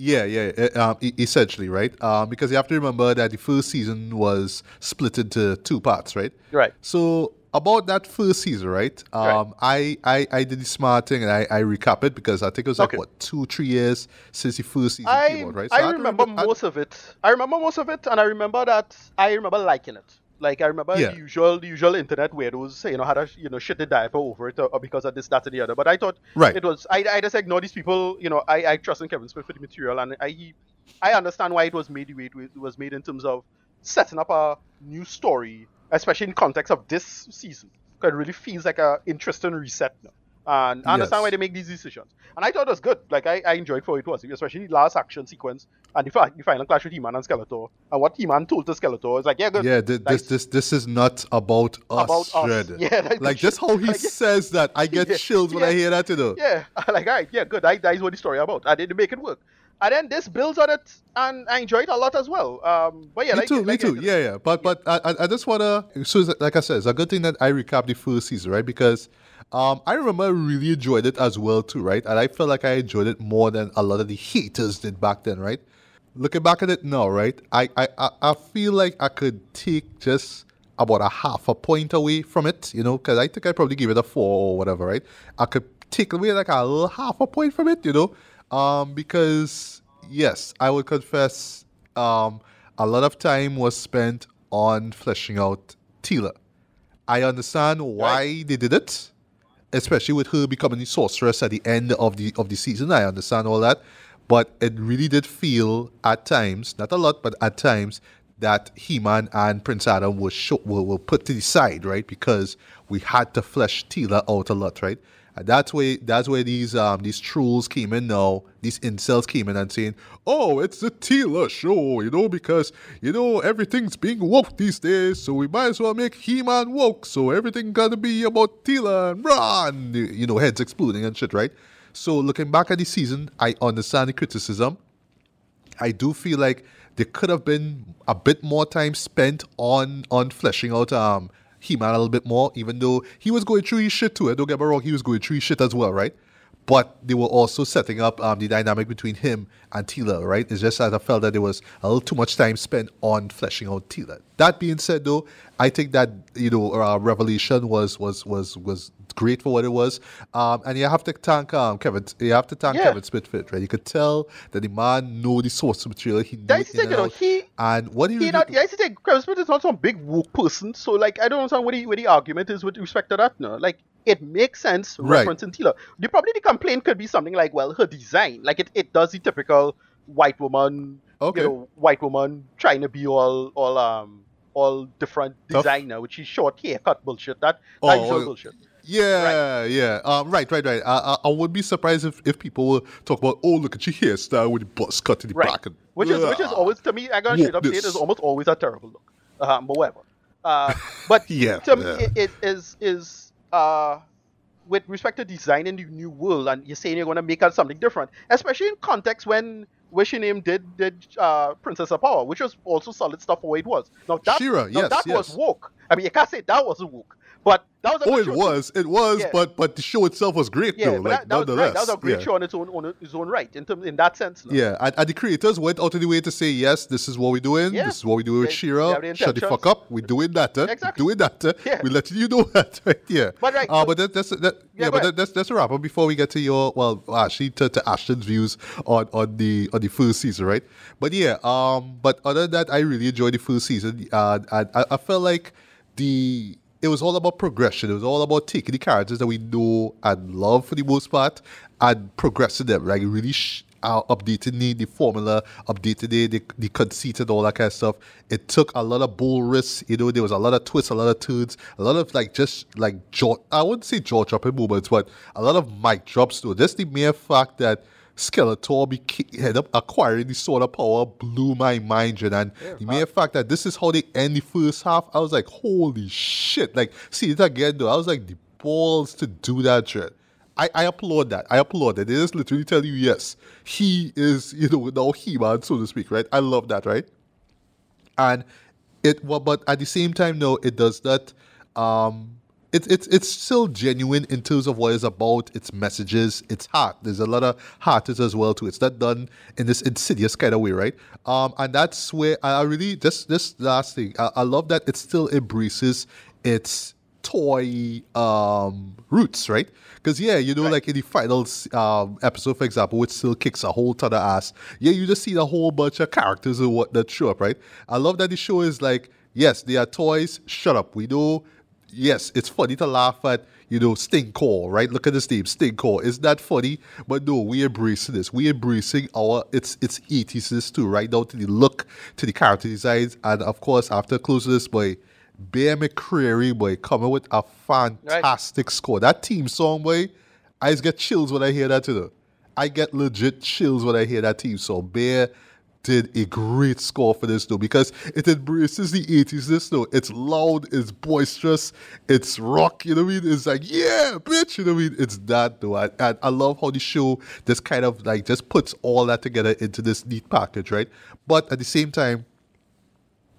S1: Yeah, yeah, uh, um, essentially, right? Um, because you have to remember that the first season was split into two parts, right?
S2: Right.
S1: So about that first season, right? Um, I, I I did the smart thing and I, I recap it because I think it was like
S2: Okay.
S1: what two three years since the first season
S2: I
S1: came out, right? So
S2: I
S1: to
S2: remember
S1: I-
S2: most of it. I remember most of it, and I remember that I remember liking it. Like I remember
S1: Yeah.
S2: the usual, the usual internet weirdos, you know, had a you know shit the diaper over it or, or because of this, that, and the other. But I thought
S1: Right.
S2: it was. I, I just ignore these people. You know, I, I trust in Kevin Smith for the material, and I I understand why it was made the way it was made in terms of setting up a new story, especially in context of this season. 'Cause it really feels like a interesting reset now. And I understand
S1: Yes.
S2: why they make these decisions. And I thought it was good. Like I, I enjoyed for it was, especially the last action sequence and the, fi- the final clash with He-Man and Skeletor. And what He-Man told to Skeletor is like, yeah, good.
S1: Yeah,
S2: nice.
S1: this this this is not about us,
S2: About us. [laughs] Yeah, like,
S1: like just how he [laughs]
S2: like,
S1: says that, I get [laughs]
S2: Yeah,
S1: chills when I hear that, you know.
S2: Yeah, like all right, yeah, good. I, that is what the story about. I did make it work. And then this builds on it, and I enjoy it a lot as well. Um, but yeah,
S1: me
S2: like,
S1: too, me too. Yeah, yeah. But but I, I- I just wanna. So like I said, it's a good thing that I recap the first season, right? Because um, I remember I really enjoyed it as well too, right? And I felt like I enjoyed it more than a lot of the haters did back then, right? Looking back at it now, right? I I I, feel like I could take just about a half a point away from it, you know, because I think I probably give it a four or whatever, right? I could take away like a half a point from it, you know, um, because yes, I would confess, um, a lot of time was spent on fleshing out Teela. I understand why they did it, especially with her becoming the sorceress at the end of the of the season. I understand all that, but it really did feel at times, not a lot, but at times that He-Man and Prince Adam were, show, were, were put to the side, right? Because we had to flesh Teela out a lot, right? That's where that's where these um these trolls came in now. These incels came in and saying, "Oh, it's the Teela show," you know, because you know everything's being woke these days, so we might as well make He-Man woke. So everything gotta be about Teela and run, you know, heads exploding and shit, right? So looking back at the season, I understand the criticism. I do feel like there could have been a bit more time spent on on fleshing out um He-Man a little bit more, even though he was going through his shit too. Don't get me wrong, he was going through his shit as well, right? But they were also setting up um, the dynamic between him and Teela, right? It's just that I felt that there was a little too much time spent on fleshing out Teela. That being said, though, I think that you know uh, Revelation was was was was great for what it was. Um, and you have to thank um, Kevin. You have to thank
S2: Yeah.
S1: Kevin Smith, for it, right? You could tell that the man know the source material. He knew
S2: That's
S1: it
S2: the
S1: in
S2: thing, you
S1: and
S2: know, he
S1: And what he,
S2: he not
S1: do-
S2: yeah, I think Kevin Smith is not some big woke person, so like I don't understand what the what the argument is with respect to that. No, like it makes sense
S1: Right.
S2: referencing Teela. The probably the complaint could be something like, well, her design, like it, it does the typical white woman,
S1: Okay.
S2: you know, white woman trying to be all all um all different
S1: Tough.
S2: designer, which is short haircut bullshit. That
S1: Oh,
S2: that usual
S1: oh,
S2: bullshit.
S1: Yeah, yeah. Um, right, right, right. I, I, I would be surprised if, if people will talk about, oh, look at your hairstyle with the buzz cut in the
S2: Right.
S1: back. And,
S2: Which is which is always to me, I gotta straight up say it almost always a terrible look. Uh, but whatever. Uh, [laughs] but
S1: Yeah,
S2: to me, it, it is is uh with respect to designing the new world, and you're saying you're going to make out something different, especially in context when Wish Your Name did did uh, Princess of Power, which was also solid stuff for what it was. Now that
S1: She-Ra,
S2: now
S1: yes,
S2: that
S1: yes.
S2: was woke. I mean, you can't say that wasn't woke, but that was a
S1: Oh, it
S2: show
S1: was, it was,
S2: Yeah.
S1: but but the show itself was great
S2: Yeah,
S1: though. Like
S2: that, that was right.
S1: nonetheless,
S2: That was a great
S1: yeah.
S2: show on its own on its own right in terms in that sense.
S1: Yeah, and, and the creators went out of the way to say, yes, this is what we're doing. This is what we do with
S2: She-Ra.
S1: Shut the fuck up. We're doing that. Uh,
S2: Exactly.
S1: Doing that. We're letting you know [laughs] that. Right? Yeah.
S2: But right,
S1: Uh,
S2: so-
S1: but that, that's that. Yeah, but that, that's that's a wrap up. Before we get to your well, actually to, to Ashton's views on on the on the first season, right? But yeah. Um. But other than that, I really enjoyed the first season. Uh, and I, I felt like the it was all about progression. It was all about taking the characters that we know and love for the most part and progressing them, like really sh- uh, updating the, the formula, updating the, the the conceit and all that kind of stuff. It took a lot of bold risks. You know, there was a lot of twists, a lot of turns, a lot of like just like jaw. I wouldn't say jaw dropping moments, but a lot of mic drops. Too. Just the mere fact that. Skeletor beca- ended up acquiring the sword of power blew my mind, Jen. And the mere fact that this is how they end the first half, I was like, holy shit. Like, see it again, though. I was like, the balls to do that, Jen. I, I applaud that. I applaud that. They just literally tell you, yes, he is, [laughs] you know, now he man, so to speak, right? I love that, right? and it well, but at the same time no it does that um it, it's it's still genuine in terms of what it's about. Its messages. Its heart. There's a lot of heart as well too. It's not done in this insidious kind of way right? Um and that's where i I really this this last thing i, I love that it still embraces its toy um roots right? Because yeah you know
S2: Right.
S1: like in the final um, episode for example which still kicks a whole ton of ass yeah you just see a whole bunch of characters and what that show up right? I love that the show is like yes they are toys. Shut up. We know yes it's funny to laugh at you know Stinkor right? Look at this name Stinkor is that funny? But no we embracing this. We embracing our it's it's 80s too right? Down to the look to the character designs. And of course after closing this boy Bear McCreary, boy, coming with a fantastic score. That team song, boy, I just get chills when I hear that, you know. I get legit chills when I hear that team song. Bear did a great score for this, though, because it embraces the 80s, this, though. It's loud, it's boisterous, it's rock, you know what I mean? It's like, yeah, bitch, you know what I mean? It's that, though. I, and I love how the show just kind of, like, just puts all that together into this neat package, right? But at the same time,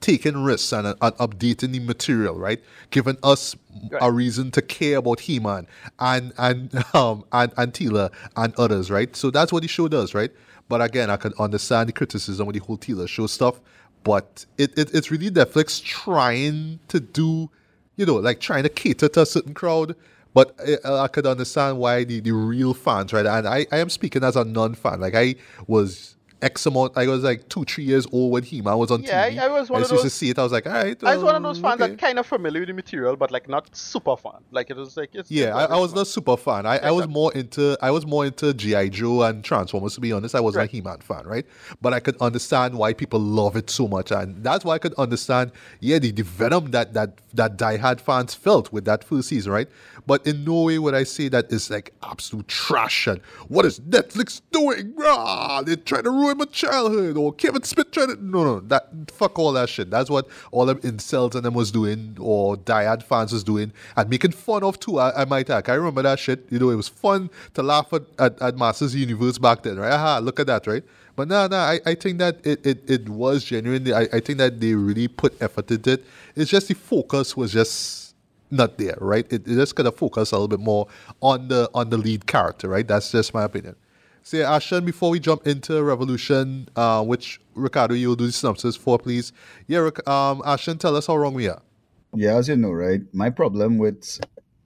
S1: taking risks and, and updating the material, right? Giving us a reason to care about He-Man and and [laughs] um and, and Teela and others, right? So that's what the show does, right? But again, I can understand the criticism of the whole Teela show stuff, but it, it it's really Netflix trying to do, you know, like trying to cater to a certain crowd. But I, I could understand why the, the real fans, right? And I, I am speaking as a non-fan. Like I was X amount. I was like two, three years old when He Man was on
S2: Yeah,
S1: TV.
S2: I- I was one
S1: I
S2: of
S1: used to see it. I was like, all right.
S2: I was one of
S1: um,
S2: those fans
S1: okay.
S2: that kind of familiar with the material, but like not super fan. Like it was like it's
S1: Yeah, I, I was not super fan. I, I was more into I was more into GI Joe and Transformers. To be honest, I wasn't
S2: Right.
S1: a He-Man fan, right? But I could understand why people love it so much, and that's why I could understand. Yeah, the, the venom that that that diehard fans felt with that first season, right? But in no way would I say that it's like absolute trash and what is Netflix doing? Rah, they're trying to ruin my childhood, or Kevin Smith trying to no no that fuck all that shit. That's what all them incels and them was doing, or diehard fans was doing, and making fun of too. I, I might add. I remember that shit. You know, it was fun to laugh at, at, at Masters Universe back then, right? Aha, look at that, right? But no, no, I, I think that it, it, it was genuine. I, I think that they really put effort into it. It's just the focus was just not there, right? It, it just of focus a little bit more on the on the lead character, right? That's just my opinion. So yeah, Ashton, before we jump into Revolution, uh, which Ricardo, you'll do the synopsis for, please. Yeah, um, Ashton, tell us how wrong we are.
S3: Yeah, as you know, right? My problem with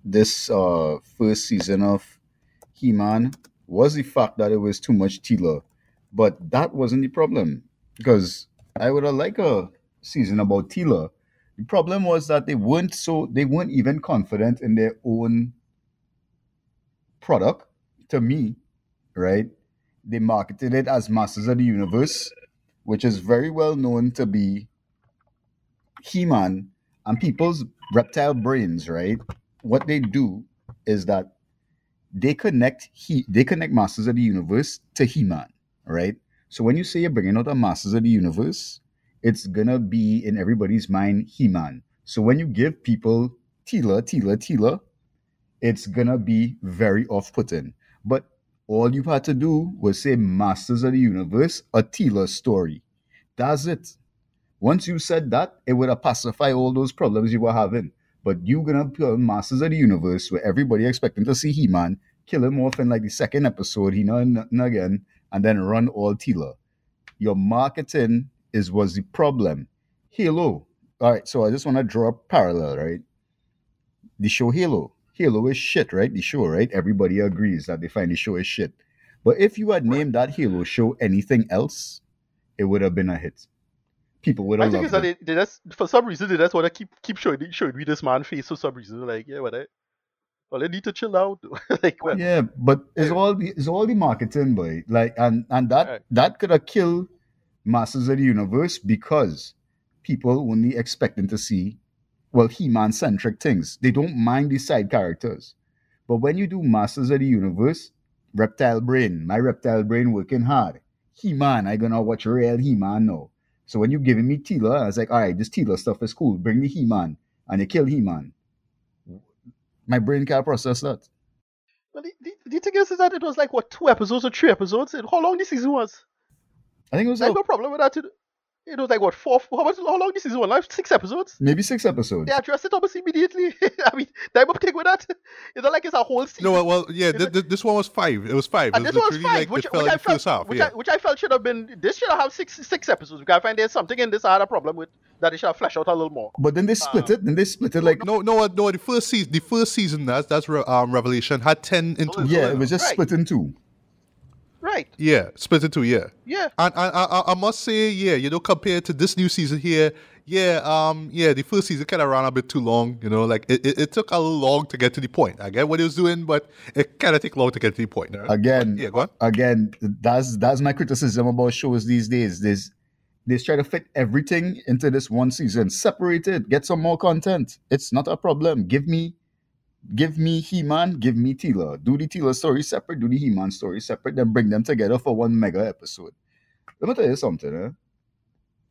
S3: this uh first season of He-Man was the fact that it was too much Teela. But that wasn't the problem. Because I would have liked a season about Teela. The problem was that they weren't so they weren't even confident in their own product to me, right? They marketed it as Masters of the Universe, which is very well known to be He-Man and people's reptile brains, right? What they do is that they connect he they connect Masters of the Universe to He-Man, right? So when you say you're bringing out a Masters of the Universe, it's gonna be in everybody's mind He-Man. So when you give people Teela, Teela, Teela, it's gonna be very off-putting. But all you had to do was say Masters of the Universe, a Teela story. That's it. Once you said that, it would have pacified all those problems you were having. But you're gonna put Masters of the Universe where everybody expecting to see He-Man, kill him off in like the second episode, he know again, and then run all Teela. Your marketing is was the problem. Halo. All right, so I just want to draw a parallel, right? The show Halo. Halo is shit, right? The show, right? Everybody agrees that they find the show is shit. But if you had named that Halo show anything else, it would have been a hit. People would have.
S2: I think it's
S3: loved
S2: that they, they just for some reason they just want to keep keep showing showing me this man face for some reason. Like yeah, what I well they need to chill out. [laughs] like well,
S3: Yeah, but it's all the it's all the marketing, boy. Like and and that
S2: Right.
S3: that could have killed Masters of the Universe because people only expecting to see well He-Man centric things. They don't mind the side characters. But when you do Masters of the Universe, reptile brain, my reptile brain working hard. He-Man, I gonna watch real He-Man now. So when you giving me Teela, I was like, all right, this Teela stuff is cool. Bring me He-Man. And you kill He-Man. My brain can't process that.
S2: Well, the, the, the thing is, is that it was like what two episodes or three episodes. How long the season was?
S3: I think it was
S2: I have
S3: like
S2: no problem with that. It, it was like what four? How much? How long this is? One Like six episodes.
S3: maybe six episodes.
S2: They addressed it almost immediately. [laughs] I mean, time up take with that. It's not like it's a whole season.
S1: No, well, well yeah, th- th- this one was five. It was five.
S2: and
S1: it
S2: this
S1: was
S2: was five,
S1: like
S2: which, which I
S1: in the
S2: felt,
S1: half.
S2: which,
S1: yeah.
S2: I, which I felt should have been. This should have six six episodes. Because I find there's something in this I had a problem with that they should have fleshed out a little more.
S3: But then they split it. Then they split it like
S1: No, no, no. The first season, the first season that's that's Re- um, Revelation had ten in two.
S3: yeah, it was just
S2: Right.
S3: split in two.
S2: Right?
S1: Yeah, split into yeah.
S2: Yeah.
S1: And, and I, I, I must say, yeah, you know, compared to this new season here, yeah, um, yeah, the first season kind of ran a bit too long. You know, like it, it, it took a long to get to the point. I get what he was doing, but it kind of took long to get to the point. right?
S3: Again,
S1: yeah, go on.
S3: again, that's that's my criticism about shows these days. There's they try to fit everything into this one season. Separate it, get some more content. It's not a problem. Give me give me He-Man, give me Teela. Do the Teela story separate, do the He-Man story separate, then bring them together for one mega episode. Let me tell you something, eh?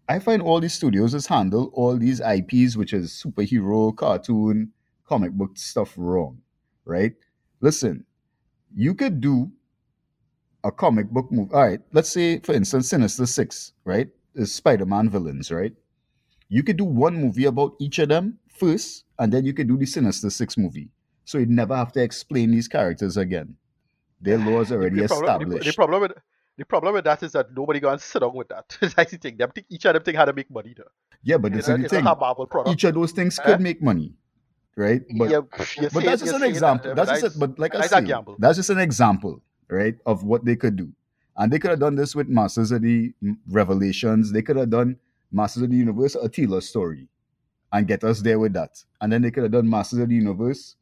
S3: I find all these studios has handle all these IPs, which is superhero, cartoon, comic book stuff wrong, right? Listen, you could do a comic book movie. All right, let's say, for instance, Sinister Six, right? Is Spider Man villains, right? You could do one movie about each of them first, and then you could do the Sinister Six movie. So you'd never have to explain these characters again. Their laws are already
S2: the, problem,
S3: established.
S2: the problem with the problem with that is that nobody going to sit down with that. [laughs] That's the thing. Them think each of them think how to make money though.
S3: yeah, but this
S2: It's,
S3: is the
S2: it's
S3: thing.
S2: not a Marvel product.
S3: Each of those things could eh? make money, right? But
S2: yeah,
S3: but
S2: saying- uh,
S3: that's just an example.
S2: That,
S3: that's just but like I
S2: that's a
S3: said, that's just an example, right, of what they could do. And they could have done this with Masters of the Revelations. They could have done Masters of the Universe Attila story and get us there with that. And then they could have done Masters of the Universe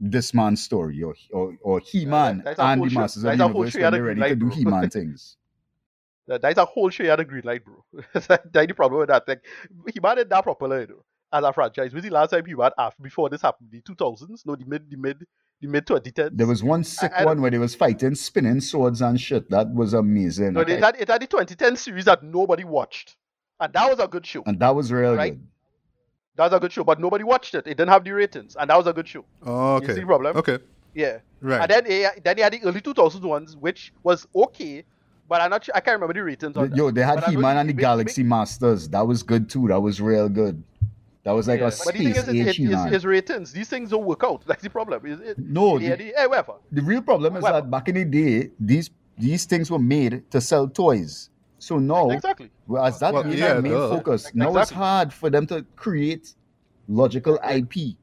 S3: this man's story or or, or He Man
S2: a
S3: and the Masters of the Universe when they're ready
S2: to
S3: to do he man [laughs] things.
S2: That, that's a whole show you had a green light, bro. [laughs] that's the problem with that. Like, he man did that properly, you know, as a franchise. Was the last time he had after before this happened? The 2000s? No, the mid, the mid, the mid 2010s.
S3: There was one sick
S2: I- I
S3: one where they was fighting spinning swords and shit. That was amazing.
S2: no, it had, it had the 2010 series that nobody watched, and that was a good show.
S3: and that was real
S2: Right.
S3: good.
S2: That was a good show, but nobody watched it. It didn't have the ratings, and that was a good show.
S1: Oh,
S2: You see
S1: okay.
S2: the problem?
S1: Okay.
S2: Yeah.
S1: Right.
S2: And then eh, then they had the early 2000s ones, which was okay, but I'm not sure. I can't remember the ratings on
S3: Yo, they had
S2: But I
S3: He Man
S2: the
S3: and the
S2: big-
S3: Galaxy Masters. That was good too. That was real good. That was like
S2: Yeah,
S3: a
S2: but the thing
S3: space
S2: is,
S3: age
S2: his,
S3: He
S2: his,
S3: Man.
S2: his ratings, these things don't work out. [laughs] That's the problem. Is it?
S3: No,
S2: yeah,
S3: the,
S2: the, eh, whatever.
S3: the real problem is
S2: Well-
S3: that back in the day, these these things were made to sell toys. So now,
S2: Exactly.
S3: whereas that
S1: Well,
S3: being
S1: yeah,
S3: their main
S1: duh.
S3: focus, now it's hard for them to create logical IP. You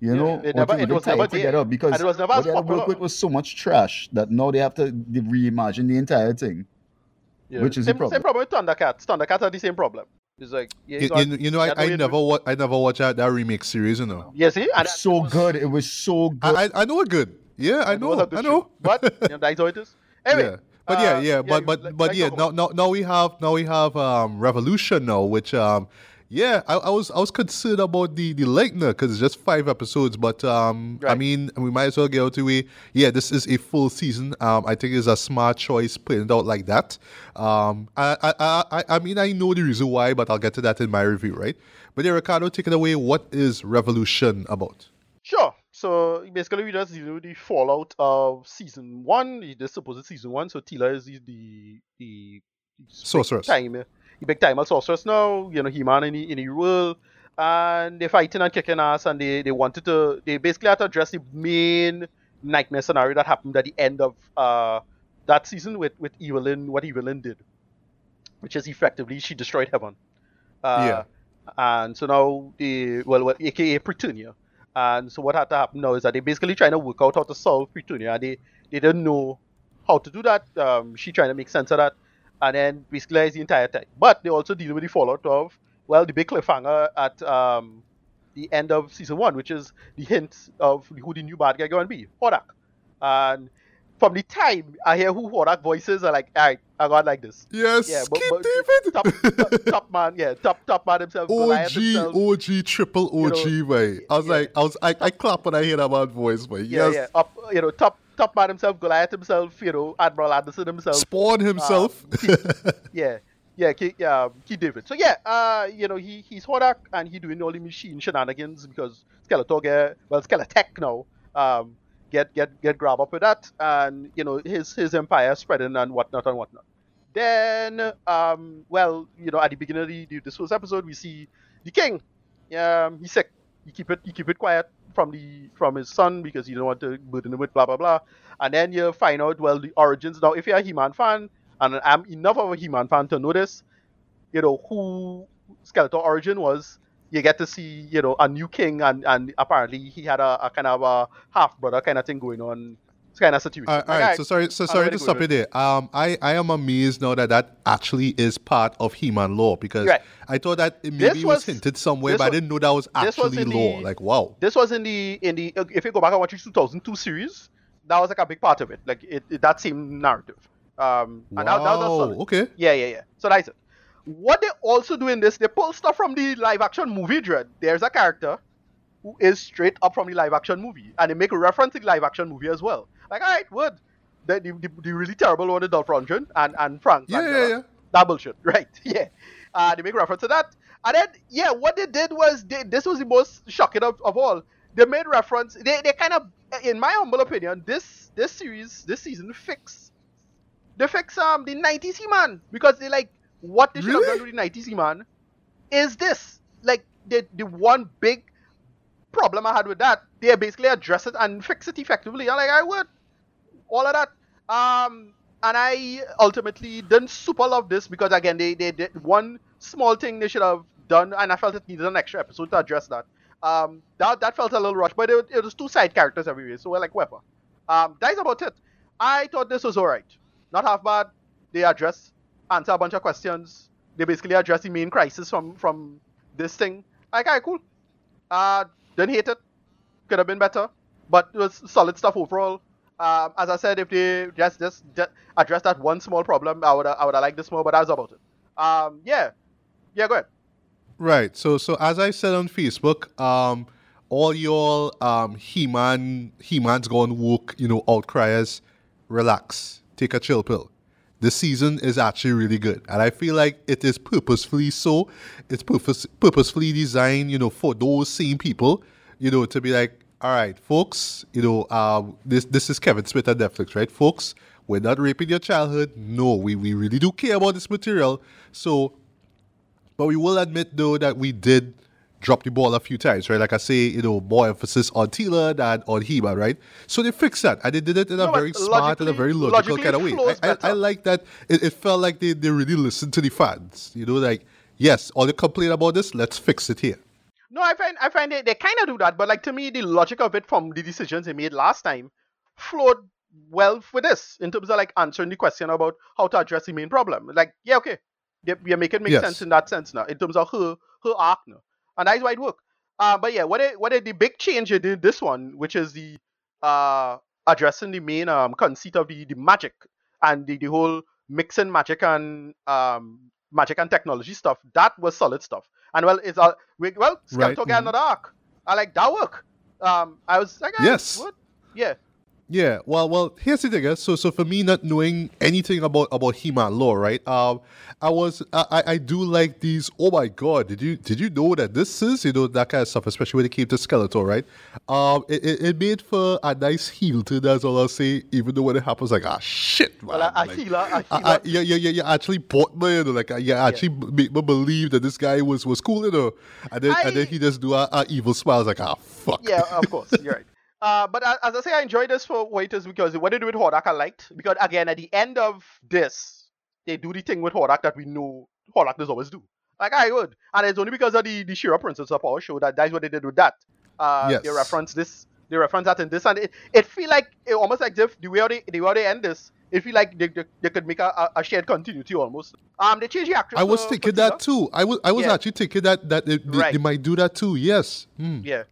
S2: Yeah,
S3: know,
S2: it
S3: or
S2: never-
S3: to
S2: it
S3: even
S2: was never
S3: it together because
S2: And it was never
S3: what they had to work
S2: popular.
S3: with was so much trash that now they have to de- reimagine the entire thing.
S2: Yeah.
S3: Which is the
S2: same,
S3: problem.
S2: Same problem with Thundercats. Thundercats had the same problem. It's like, yeah, you
S1: You,
S2: got-
S1: you, you know,
S2: you
S1: I, I never wa- I never watched that, that remake series, you know.
S2: Yeah, see? And
S3: so
S2: it was-
S3: good. It was so good.
S1: I, I, I know it good. Yeah, I
S2: it was
S1: know.
S2: a good
S1: I
S2: show.
S1: know.
S2: But you know, that's how it is. [laughs] Anyway,
S1: yeah. But yeah,
S2: uh,
S1: yeah, but but but yeah,
S2: talk
S1: now, now now we have now we have um Revolution now, which um yeah, I, I was I was concerned about the the length because it's just five episodes, but um I mean we might as well get out to way. Yeah, this is a full season. Um, I think it's a smart choice putting it out like that. Um, I I I- I mean I know the reason why, but I'll get to that in my review, right? But yeah, Ricardo, take it away. What is Revolution about?
S2: Sure. So basically, we just with the fallout of season one. Is supposed season one. So Teela is the the, the
S1: Sorceress.
S2: time, the big time sorceress now. You know, He-Man in the in the world, and they're fighting and kicking ass, and they they wanted to. They basically had to address the main nightmare scenario that happened at the end of uh that season with with Evil-Lyn. What Evil-Lyn did, which is effectively she destroyed heaven. Uh,
S1: Yeah.
S2: And so now the well, well, aka Preternia. And so what had to happen now is that they basically trying to work out how to solve Preternia. And they they didn't know how to do that. Um, she trying to make sense of that, and then basically the entire time. But they also deal with the fallout of well, the big cliffhanger at um the end of season one, which is the hint of who the new bad guy going to be, Hordak. And from the time I hear who Hordak voices, I'm like, all right, I got like this.
S1: Yes,
S2: Yeah, but,
S1: Keith
S2: but
S1: David.
S2: top, top, top man, yeah, top top man himself. Goliath
S1: OG,
S2: himself.
S1: OG, triple OG,
S2: You
S1: way. I was
S2: yeah.
S1: like, I was, I, I clap when I hear that man's voice, but
S2: yeah,
S1: yes,
S2: yeah, up, you know, top top man himself, Goliath himself, you know, Admiral Anderson himself.
S1: Spawn himself.
S2: yeah, yeah, Keith, um, Keith David. So yeah, uh, you know, he he's Hordak and he doing all the machine shenanigans because Skeletor well Skeletech now. Um, get get get grab up with that, and you know his his empire spreading and whatnot and whatnot. Then, um, well, you know, at the beginning of the, this first episode, we see the king. Um, he's sick. He keep it he keep it quiet from the from his son because he don't want to burden him with blah blah blah. And then you find out well the origins. Now, if you're a He-Man fan, and I'm enough of a He-Man fan to notice, you know who Skeletor origin was. You get to see, you know, a new king, and, and apparently he had a, a kind of a half brother kind of thing going on, It's kind of situation.
S1: all right,
S2: like,
S1: all
S2: right.
S1: so sorry, so sorry to
S2: to
S1: stop you there. Um, I, I am amazed now that that actually is part of He-Man lore because
S2: Right.
S1: I thought that it maybe
S2: This
S1: was,
S2: was-
S1: hinted somewhere, but I didn't know that was
S2: this was
S1: actually lore.
S2: the-
S1: Like, wow.
S2: this was in the in the if you go back and watch the 2002 series, that was like a big part of it. Like it, it that same narrative. Um, and that, that was
S1: Wow.
S2: solid.
S1: Okay.
S2: Yeah, yeah, yeah. So that's it. What they also do in this, they pull stuff from the live action movie Dread. There's a character who is straight up from the live action movie, and they make a reference to the live action movie as well. Like, all right, word. The, the, the, the really terrible one with Dolph Lundgren and and Frank.
S1: Yeah, yeah, yeah.
S2: That bullshit, [laughs] right? [laughs] Yeah. Uh, they make reference to that. And then, yeah, what they did was, they, this was the most shocking of, of all. They made reference, they, they kind of, in my humble opinion, this this series, this season, fix, they fix um, the 90s He-Man. Because they like, what they should have done with the 90s He-Man is this. Like, the, the one big problem I had with that, they basically address it and fix it effectively. I'm like, I would. All of that. Um, and I ultimately didn't super love this because again, they, they did one small thing they should have done, and I felt it needed an extra episode to address that. Um, that that felt a little rushed, but it, it was two side characters everywhere, so we're like, whatever. Um, that's about it. I thought this was alright. not half bad. They address, answer a bunch of questions. They basically address the main crisis from from this thing. Like, alright, cool. Uh, didn't hate it. Could have been better, but it was solid stuff overall. Um, as I said, if they just just, address that one small problem, I would I would have liked this more. But that's about it. Um, yeah, yeah, go ahead.
S1: Right. So so as I said on Facebook, um, all your um He-Man He-Man's gone woke, you know, outcriers, relax. Take a chill pill. This season is actually really good. And I feel like it is purposefully so. It's purpose, purposefully designed, you know, for those same people, you know, to be like, all right, folks, you know, um, this this is Kevin Smith at Netflix, right? Folks, we're not raping your childhood. No, we, we really do care about this material. So but we will admit though that we did drop the ball a few times, right? Like I say, you know, more emphasis on Teela than on He-Man, right? So they fixed that, and they did it in a
S2: No, but
S1: very smart and a very logical kind of way. I, I, I like that. It, it felt like they, they really listened to the fans. You know, like yes, all the complain about this, let's fix it here.
S2: No, I find I find they, they kind of do that, but like to me, the logic of it from the decisions they made last time flowed well for this in terms of like answering the question about how to address the main problem. Like, yeah, okay, yeah, yeah make it make
S1: Yes.
S2: sense in that sense now in terms of her her arc now, and that's why it worked. Uh, but yeah, what it, what it, the big change did this one, which is the uh addressing the main um conceit of the, the magic and the, the whole mixing magic and um magic and technology stuff. That was solid stuff. And well, it's uh, we- well,
S1: Right,
S2: Skeletor got
S1: mhm.
S2: another arc. I like that work. Um, I was like,
S1: Yes.
S2: what? Yeah,
S1: Yeah, well, well, here's the thing. eh, So, so for me, not knowing anything about about He-Man lore, right? Um, I was, I, I- I do like these. Oh my God, did you did you know that this is, you know, that kind of stuff, especially when it came to Skeletor, right? Um, it, it, it made for a nice heel to that's all I'll say. Even though when it happens, like, ah, shit, man.
S2: well, a
S1: like,
S2: healer, a
S1: I, I, yeah, yeah, yeah, yeah. Actually, bought me, you know, like, yeah, actually made me believe that this guy was was cool, you know. And then, and then he just do a, a evil smile, I was like, ah, fuck.
S2: yeah, of course, you're right. Uh, but as I say, I enjoyed this for waiters because what they do with Hordak I liked. Because again, at the end of this, they do the thing with Hordak that we know Hordak does always do. Like I would, and it's only because of the the She-Ra Princess of our show that that's what they did with that. Uh, They
S1: Yes.
S2: reference this, they reference that in this, and it, it feel like it almost like if the way they the way they end this, it feel like they, they, they could make a, a, shared continuity almost. Um, they change the actress.
S1: I was thinking that too. I was I was
S2: Yeah.
S1: actually thinking that that they, they-
S2: Right.
S1: they might do that too. Yes. Hmm.
S2: Yeah.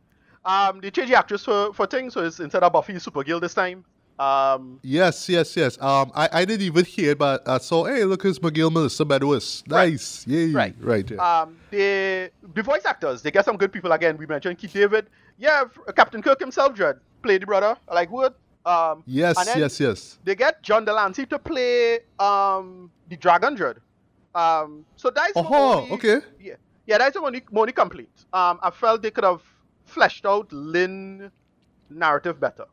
S2: Um, they changed the actress for for things, so it's instead of Buffy, it's Supergirl this time. Um,
S1: Yes, yes, yes. Um, I, I didn't even hear it, but I saw. Hey, look, it's McGill Melissa Benoist.
S2: Right.
S1: Nice. Yay.
S2: Right.
S1: Right. Yeah.
S2: um, the the voice actors, they get some good people again. We mentioned Keith David. Yeah, Captain Kirk himself, Dread, played the brother. I like Wood. Um,
S1: yes.
S2: and then
S1: Yes. Yes.
S2: They get John de Lancie to play um the Dragon Dread. Um, so that's my
S1: Oh,
S2: only-
S1: okay.
S2: Yeah, yeah, that's my only, my only complaint. Um, I felt they could have fleshed out Lynn narrative better.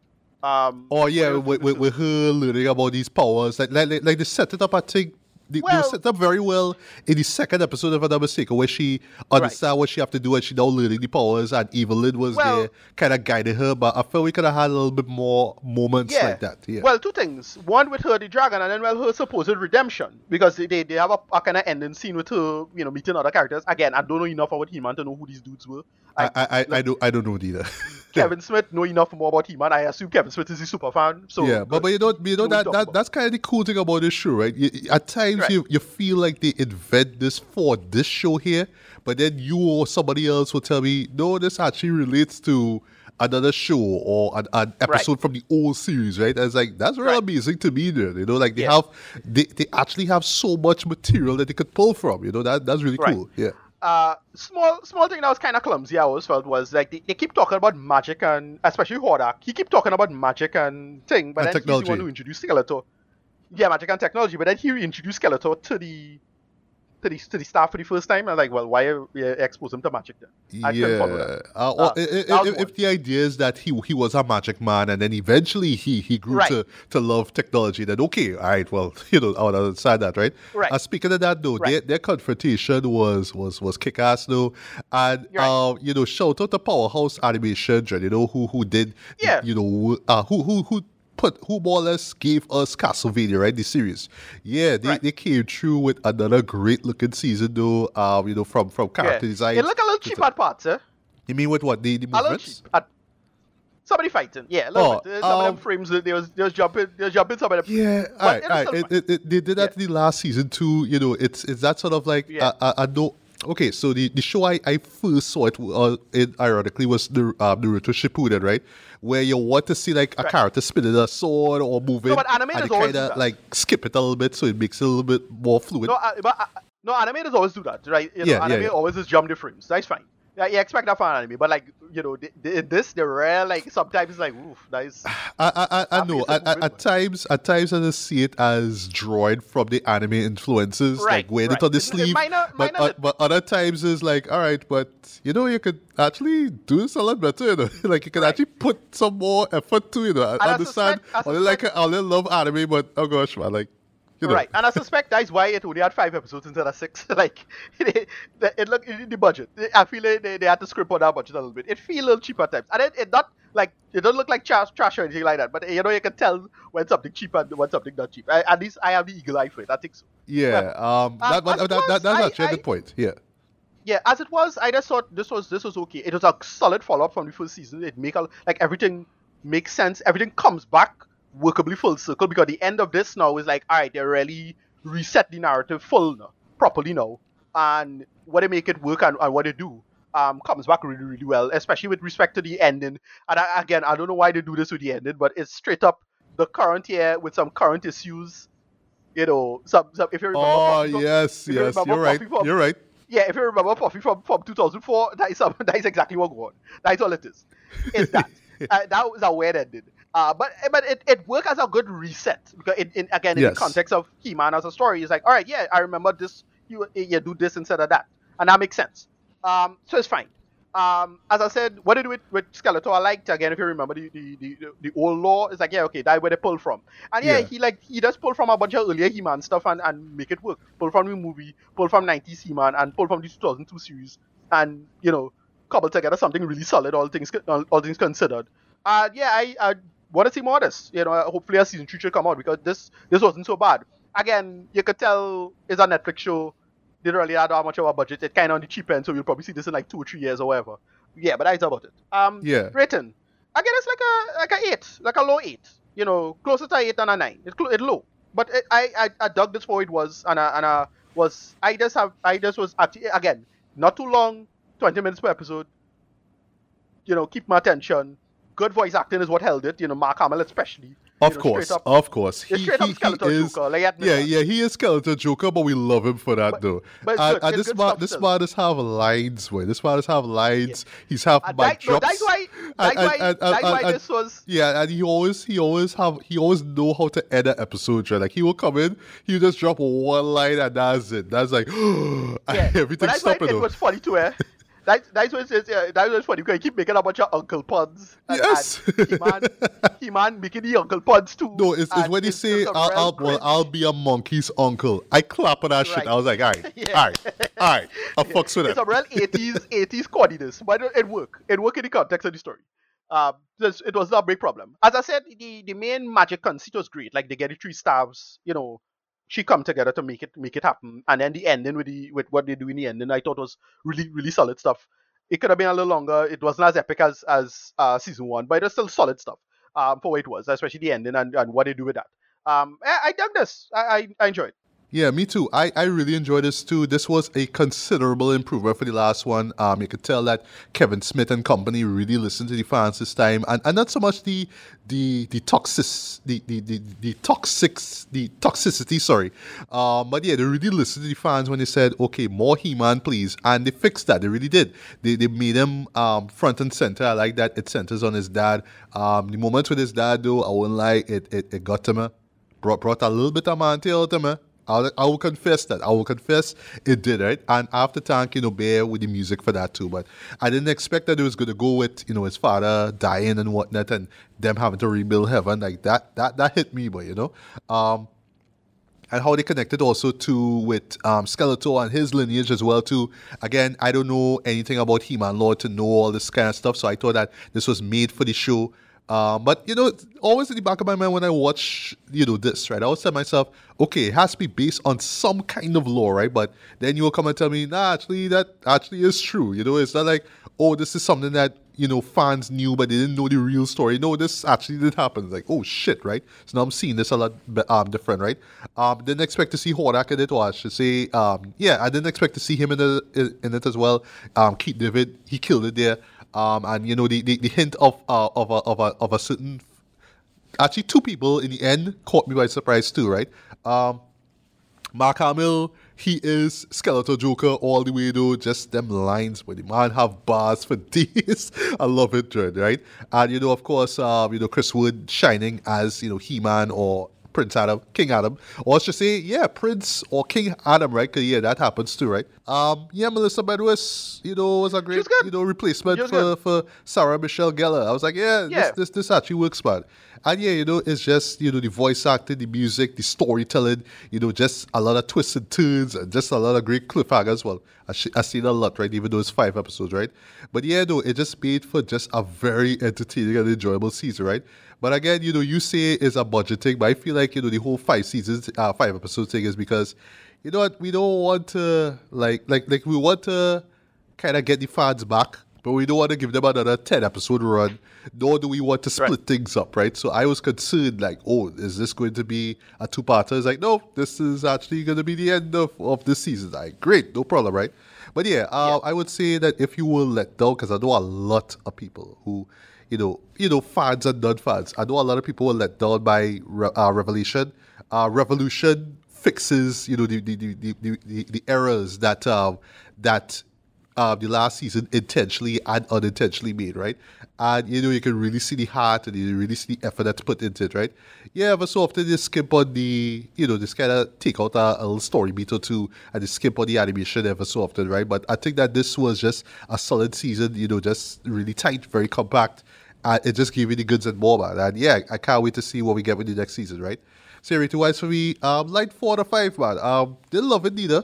S2: Um,
S1: Oh yeah, with, with,
S2: we
S1: with her learning about these powers, like like, like, like they set it up. I think they, they
S2: Well-
S1: set up very well in the second episode, of I'm not where she understand what she have to do and she now learning the powers, and Evil-Lyn was
S2: Well-
S1: there, kind of guiding her. But I feel we could have had a little bit more moments
S2: yeah.
S1: like that. Yeah.
S2: Well, two things. One with her, the dragon, and then well, her supposed redemption because they, they, have a, a kind of ending scene with her, you know, meeting other characters. Again, I don't know enough about He-Man to know who these dudes were.
S1: I, I, I, I don't I don't know either. [laughs]
S2: Kevin Smith know enough more about He-Man. I assume Kevin Smith is a super fan. So
S1: yeah, but, but you know, you know that, that that's kind of the cool thing about this show, right? You, at times
S2: Right.
S1: you, you feel like they invent this for this show here, but then you or somebody else will tell me, no, this actually relates to another show or an, an episode from the old series, right? And it's like that's really
S2: Right.
S1: amazing to me. There, you know, like they
S2: Yeah.
S1: have they, they actually have so much material that they could pull from. You know, that that's really
S2: Right.
S1: cool. Yeah.
S2: Uh, small small thing that was kind of clumsy. I always felt was like they, they keep talking about magic and especially Hordak. He keep talking about magic and thing, but
S1: And
S2: then he's the one
S1: technology.
S2: who introduced Skeletor. Yeah, magic and technology, but then he introduced Skeletor to the to the to the staff for the first time. I'm like, well, why expose him to magic then? I couldn't follow
S1: Yeah.
S2: that.
S1: Uh, well,
S2: Uh,
S1: i- i-
S2: that
S1: if, if the idea is that he he was a magic man and then eventually he he grew
S2: Right.
S1: to, to love technology, then okay, all right, well, [laughs] you know, I would understand that, right?
S2: Right.
S1: Uh, speaking of that, though, their,
S2: Right.
S1: their confrontation was was was kick ass, though, and
S2: right.
S1: uh, you know, shout out to Powerhouse Animation, you know, who who did,
S2: Yeah.
S1: you know, uh, who who who. Put who more or less gave us Castlevania, right? The series, yeah, they,
S2: Right.
S1: they came through with another great looking season, though. Um, you know, from from
S2: Yeah.
S1: character design.
S2: It look a little cheap at parts, eh?
S1: You mean with what the, the movements?
S2: At, Somebody fighting, yeah. a little
S1: Oh,
S2: bit. Some of
S1: um,
S2: them frames, they was, they was jumping, they was jumping. Some of them,
S1: Yeah,
S2: all right,
S1: all
S2: right.
S1: It, it, it, they did that
S2: Yeah.
S1: in the last season too. You know, it's it's that sort of like
S2: Yeah.
S1: I, I, I know. Okay, so the, the show I, I first saw it, uh, it ironically was the uh, Naruto Shippuden, right? Where you want to see like a
S2: Right.
S1: character spinning a sword or moving,
S2: but anime
S1: and
S2: does
S1: kind of like skip it a little bit so it makes it a little bit more fluid.
S2: No, uh, but uh, no, animators always do that, right? You know,
S1: Yeah, yeah, yeah.
S2: always just jump the frames. That's fine. Yeah, you expect that from anime, but like you know, the, the, this the rare like sometimes it's like oof, nice. [sighs]
S1: I I, I, I
S2: I
S1: know at, at, at times at times I just see it as drawing from the anime influences, like
S2: Right,
S1: it on the sleeve.
S2: minor-
S1: but
S2: minor
S1: uh, but other times is like, all right, but you know you could actually do this a lot better. You know, [laughs] like you can
S2: Right.
S1: actually put some more effort to you know. I
S2: And I
S1: understand.
S2: suspect- I
S1: only like I only love anime, but oh gosh, man, like you know,
S2: Right, and I suspect that's why it only had five episodes instead of six. [laughs] like, it, it, it look in the budget. I feel like they, they had to script on that budget a little bit. It feel a little cheaper at times, and it, it not like it don't look like trash, trash or anything like that. But you know, you can tell when something cheap and when something not cheap. I, at least I have the eagle eye for it. I think so.
S1: yeah. Um, that,
S2: as
S1: that, that, that, that's
S2: I-
S1: actually a
S2: I-
S1: good point. Yeah.
S2: Yeah, as it was, I just thought this was this was okay. It was a solid follow up from the first season. It make a, like everything makes sense. Everything comes back workably full circle because the end of this now is like, all right, they really reset the narrative full now, properly now, and what they make it work and, and what they do um comes back really really well, especially with respect to the ending. And I, again, I don't know why they do this with the ending, but it's straight up the current year with some current issues. You know, some, some if you remember.
S1: Oh
S2: Puffy
S1: yes,
S2: you
S1: yes,
S2: remember
S1: you're right.
S2: From-
S1: You're right.
S2: yeah, if you remember Puffy from, from 2004, that is, [laughs] that is exactly what going on. That's all it is. It's that. [laughs] uh, that was a weird ending. Uh, but but it, it worked as a good reset because in, in again in
S1: Yes.
S2: the context of He-Man as a story, it's like all right, yeah, I remember this. You you do this instead of that, and that makes sense. Um, so it's fine. Um, as I said, what they do with, with Skeletor, I liked again. If you remember the the, the, the old lore, it's like yeah, okay, that's where they pull from, and yeah,
S1: Yeah.
S2: he like he does pull from a bunch of earlier He-Man stuff and, and make it work. Pull from the movie, pull from 90s He-Man, and pull from the 2002 series, and you know, cobble together something really solid. All things all, all things considered. Uh, yeah, I, I want to see more of this. You know, hopefully a season three should come out because this this wasn't so bad. Again, you could tell it's a Netflix show. Didn't really add that much of a budget. It kind of on the cheap end, so you'll probably see this in like two or three years or whatever. Yeah, but that's about it. Um,
S1: Yeah.
S2: Rating. Again, it's like a like a eight, like a low eight. You know, closer to eight than a nine. It's it's low, but it, I, I I dug this for it was and I, and I was I just have I just was actually again not too long, twenty minutes per episode. You know, keep my attention. Good voice acting is what held it. You know, Mark Hamill especially.
S1: Of
S2: know,
S1: course,
S2: up,
S1: of course. He,
S2: it's straight up
S1: he, he
S2: Skeletor
S1: is,
S2: Joker. Like,
S1: yeah,
S2: that.
S1: yeah, he is Skeletor Joker, but we love him for that
S2: But-
S1: though.
S2: but
S1: and and this man, this man does have lines, boy. This man does have lines. He's half
S2: And
S1: my
S2: that, no,
S1: drops.
S2: that's why. That's why.
S1: and-
S2: that's why this was.
S1: Yeah, and he always he always have he always know how to edit episodes. Right? Like he will come in, he just drop one line and that's it. That's like [gasps]
S2: Yeah, [laughs] but
S1: everything
S2: that's why
S1: stopping.
S2: it, was funny too, eh? [laughs] That, that's what it's, uh, that was funny because he keep making a bunch of uncle puns. And,
S1: Yes.
S2: and He-Man, He-Man making the uncle puns too.
S1: No, it's, it's when he say, I'll, I'll, well. I'll be a monkey's uncle. I clap at that shit. I was like, all right, [laughs]
S2: Yeah.
S1: all right, all right. I [laughs] fucks with it.
S2: It's
S1: it.
S2: a real 80s 80s [laughs] corniness, but it, it worked. It worked in the context of the story. Um, it was not a big problem. As I said, the, the main magic conceit was great. Like they get the three staffs, you know, she come together to make it make it happen, and then the ending with the with what they do in the ending, I thought was really really solid stuff. It could have been a little longer. It wasn't as epic as as uh, season one, but it was still solid stuff um, for what it was, especially the ending and, and what they do with that. Um, I, I dug this. I, I, I enjoyed.
S1: Yeah, me too. I, I really enjoyed this too. This was a considerable improvement for the last one. Um, you could tell that Kevin Smith and company really listened to the fans this time, and, and not so much the the the toxic the the, the, the toxics the toxicity. Sorry, um, but yeah, they really listened to the fans when they said, "Okay, more He-Man, please," and they fixed that. They really did. They they made him um front and center. I like that. It centers on his dad. Um, the moments with his dad though, I won't lie, it it, it got to me. Brought brought a little bit of man tail to me. I'll, I will confess that. I will confess it did, right? And after thank, you know, Bear with the music for that too. But I didn't expect that it was going to go with, you know, his father dying and whatnot and them having to rebuild heaven. Like that, that, that hit me, but, you know. Um, and how they connected also to with um, Skeletor and his lineage as well too. Again, I don't know anything about He-Man lore to know all this kind of stuff, so I thought that this was made for the show. Um, but you know, always in the back of my mind when I watch you know this, right? I always tell myself, okay, it has to be based on some kind of lore, right? But then you will come and tell me, nah, actually that actually is true. You know, it's not like oh, this is something that you know fans knew but they didn't know the real story. No, this actually did happen. It's like oh shit, right? So now I'm seeing this a lot um different, right? Um, didn't expect to see Hordak in it, or I should say, um, yeah, I didn't expect to see him in the in it as well. Um, Keith David, he killed it there. Um, and you know the, the, the hint of uh, of a, of a of a certain actually two people in the end caught me by surprise too, right? Um, Mark Hamill, he is Skeletor Joker all the way though, just them lines, where the man have bars for [laughs] days. I love it, Dread, right? And you know, of course, um, you know, Chris Wood shining as, you know, He-Man or Prince Adam, King Adam, or let's just say, yeah, Prince or King Adam, right? Because yeah, that happens too, right? Um, yeah, Melissa Benoist, you know, was a great,
S2: was
S1: you know, replacement for, for Sarah Michelle Gellar. I was like, yeah,
S2: Yeah.
S1: This, this this actually works, man. And yeah, you know, it's just you know the voice acting, the music, the storytelling, you know, just a lot of twists and turns, and just a lot of great cliffhangers well. I sh- I seen a lot, right? Even though it's five episodes, right? But yeah, though it just made for just a very entertaining and enjoyable season, right? But again, you know, you say it's a budget thing, but I feel like you know the whole five seasons, uh, five episodes thing is because you know what we don't want to like like like we want to kind of get the fans back, but we don't want to give them another 10 episode run, nor do we want to split
S2: Right.
S1: things up, right? So I was concerned, like, oh, is this going to be a two parter? It's like, no, this is actually going to be the end of, of this season. Like, great, no problem, right? But yeah, uh, I would say that if you were let down, because I know a lot of people who, you know, you know, fans and non-fans, I know a lot of people were let down by Re- uh, Revelation. Uh, Revolution fixes, you know, the the, the, the, the, the errors that um, that um, the last season intentionally and unintentionally made, right? And you know, you can really see the heart and you really see the effort that's put into it, right? Yeah, but so often they skip on the, you know, just kind of take out a, a little story beat or two and they skip on the animation ever so often, right? But I think that this was just a solid season, you know, just really tight, very compact. And it just gave you the goods and more, man. And yeah, I can't wait to see what we get with the next season, right? So rating wise for me, um, four out of five, man. Um, didn't love it neither.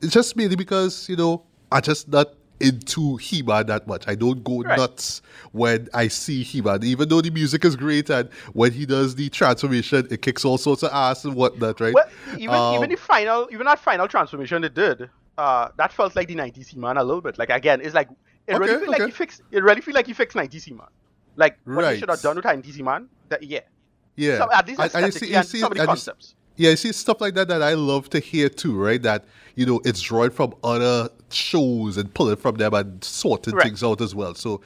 S1: It's just mainly because, you know, I just not into He-Man that much. I don't go
S2: Right.
S1: nuts when I see He-Man, even though the music is great and when he does the transformation, it kicks all sorts of ass and whatnot, right?
S2: Well, even
S1: Um,
S2: even the final, even that final transformation it did, uh, that felt like the 90s He-Man a little bit. Like again, it's like it really
S1: Okay,
S2: feel like
S1: okay.
S2: he fixed. It really feel like he fixed 90s He-Man. Like what
S1: Right.
S2: he should have done with 90s He-Man. That yeah,
S1: yeah.
S2: some, at least
S1: and you see- you see-
S2: some of the
S1: and
S2: concepts.
S1: Yeah, you see stuff like that that I love to hear too, right? That you know it's drawing from other shows and pulling from them and sorting
S2: Right.
S1: things out as well. So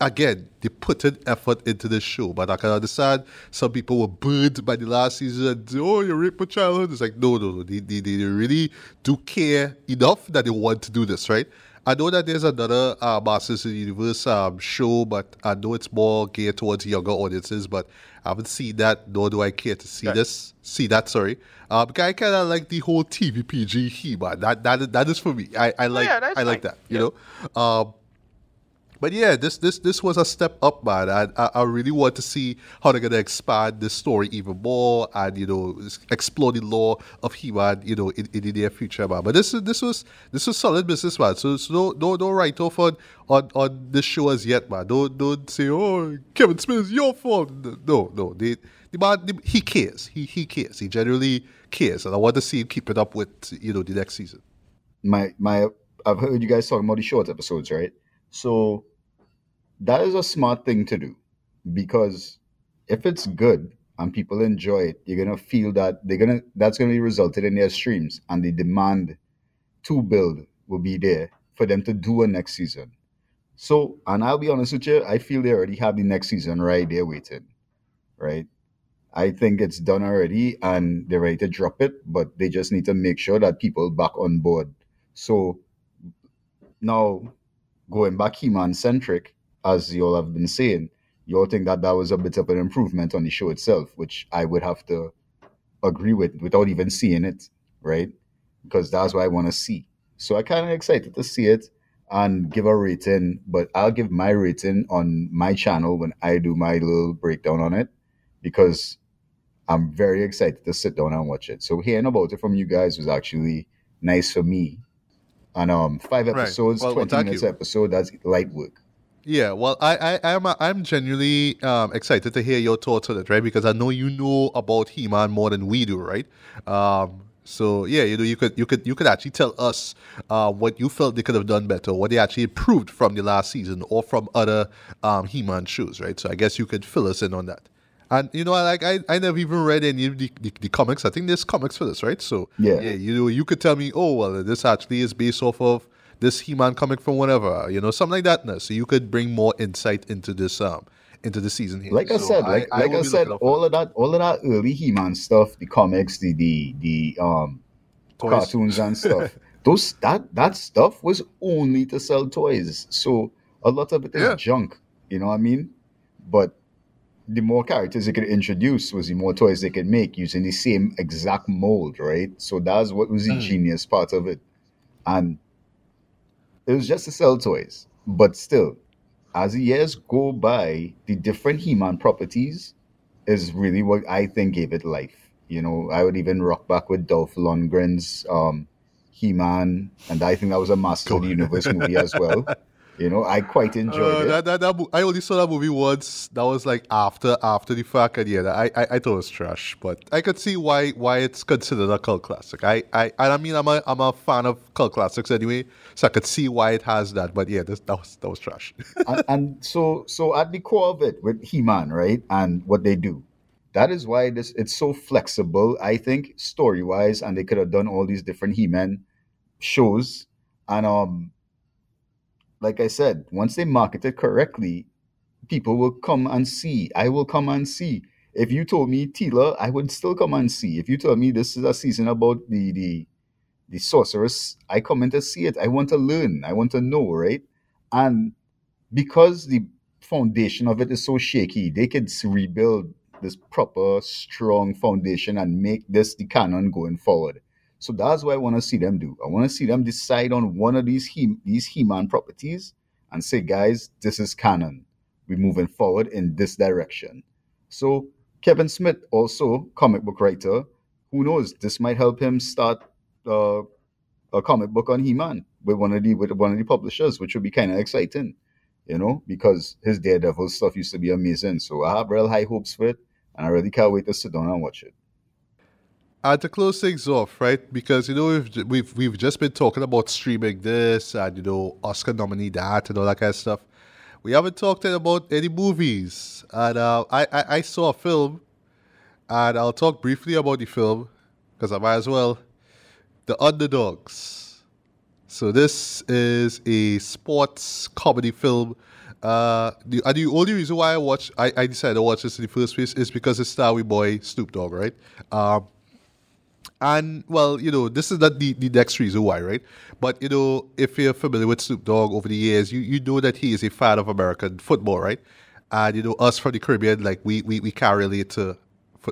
S1: again, they put an effort into the show, but I can understand some people were burned by the last season. And, oh, you raped my childhood. It's like no, no, no. They, they, they really do care enough that they want to do this, right? I know that there's another uh, Masters of the Universe um, show, but I know it's more geared towards younger audiences. But I haven't seen that, nor do I care to see
S2: Right.
S1: this. See that, sorry. Because I kind of like the whole TVPG He-Man. That that that is for me. I, I like
S2: Oh, yeah,
S1: I like that. You know. Um, but yeah, this this this was a step up, man. I, I I really want to see how they're gonna expand this story even more, and you know, explore the lore of He-Man, you know, in, in the near future, man. But this is this was this was solid business, man. So, so don't don't don't write off on on on this show as yet, man. Don't don't say, oh, Kevin Smith, your fault. No, no, they, the man he cares. He he cares. He generally cares, and I want to see him keep it up with you know the next season.
S3: my my I've heard you guys talking about the short episodes, right? So that is a smart thing to do because if it's good and people enjoy it, you're gonna feel that they're gonna that's gonna be resulted in their streams and the demand to build will be there for them to do a next season. So and I'll be honest with you, I feel they already have the next season right there waiting. Right? I think it's done already and they're ready to drop it, but they just need to make sure that people back on board. So now going back He-Man centric, as you all have been saying, you all think that that was a bit of an improvement on the show itself, which I would have to agree with without even seeing it, right? Because that's what I want to see. So I kind of excited to see it and give a rating, but I'll give my rating on my channel when I do my little breakdown on it because I'm very excited to sit down and watch it. So hearing about it from you guys was actually nice for me. And um, five episodes,
S1: Well, well,
S3: twenty
S1: thank
S3: minutes
S1: you.
S3: episode. That's light work.
S1: Yeah, well, I, I, I'm, I'm genuinely um, excited to hear your thoughts on it, right? Because I know you know about He-Man more than we do, right? Um, So yeah, you know, you could you could you could actually tell us uh, what you felt they could have done better, what they actually improved from the last season or from other um, He-Man shows, right? So I guess you could fill us in on that. And you know, like I, I never even read any of the, the, the comics. I think there's comics for this, right? So
S3: Yeah.
S1: yeah, you know, you could tell me, oh well, this actually is based off of this He-Man comic from whatever, you know, something like that. No? So you could bring more insight into this um into the season here.
S3: like I
S1: So
S3: said, like like
S1: will
S3: I, said,
S1: looking out for
S3: all of that, all of that early He-Man stuff, the comics, the the the um
S1: Toys.
S3: cartoons and stuff. [laughs] Those that that stuff was only to sell toys. So a lot of it is
S1: Yeah.
S3: junk. You know what I mean? But the more characters they could introduce was the more toys they could make using the same exact mold, right? So that's what was the
S1: Mm.
S3: genius part of it. And it was just to sell toys. But still, as the years go by, the different He-Man properties is really what I think gave it life. You know, I would even rock back with Dolph Lundgren's um, He-Man, and I think that was a Master of the Universe movie as well. [laughs] You know, I quite enjoyed
S1: Uh,
S3: it.
S1: that, that, that, I only saw that movie once. That was like after after the fact, and yeah, I, I I thought it was trash. But I could see why why it's considered a cult classic. I I, I mean I'm a I'm a fan of cult classics anyway, so I could see why it has that. But yeah, this, that was that was trash. [laughs]
S3: and, and so so at the core of it with He-Man, right, and what they do, that is why this it's so flexible. I think story wise, and they could have done all these different He-Man shows, and um, like I said, once they market it correctly, people will come and see. I will come and see. If you told me Teela, I would still come and see. If you told me this is a season about the the the sorceress, I come in to see it. I want to learn. I want to know, right? And because the foundation of it is so shaky, they could rebuild this proper, strong foundation and make this the canon going forward. So that's what I want to see them do. I want to see them decide on one of these he these He-Man properties and say, guys, this is canon. We're moving forward in this direction. So Kevin Smith, also comic book writer, who knows? This might help him start uh, a comic book on He-Man with one of the with one of the publishers, which would be kind of exciting, you know, because his Daredevil stuff used to be amazing. So I have real high hopes for it, and I really can't wait to sit down and watch it.
S1: And to close things off, right? Because you know we've we've we've just been talking about streaming this and you know Oscar nominee that and all that kind of stuff. We haven't talked about any movies, and uh, I, I I saw a film, and I'll talk briefly about the film because I might as well. The Underdoggs. So this is a sports comedy film. Uh, and the only reason why I watch, I, I decided to watch this in the first place is because it's Starry Boy Snoop Dogg, right? Um, and well, you know, this is not the, the next reason why, right? But you know, if you're familiar with Snoop Dogg over the years, you, you know that he is a fan of American football, right? And you know, us from the Caribbean, like we we, we can't relate to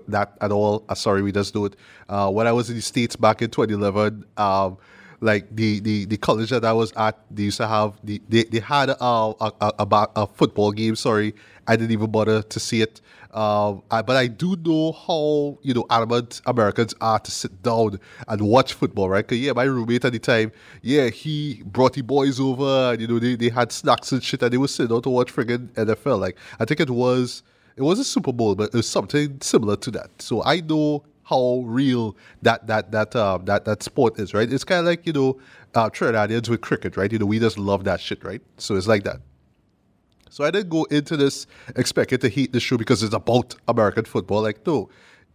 S1: that at all. Uh, sorry, we just do it. Uh, when I was in the States back in 2011, um, like the, the, the college that I was at, they used to have the they, they had a a, a, a, football game. Sorry, I didn't even bother to see it. Um, I, but I do know how you know adamant Americans are to sit down and watch football, right? 'Cause, yeah, my roommate at the time, yeah, he brought the boys over, and you know they, they had snacks and shit, and they were sitting down to watch friggin' NFL. Like I think it was it was a Super Bowl, but it was something similar to that. So I know how real that that that um that that sport is, right? It's kind of like you know uh, Trinidadians with cricket, right? You know we just love that shit, right? So it's like that. So I didn't go into this expecting to hate the show because it's about American football. Like no,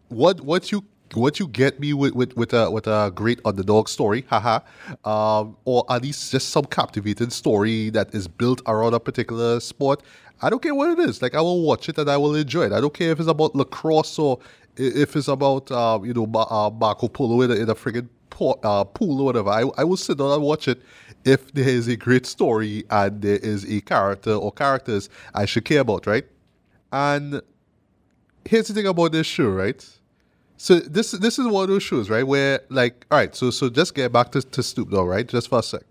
S1: what what you what you get me with with with a with a great underdog story, haha, um, or at least just some captivating story that is built around a particular sport. I don't care what it is. Like I will watch it and I will enjoy it. I don't care if it's about lacrosse or if it's about uh, you know uh, Marco Polo in a, in a friggin' po- uh, pool or whatever. I, I will sit down and watch it if there is a great story and there is a character or characters I should care about, right? And here's the thing about this show, right? So this this is one of those shows, right? Where like, all right, so so just get back to, to Snoop Dogg, right? Just for a sec.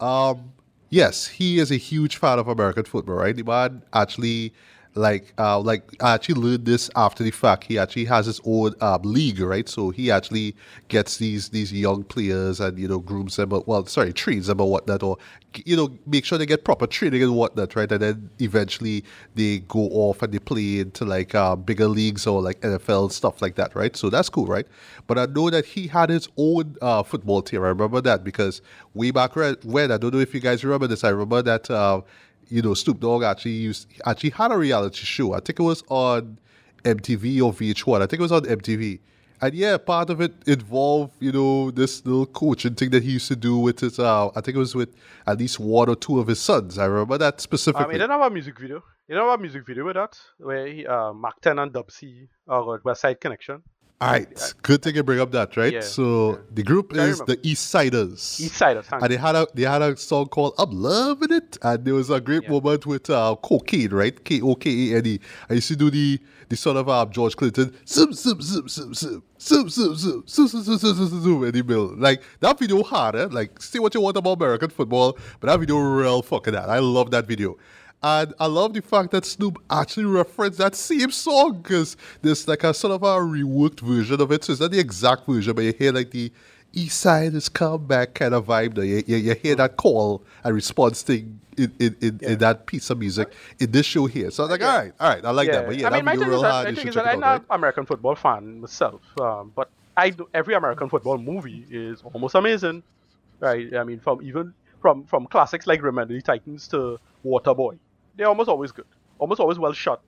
S1: Um, yes, he is a huge fan of American football, right? The man actually like uh like I actually learned this after the fact. He actually has his own uh, league right? So he actually gets these these young players and you know grooms them but well sorry trains them or whatnot or you know make sure they get proper training and whatnot right? And then eventually they go off and they play into like uh, bigger leagues or like NFL stuff like that right? So that's cool right? But I know that he had his own uh, football team. I remember that because way back when I don't know if you guys remember this I remember that uh, you know, Snoop Dogg actually used actually had a reality show. I think it was on MTV or VH1. I think it was on MTV. And yeah, part of it involved, you know, this little coaching thing that he used to do with his, uh, I think it was with at least one or two of his sons. I remember that specifically.
S2: Um, he didn't have a music video. You know a music video with that? Where he, uh, Mack 10 and Dub C or West Side Connection.
S1: All right, good thing you bring up that, right?
S2: Yeah,
S1: so
S2: yeah.
S1: the group is the East Siders.
S2: East Side, thank
S1: and they had a they had a song called "I'm Loving It," and there was a great
S2: Yeah.
S1: moment with uh, Kokane, right? K O K A N E. I used to do the the sort of um, George Clinton zoom zoom zoom zoom zoom zoom zoom zoom zoom zoom zoom zoom zoom zoom in the middle. Like that video hard, eh? Like say what you want about American football, but that video real fucking hard. I love that video. And I love the fact that Snoop actually referenced that same song because there's like a sort of a reworked version of it. So it's not the exact version, but you hear like the East Side has come back kind of vibe. You, you, you hear that call and response thing in, in, in, in that piece of music in this show here. So I was like,
S2: Yeah.
S1: all right, all right, I like that. But yeah,
S2: I mean, my thing
S1: real
S2: is that,
S1: hard.
S2: thing is that I'm
S1: out, right?
S2: not American football fan myself, um, but I do, every American football movie is almost amazing, right? I mean, from even from from classics like Remember the Titans to Waterboy, they're almost always good, almost always well shot.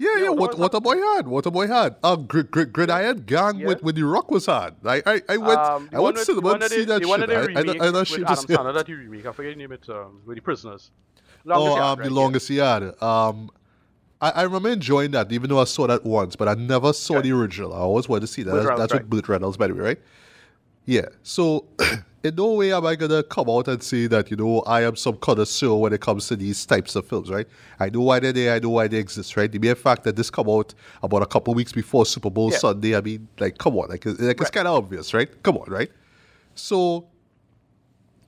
S1: Yeah,
S2: Yeah,
S1: yeah.
S2: what
S1: What
S2: was
S1: what a boy had, what a boy had. Uh, gr- gr- Gridiron Gang
S2: Yeah.
S1: with when the Rock was hard. I I, I went
S2: Um,
S1: I went
S2: with-
S1: cinema
S2: the one
S1: to
S2: that
S1: see that
S2: the
S1: shit.
S2: that
S1: I, I, I,
S2: with
S1: she
S2: Adam
S1: just
S2: Sandler [laughs] that remake. I forget the name. It um, with the prisoners.
S1: Oh,
S2: Longest Yard,
S1: um,
S2: right?
S1: the
S2: Yeah.
S1: longest yard. Um, I, I remember enjoying that, even though I saw that once, but I never saw
S2: Right.
S1: the original. I always wanted to see that. That's,
S2: Reynolds,
S1: that's
S2: right.
S1: with Burt Reynolds, by the way, right? Yeah. So, [clears throat] in no way am I gonna come out and say that you know I am some connoisseur when it comes to these types of films, right? I know why they're there. I know why they exist, right? The mere fact that this come out about a couple weeks before Super Bowl
S2: Yeah.
S1: Sunday, I mean, like, come on, like, like it's kind of obvious, right? Come on, right? So,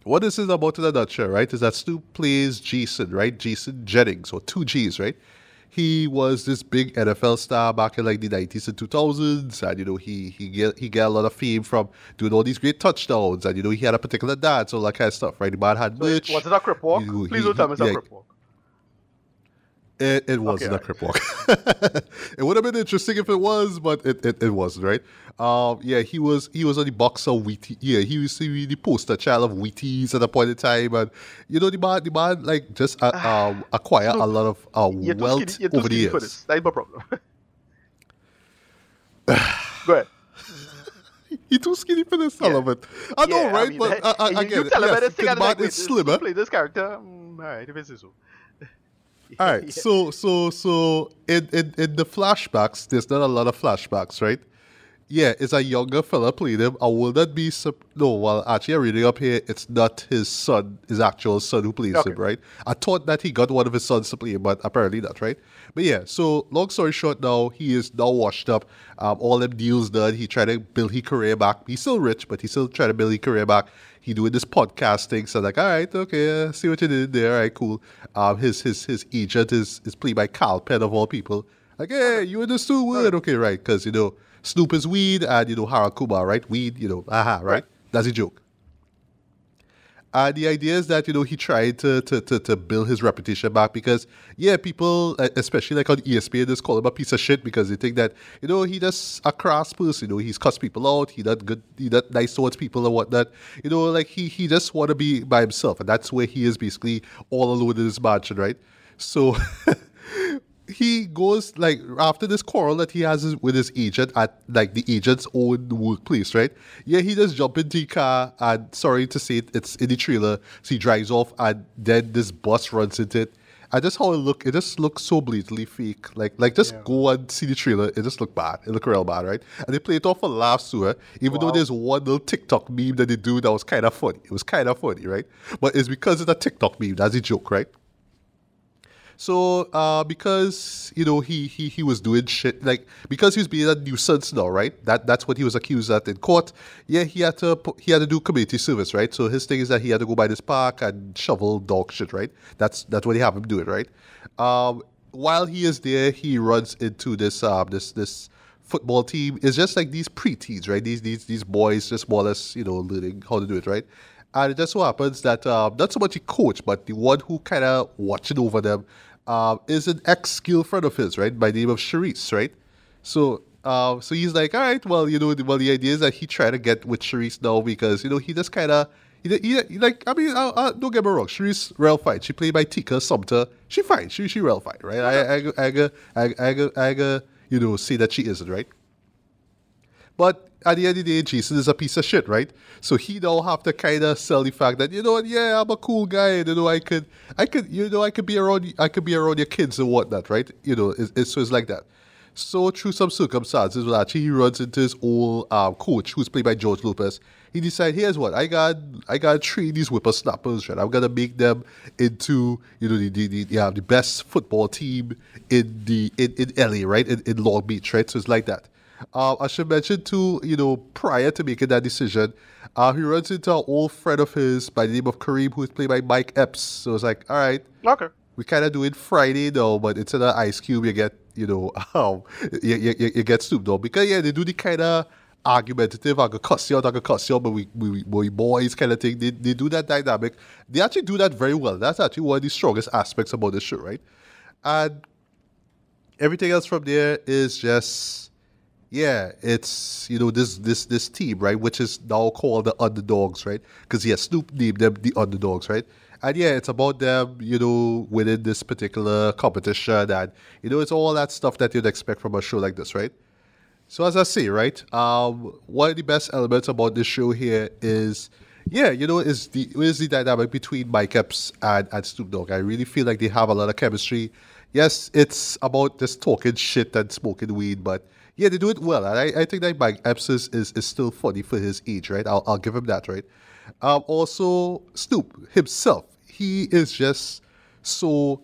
S1: what this is about in a nutshell, right, is that Snoop plays Jason, right? Jason Jennings, or two G's, right? He was this big NFL star back in like the 90s and 2000s, and you know he he get he got a lot of fame from doing all these great touchdowns, and you know he had a particular dance, all that kind of stuff, right? The man had
S2: So
S1: merch.
S2: was it a crip walk?
S1: You-
S2: Please
S1: he-
S2: don't tell me it's
S1: yeah.
S2: a crip walk.
S1: It, it wasn't
S2: Okay,
S1: a crip walk. [laughs] it would have been interesting if it was, but it, it, it wasn't, right? Um, yeah, he was he was on the box of Wheaties. Yeah, he was the poster child of Wheaties at a point in time, and you know the man, the man like just uh, um, acquire a lot of uh, wealth
S2: skinny,
S1: over the
S2: skinny for
S1: years.
S2: this. That's my problem. [laughs] Go ahead.
S1: He too skinny for this, I love it. I know,
S2: Yeah,
S1: right?
S2: mean,
S1: but uh, uh,
S2: you,
S1: again,
S2: you tell him
S1: yes,
S2: this thing
S1: the man
S2: like,
S1: is slimmer.
S2: Play this character. Mm, all right, if it's so.
S1: All right, [laughs] so so so in, in in the flashbacks, there's not a lot of flashbacks, right? Yeah, it's a younger fella playing him. I will not be sup- no. Well, actually, I'm reading up here. It's not his son, his actual son who plays
S2: Okay.
S1: him, right? I thought that he got one of his sons to play him, but apparently not, right? But yeah, so long story short, now he is now washed up. Um, all them deals done. He tried to build his career back. He's still rich, but he's still trying to build his career back. He doing this podcasting. So like, all right, okay, uh, see what you did there. All right, cool. Um, his his his agent is is played by Kal Penn of all people. Like, hey, you understood word, okay, right? Because you know Snoop is weed, and you know Harold Kumar, right? Weed, you know, aha, right? That's a joke. And the idea is that you know he tried to, to to to build his reputation back because yeah, people uh, especially like on ESPN just call him a piece of shit because they think that you know he just a crass person. You know he's cuss people out. He not good. He not nice towards people and whatnot. You know like he he just want to be by himself, and that's where he is basically all alone in his mansion, right? So. [laughs] he goes like after this quarrel that he has with his agent at like the agent's own workplace, right? Yeah, he just jump into the car and sorry to say it, it's in the trailer. So he drives off and then this bus runs into it. And just how it look, it just looks so blatantly fake. Like like just
S2: Yeah.
S1: go and see the trailer. It just look bad. It look real bad, right? And they play it off for laughs too, eh? even though there's one little TikTok meme that they do that was kind of funny. It was kind of funny, right? But it's because it's a TikTok meme. That's a joke, right? So, uh, because you know he he he was doing shit like because he was being a nuisance now, right? That that's what he was accused at in court. Yeah, he had to he had to do community service, right? So his thing is that he had to go by this park and shovel dog shit, right? That's that's what they have him do it, right? Um, while he is there, he runs into this um this this football team. It's just like these preteens, right? These these these boys, just more or less, you know, learning how to do it, right? And it just so happens that um, not so much the coach, but the one who kind of watching over them uh, is an ex girlfriend of his, right, by the name of Charisse, right? So uh, so he's like, all right, well, you know, well, the idea is that he tried to get with Charisse now because, you know, he just kind of, he, he, he, like, I mean, uh, uh, don't get me wrong, Charisse real fine. She played by Tika Sumpter. She fine. She she real fine, right? I I I I I, I, I, I, I you know, see that she isn't, right? But at the end of the day, Jason is a piece of shit, right? So he now have to kind of sell the fact that you know what, yeah, I'm a cool guy, and, you know, I could, I could, you know, I could be around, I could be around your kids and whatnot, right? You know, it's, it's, so it's like that. So through some circumstances, well, actually he runs into his old um, coach, who's played by George Lopez. He decides, here's what I got, I got train these whippersnappers, right? I'm gonna make them into, you know, the the, the, yeah, the best football team in the in, in LA, right? In, in Long Beach, right? So it's like that. Uh, I should mention too, you know, prior to making that decision, uh, he runs into an old friend of his by the name of Kareem, who is played by Mike Epps. So it's like, all right,
S2: Okay.
S1: we kind of do it Friday though, but instead of Ice Cube, you get, you know, [laughs] um, you, you, you get Snoop Dogg because yeah, they do the kind of argumentative, I could cuss you out, I could cuss you out, but we, we, we boys kind of thing. They, they do that dynamic. They actually do that very well. That's actually one of the strongest aspects about the show, right? And everything else from there is just yeah it's you know this this this team right which is now called the underdogs right because yeah snoop named them the underdogs right and yeah it's about them you know winning this particular competition and you know it's all that stuff that you'd expect from a show like this right so as I say, right, um, one of the best elements about this show here is, yeah, you know, is the is the dynamic between Mike Epps and, and Snoop Dogg. I really feel like they have a lot of chemistry. Yes, it's about just talking shit and smoking weed, but yeah, they do it well. And I, I think that Mike is, is still funny for his age, right? I'll, I'll give him that, right? Um, also, Snoop himself, he is just so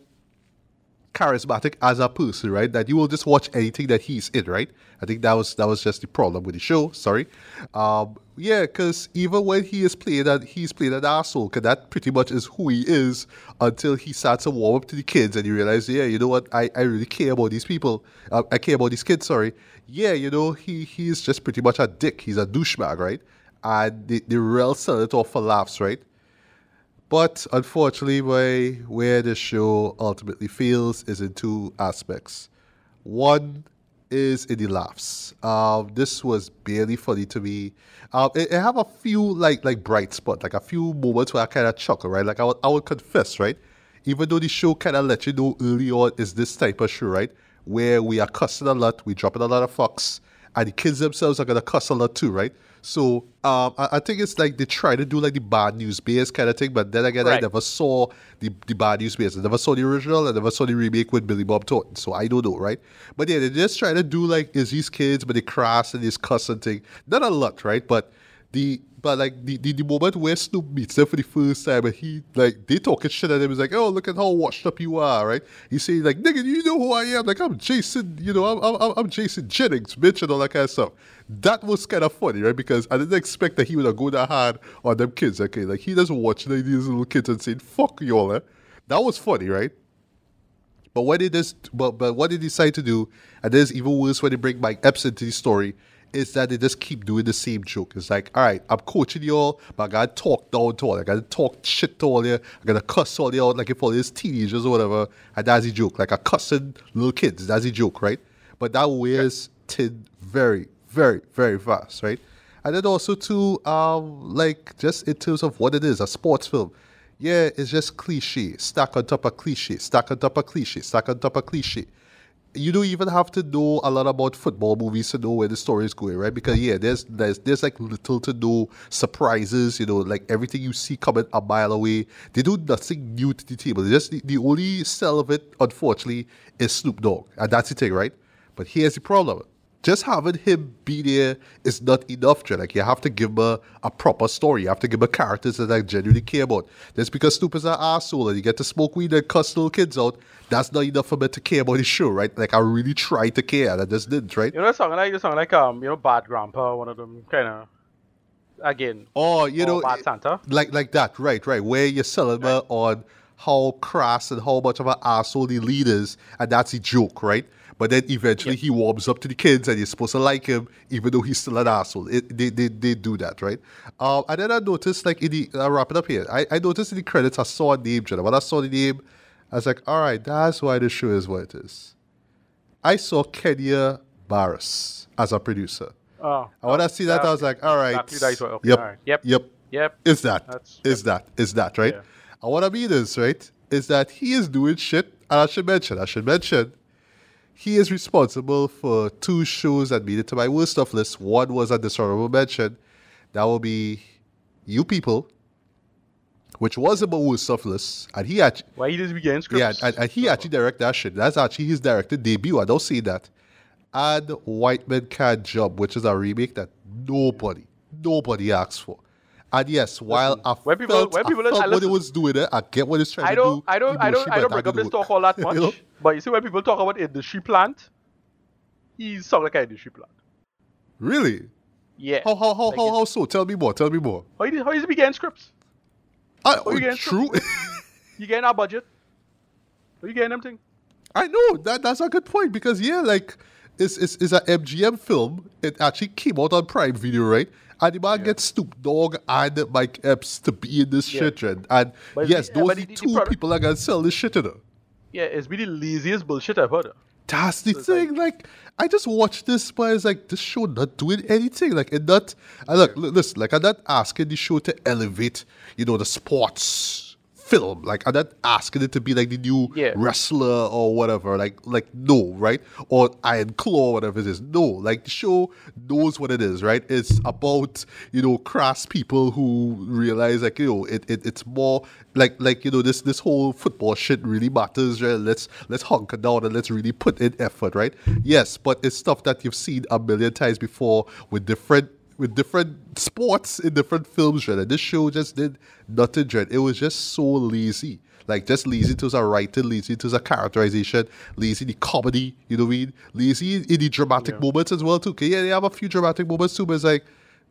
S1: charismatic as a person, right? That you will just watch anything that he's in, right? I think that was that was just the problem with the show. Sorry, um, yeah, because even when he is playing that he's playing an asshole, because that pretty much is who he is until he starts to warm up to the kids and you realize, yeah, you know what, I, I really care about these people. Uh, I care about these kids. Sorry, yeah, you know he he's just pretty much a dick. He's a douchebag, right? And the the real sell it off for laughs, right? But unfortunately, way where the show ultimately fails is in two aspects. One is in the laughs. Um, this was barely funny to me. Um, it, it have a few like like bright spot, like a few moments where I kind of chuckle, right? Like I would, I would confess, right? Even though the show kind of let you know early on is this type of show, right? Where we are cussing a lot, we dropping a lot of fucks, and the kids themselves are gonna cuss a lot too, right? So um, I, I think it's like they try to do like the bad news bears kind of thing, but then again, I never saw the, the bad news bears. I never saw the original. I never saw the remake with Billy Bob Thornton, so I don't know, right? But yeah, they just try to do like is these kids, but they crass and this cussing thing. Not a lot, right? But the but like the, the, the moment where Snoop meets them for the first time and he like they talking shit at him, he's like, Oh, look at how washed up you are, right? he say like, nigga, you know who I am? Like I'm Jason, you know, I'm I'm, I'm Jason Jennings, bitch, and all that kind of stuff. That was kind of funny, right? Because I didn't expect that he would have go that hard on them kids, okay? Like he doesn't watch these little kids and saying, Fuck y'all, eh? That was funny, right? But what they just but but what they decide to do, and this is even worse when they bring Mike Epps into the story, is that they just keep doing the same joke. It's like, all right, I'm coaching y'all, but I gotta talk down to all. I gotta talk shit to all you. I gotta cuss all out like if all these teenagers or whatever. And that's the joke. Like a cussing little kids. That's the joke, right? But that wears thin very, very, very fast, right? And then also too, um, like just in terms of what it is, a sports film. Yeah, it's just cliche, stack on top of cliche, stack on top of cliche, stack on top of cliche. You don't even have to know a lot about football movies to know where the story is going, right? Because yeah, there's there's there's like little to no surprises, you know, like everything you see coming a mile away. They do nothing new to the table. They just the, the only sell of it, unfortunately, is Snoop Dogg, and that's the thing, right? But here's the problem just having him be there is not enough, Jay. Like you have to give him a, a proper story. You have to give him characters that I genuinely care about. Just because Snoop is an asshole and you get to smoke weed and cuss little kids out, that's not enough for me to care about the show, right? Like I really tried to care and I just didn't, right?
S2: You know, the song like the song like um, you know, Bad Grandpa, one of them kind of again.
S1: Oh, you know,
S2: Bad Santa.
S1: like like that, right, right. Where you're selling me on how crass and how much of an asshole the lead is, and that's the joke, right? But then eventually he warms up to the kids and you're supposed to like him, even though he's still an asshole. It, they, they, they do that, right? Um, and then I noticed, like, in the, I'll wrap it up here. I, I noticed in the credits, I saw a name, Jenna. When I saw the name, I was like, all right, that's why the show is what it is. I saw Kenya Barris as a producer.
S2: Oh,
S1: And when I see that, I was like, all right.
S2: Exactly. Okay,
S1: Yep.
S2: all right. Yep.
S1: Yep.
S2: Yep.
S1: Is that?
S2: That's-
S1: Is that? Is that, right?
S2: Yeah.
S1: And what I mean is, right, is that he is doing shit, and I should mention, I should mention, he is responsible for two shows that made it to my worst of list. One was a dishonorable mention. That will be You People, which was about worst of list. And he actually,
S2: Why he just began scripts?
S1: yeah, and, and he oh. actually directed that shit. That's actually his directed debut. I don't see that. And White Men Can't Jump, which is a remake that nobody, nobody asked for. And yes, while I
S2: when people-
S1: felt,
S2: when people-
S1: I felt
S2: I
S1: what it
S2: listen-
S1: was doing, it, I get what it's trying
S2: I
S1: to
S2: don't,
S1: do.
S2: I don't, I don't, I don't, I don't bring up this talk all that much. [laughs]
S1: You know?
S2: But you see, when people talk about industry plant, he sound like an industry plant.
S1: Really?
S2: Yeah.
S1: How, how, how,
S2: Like
S1: how, how so? Tell me more. Tell me more.
S2: How he, how he began scripts?
S1: I,
S2: Oh, you getting
S1: true. [laughs]
S2: You getting our budget? Are you getting them thing?
S1: I know that that's a good point because yeah, like it's it's, it's a MGM film. It actually came out on Prime Video, right? And the man gets Snoop Dogg and Mike Epps to be in this
S2: Yeah.
S1: shit, trend. And
S2: But
S1: yes,
S2: the-
S1: eh,
S2: those
S1: are
S2: the-
S1: the two
S2: product-
S1: people that can sell this shit to them.
S2: Yeah, it's been the laziest bullshit I've heard.
S1: That's the
S2: So
S1: thing. Like, I just watched this, but it's like this show not doing anything. Like, it not. I look, li- listen. Like, I'm not asking the show to elevate, you know, the sports film. Like, I'm not asking it to be like the new
S2: Yeah.
S1: wrestler or whatever. Like, like no, right? Or Iron Claw, whatever it is. No, like the show knows what it is, right? It's about you know crass people who realize like you know it, it it's more like like you know this this whole football shit really matters. Right? Let's let's hunker down and let's really put in effort, right? Yes, but it's stuff that you've seen a million times before with different with different sports in different films, Dread. And this show just did nothing, Dread. It was just so lazy. Like just lazy to the writing, lazy to the characterization, lazy in the comedy, you know what I mean? Lazy in the dramatic moments as well too. Okay, yeah, they have a few dramatic moments too, but it's like,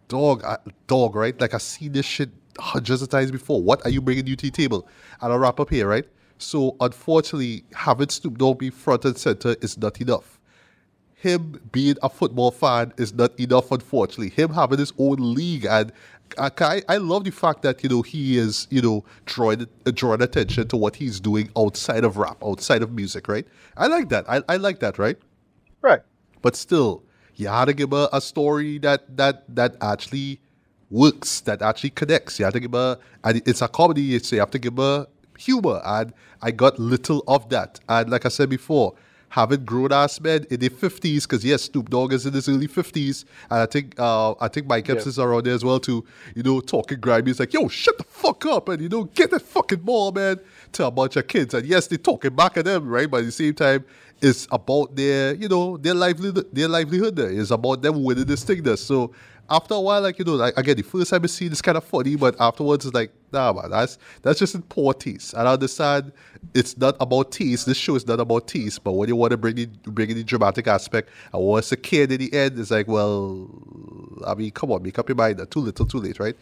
S1: dog, I, dog, right? Like I've seen this shit hundreds of times before. What are you bringing to the table? And I'll wrap up here, right? So unfortunately, having Snoop Dogg be front and center is not enough him being a football fan is not enough, unfortunately. Him having his own league, and I, I, I love the fact that you know he is you know drawing uh, drawing attention to what he's doing outside of rap, outside of music, right? I like that. I, I like that, right?
S2: Right.
S1: But still, you had to give her a story that that that actually works, that actually connects. You have to give a and it's a comedy, so you have to give a humor. And I got little of that. And like I said before, having grown ass men in their fifties, because yes, Snoop Dogg is in his early fifties, and I think uh, I think Mike Epps
S2: Yeah.
S1: is around there as well too. You know, talking grimy. It's like, yo, shut the fuck up, and you know, get that fucking ball, man, to a bunch of kids. And yes, they're talking back at them, right? But at the same time, it's about their, you know, their livelihood. Their livelihood. There. It's about them winning this thing. There. So after a while, like you know, like again, the first time I see it's kind of funny, but afterwards, it's like, nah, man, that's that's just in poor taste. And I understand it's not about taste. This show is not about taste. But when you want to bring the bring in the dramatic aspect, and once a kid in the end, it's like, well, I mean, come on, make up your mind. Too little, too late, right?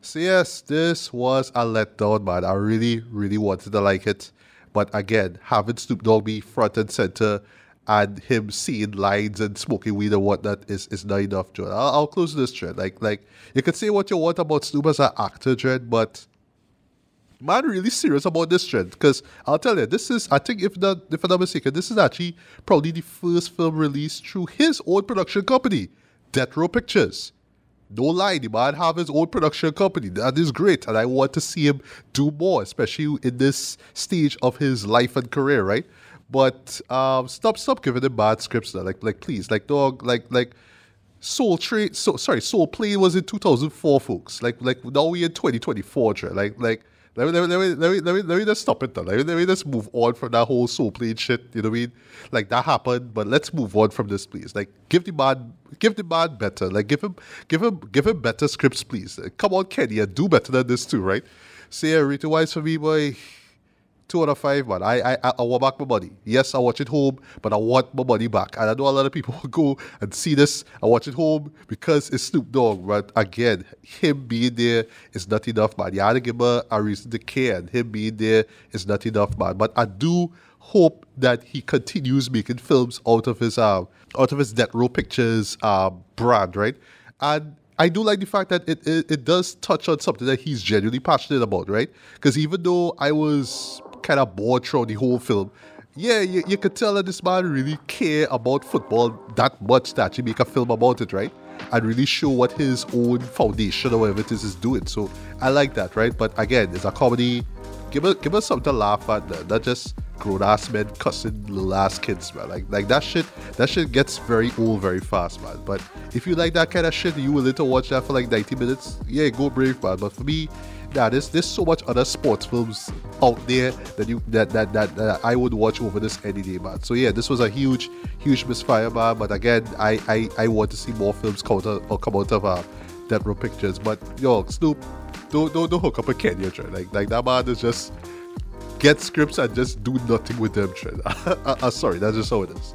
S1: So yes, this was a letdown, man. I really, really wanted to like it. But again, having Snoop Dogg be front and center and him seeing lines and smoking weed and whatnot is, is not enough, Joe. I'll, I'll close this trend. Like, like you can say what you want about Snoop as an actor, Dread, but man really serious about this trend because I'll tell you, this is I think if not if I'm not mistaken, this is actually probably the first film released through his own production company, Death Row Pictures. No lie, the man have his own production company. That is great, and I want to see him do more, especially in this stage of his life and career, right? But um, stop, stop giving him bad scripts. Now. Like, like, please, like, dog, like, like, Soul Train. So sorry, Soul Plane was in 2004, folks. Like, like now we in 2024, Dre. Like, like. Let me, let, me, let, me, let, me, let, me, let me just stop it though. Let me, let me just move on from that whole soul plane shit. You know what I mean? Like that happened, but let's move on from this, please. Like give the man, give the man better. Like give him, give him, give him better scripts, please. Come on, Kenya, do better than this too, right? Yeah, rating wise for me, boy, two out of five, but I, I, I want back my money. Yes, I watch it home, but I want my money back. And I know a lot of people will [laughs] go and see this and watch it home because it's Snoop Dogg. But again, him being there is not enough, man. You had to give him a reason to care, and him being there is not enough, man. But I do hope that he continues making films out of his uh, out of his Death Row Pictures uh, brand, right? And I do like the fact that it, it, it does touch on something that he's genuinely passionate about, right? Because even though I was kind of bored throughout the whole film, yeah, you, you could tell that this man really care about football that much that actually make a film about it, right? And really show what his own foundation or whatever it is is doing. So I like that, right? But again, it's a comedy. Give us give us something to laugh at, not just grown ass men cussing little ass kids, man. Like like that shit that shit gets very old very fast, man. But if you like that kind of shit you willing to watch that for like 90 minutes, yeah, go brave, man. But for me, nah, there's there's so much other sports films out there that you that that, that, that I would watch over this any day, man. So yeah, this was a huge, huge misfire, man. But again, I I, I want to see more films come out or come out of uh, Death Row Pictures. But yo, Snoop, don't don't, don't hook up a Kenya, like like that man is just get scripts and just do nothing with them. [laughs] uh, uh, sorry, that's just how it is.